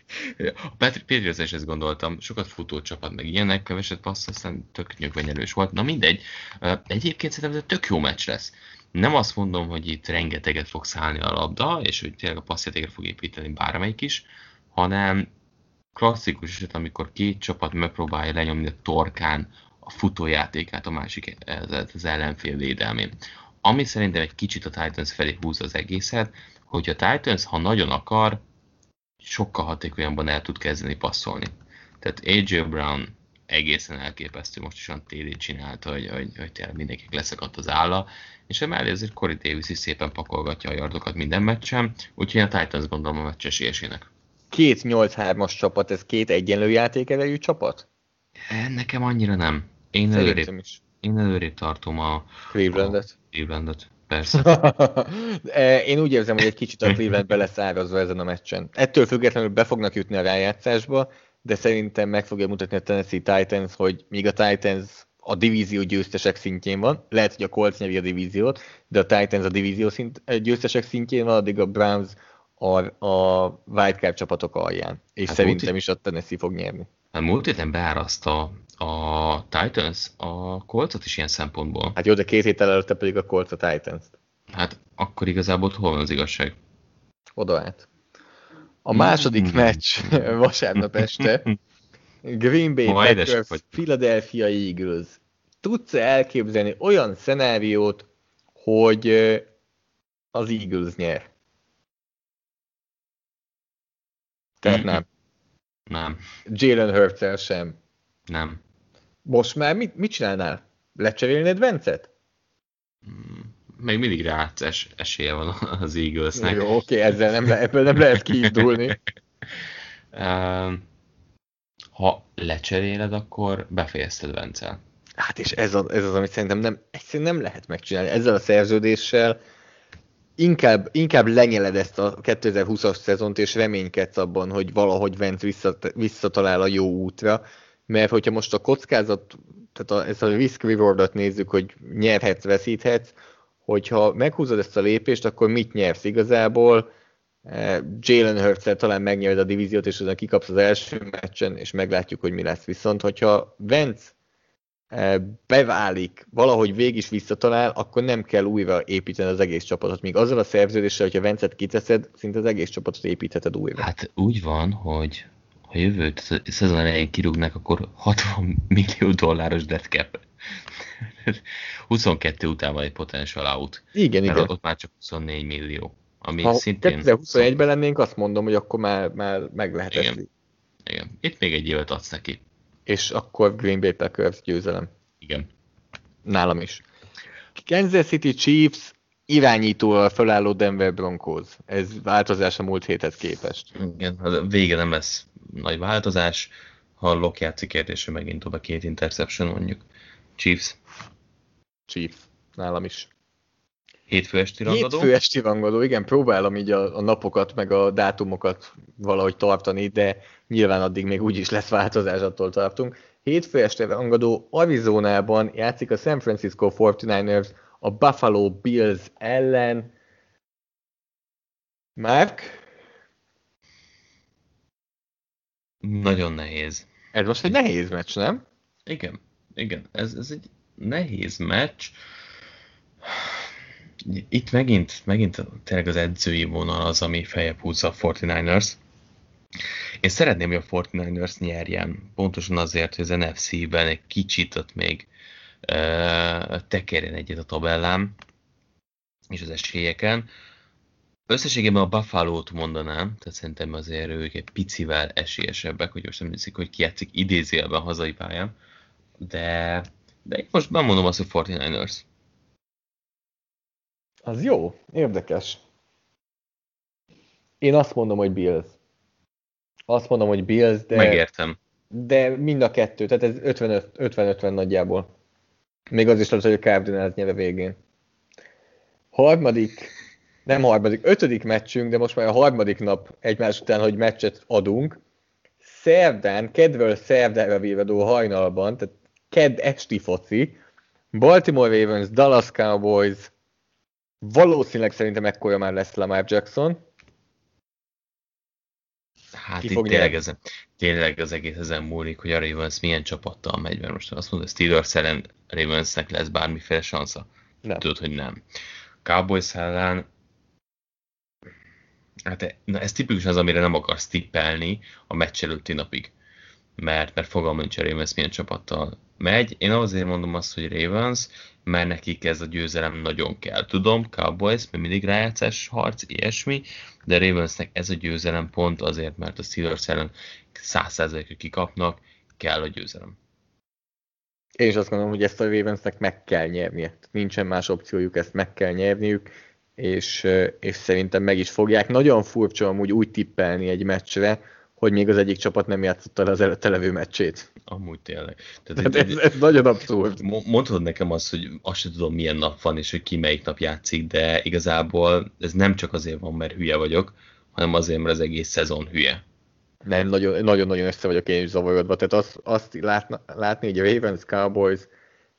A Patriots is ezt gondoltam, sokat futó csapat, meg ilyenek, keveset passz, aztán tök nyögvenyelős volt. Na mindegy, egyébként szerintem ez tök jó meccs lesz. Nem azt mondom, hogy itt rengeteget fog szállni a labda, és hogy tényleg a passzjátékra fog építeni bármelyik is, hanem klasszikus eset, amikor két csapat megpróbálja lenyomni a torkán a futójátékát a másik az ellenfél védelmén. Ami szerintem egy kicsit a Titans felé húz az egészet, hogy a Titans, ha nagyon akar, sokkal hatékonyabban el tud kezdeni passzolni. Tehát AJ Brown egészen elképesztő, most is TD csinálta, hogy, hogy, hogy tényleg mindenki leszakadt az álla, és emellé azért Corey Davis is szépen pakolgatja a yardokat minden meccsen, úgyhogy a Titans gondolom a meccs esélyesének. Két 8-3-as csapat, ez két egyenlő játékerejű csapat? E, nekem annyira nem. Én előrébb, is. én előrébb tartom a Clevelandet. A Clevelandet. Persze. E, én úgy érzem, hogy egy kicsit a Cleveland be lesz árazva ezen a meccsen. Ettől függetlenül be fognak jutni a rájátszásba, de szerintem meg fogja mutatni a Tennessee Titans, hogy míg a Titans a divízió győztesek szintjén van, lehet, hogy a Colts nyeri a divíziót, de a Titans a divízió szint, győztesek szintjén van, addig a Browns a, a wildcard csapatok alján, és hát szerintem múlt, is a Tennessee fog nyerni. Hát múlt héten beáraszta a Titans a Colcot is ilyen szempontból. Hát jó, de két héttel előtte pedig a Colts a Titans-t. Hát akkor igazából hol van az igazság? Oda át. A második mm. meccs vasárnap este Green Bay Packers, Philadelphia Eagles. Tudsz -e elképzelni olyan szenáriót, hogy az Eagles nyer? Tehát mm-hmm. nem. Nem. Jalen hurts sem. Nem. Most már mit, mit csinálnál? Lecserélnéd Vencet? Még mindig rá es, esélye van az Eaglesnek. Jó, oké, ezzel nem, le, ebből nem lehet kiindulni. ha lecseréled, akkor befejezted Vencel. Hát és ez az, ez az, amit szerintem nem, egyszerűen nem lehet megcsinálni. Ezzel a szerződéssel inkább, inkább lenyeled ezt a 2020-as szezont, és reménykedsz abban, hogy valahogy Vence visszat, visszatalál a jó útra, mert hogyha most a kockázat, tehát a, ezt a risk rewardot nézzük, hogy nyerhetsz, veszíthetsz, hogyha meghúzod ezt a lépést, akkor mit nyersz igazából? Eh, Jalen hurts talán megnyered a divíziót, és azon kikapsz az első meccsen, és meglátjuk, hogy mi lesz. Viszont, hogyha Vence eh, beválik, valahogy végig is visszatalál, akkor nem kell újra építeni az egész csapatot. Míg azzal a szerződéssel, hogyha Vencet kiteszed, szinte az egész csapatot építheted újra. Hát úgy van, hogy ha jövőt szezon elején kirúgnak, akkor 60 millió dolláros death cap. 22 után van egy potential out. Igen, mert igen. Ott már csak 24 millió. Ami ha szintén... 2021-ben lennénk, azt mondom, hogy akkor már, már meg lehet igen. Igen. Itt még egy évet adsz neki. És akkor Green Bay Packers győzelem. Igen. Nálam is. Kansas City Chiefs irányítóval felálló Denver Broncos. Ez változás a múlt héthez képest. Igen, a vége nem lesz nagy változás. Ha Lok játszik kérdésre megint oda két interception mondjuk. Chiefs. Chiefs. Nálam is. Hétfő esti rangadó? Hétfő esti rangadó, igen, próbálom így a, a napokat, meg a dátumokat valahogy tartani, de nyilván addig még úgyis lesz változás, attól tartunk. Hétfő este rangadó Arizonában játszik a San Francisco 49ers a Buffalo Bills ellen. Mark? Nagyon nehéz. Ez most egy nehéz meccs, nem? Igen, igen. Ez, ez egy nehéz meccs. Itt megint, megint tényleg az edzői vonal az, ami feljebb húzza a 49ers. Én szeretném, hogy a 49ers nyerjen, pontosan azért, hogy az NFC-ben egy kicsit ott még uh, tekerjen egyet a tabellám és az esélyeken. Összességében a Buffalo-t mondanám, tehát szerintem azért ők egy picivel esélyesebbek, hogy most nem hiszik, hogy kijátszik idézélben hazai pályán, de, de én most bemondom azt, hogy 49ers. Az jó, érdekes. Én azt mondom, hogy Bills. Azt mondom, hogy Bills, de... Megértem. De mind a kettő, tehát ez 50-50 nagyjából. Még az is lehet, hogy a Cardinals nyere végén. Harmadik, nem harmadik, ötödik meccsünk, de most már a harmadik nap egymás után, hogy meccset adunk. Szerdán, kedvel szerdára vévedó hajnalban, tehát kedd esti foci, Baltimore Ravens, Dallas Cowboys, valószínűleg szerintem ekkora már lesz Lamar Jackson. Hát Ki itt tényleg, ez, tényleg az egész ezen múlik, hogy a Ravens milyen csapattal megy, mert most azt mondod, Steelers ellen Ravensnek lesz bármiféle szansza. Nem. Tudod, hogy nem. Cowboys ellen Hát na ez tipikus az, amire nem akarsz tippelni a meccs előtti napig. Mert, mert fogalma nincs a Ravens milyen csapattal megy. Én azért mondom azt, hogy Ravens, mert nekik ez a győzelem nagyon kell. Tudom, Cowboys, mert mindig rájátszás harc, ilyesmi, de Ravensnek ez a győzelem pont azért, mert a Steelers ellen 100%-ra kikapnak, kell a győzelem. Én is azt gondolom, hogy ezt a Ravensnek meg kell nyernie. Nincsen más opciójuk, ezt meg kell nyerniük, és, és szerintem meg is fogják. Nagyon furcsa amúgy úgy tippelni egy meccsre, hogy még az egyik csapat nem játszotta le az előtte levő meccsét. Amúgy tényleg. Tehát Tehát ez, ez nagyon abszurd. Mondhatod nekem azt, hogy azt sem tudom milyen nap van, és hogy ki melyik nap játszik, de igazából ez nem csak azért van, mert hülye vagyok, hanem azért, mert az egész szezon hülye. Nem, nagyon-nagyon össze vagyok én is zavarodva. Tehát azt, azt látna, látni, hogy a Ravens Cowboys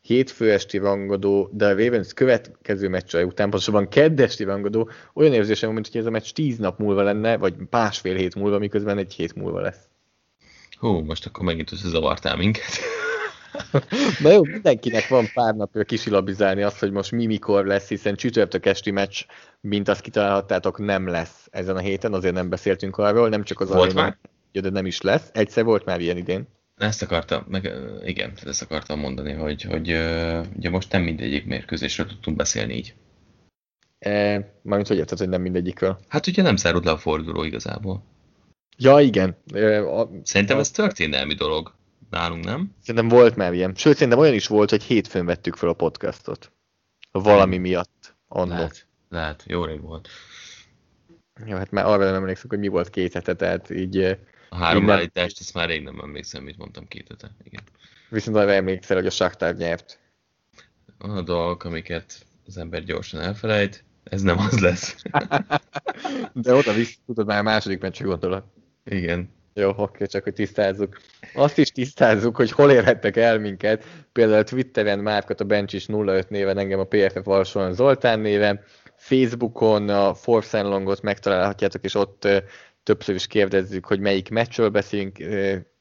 hétfő esti rangadó, de a Ravens következő meccsai után, pontosabban keddesti rangadó, olyan érzésem, mint hogy ez a meccs tíz nap múlva lenne, vagy másfél hét múlva, miközben egy hét múlva lesz. Hú, most akkor megint összezavartál minket. Na jó, mindenkinek van pár napja kisilabizálni azt, hogy most mi mikor lesz, hiszen csütörtök esti meccs, mint azt kitalálhattátok, nem lesz ezen a héten, azért nem beszéltünk arról, nem csak az Volt már? de nem is lesz. Egyszer volt már ilyen idén. Ezt akartam, meg igen, ezt akartam mondani, hogy, hogy ugye most nem mindegyik mérkőzésről tudtunk beszélni így. E, mármint hogy érted, hogy nem mindegyikről? Hát ugye nem zárult le a forduló igazából. Ja, igen. A, Szerintem a, ez történelmi dolog nálunk, nem? Szerintem volt már ilyen. Sőt, szerintem olyan is volt, hogy hétfőn vettük fel a podcastot. Valami miatt. Annó. Lehet, lehet, jó rég volt. Jó, hát már arra nem emlékszem, hogy mi volt két hete, tehát így a három Innen... állítást, ezt már rég nem emlékszem, mit mondtam két hete. Igen. Viszont arra emlékszel, hogy a Shakhtar nyert. A dolgok, amiket az ember gyorsan elfelejt, ez nem az lesz. De oda vissza, tudod, már a második meccs gondolat. Igen. Jó, oké, csak hogy tisztázzuk. Azt is tisztázzuk, hogy hol érhettek el minket. Például Twitteren Márkat a Bench is 05 néven, engem a PFF alsóan Zoltán néven. Facebookon a Force Longot megtalálhatjátok, és ott többször is kérdezzük, hogy melyik meccsről beszélünk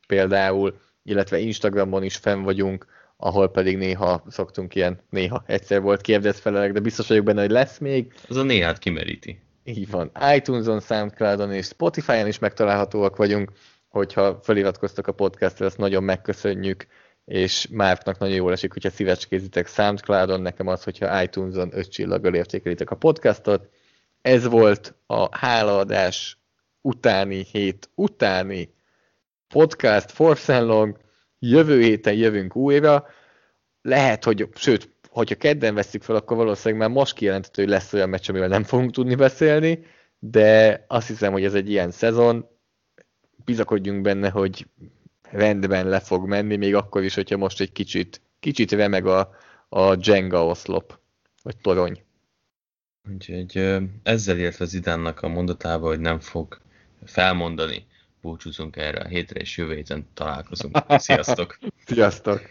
például, illetve Instagramon is fenn vagyunk, ahol pedig néha szoktunk ilyen, néha egyszer volt kérdezfelelek, de biztos vagyok benne, hogy lesz még. Az a néhát kimeríti. Így van. iTunes-on, Soundcloud-on és Spotify-on is megtalálhatóak vagyunk, hogyha feliratkoztak a podcastra, ezt nagyon megköszönjük, és Márknak nagyon jól esik, hogyha szívecskézitek Soundcloud-on, nekem az, hogyha iTunes-on öt csillaggal értékelitek a podcastot. Ez volt a hálaadás utáni hét utáni podcast Force Long. Jövő héten jövünk újra. Lehet, hogy, sőt, hogyha kedden veszik fel, akkor valószínűleg már most kijelenthető, hogy lesz olyan meccs, amivel nem fogunk tudni beszélni, de azt hiszem, hogy ez egy ilyen szezon. Bizakodjunk benne, hogy rendben le fog menni, még akkor is, hogyha most egy kicsit, kicsit remeg a, a Jenga oszlop, vagy torony. Úgyhogy ezzel értve az Idánnak a mondatába, hogy nem fog felmondani. Búcsúzunk erre a hétre, és jövő héten találkozunk. Sziasztok! Sziasztok!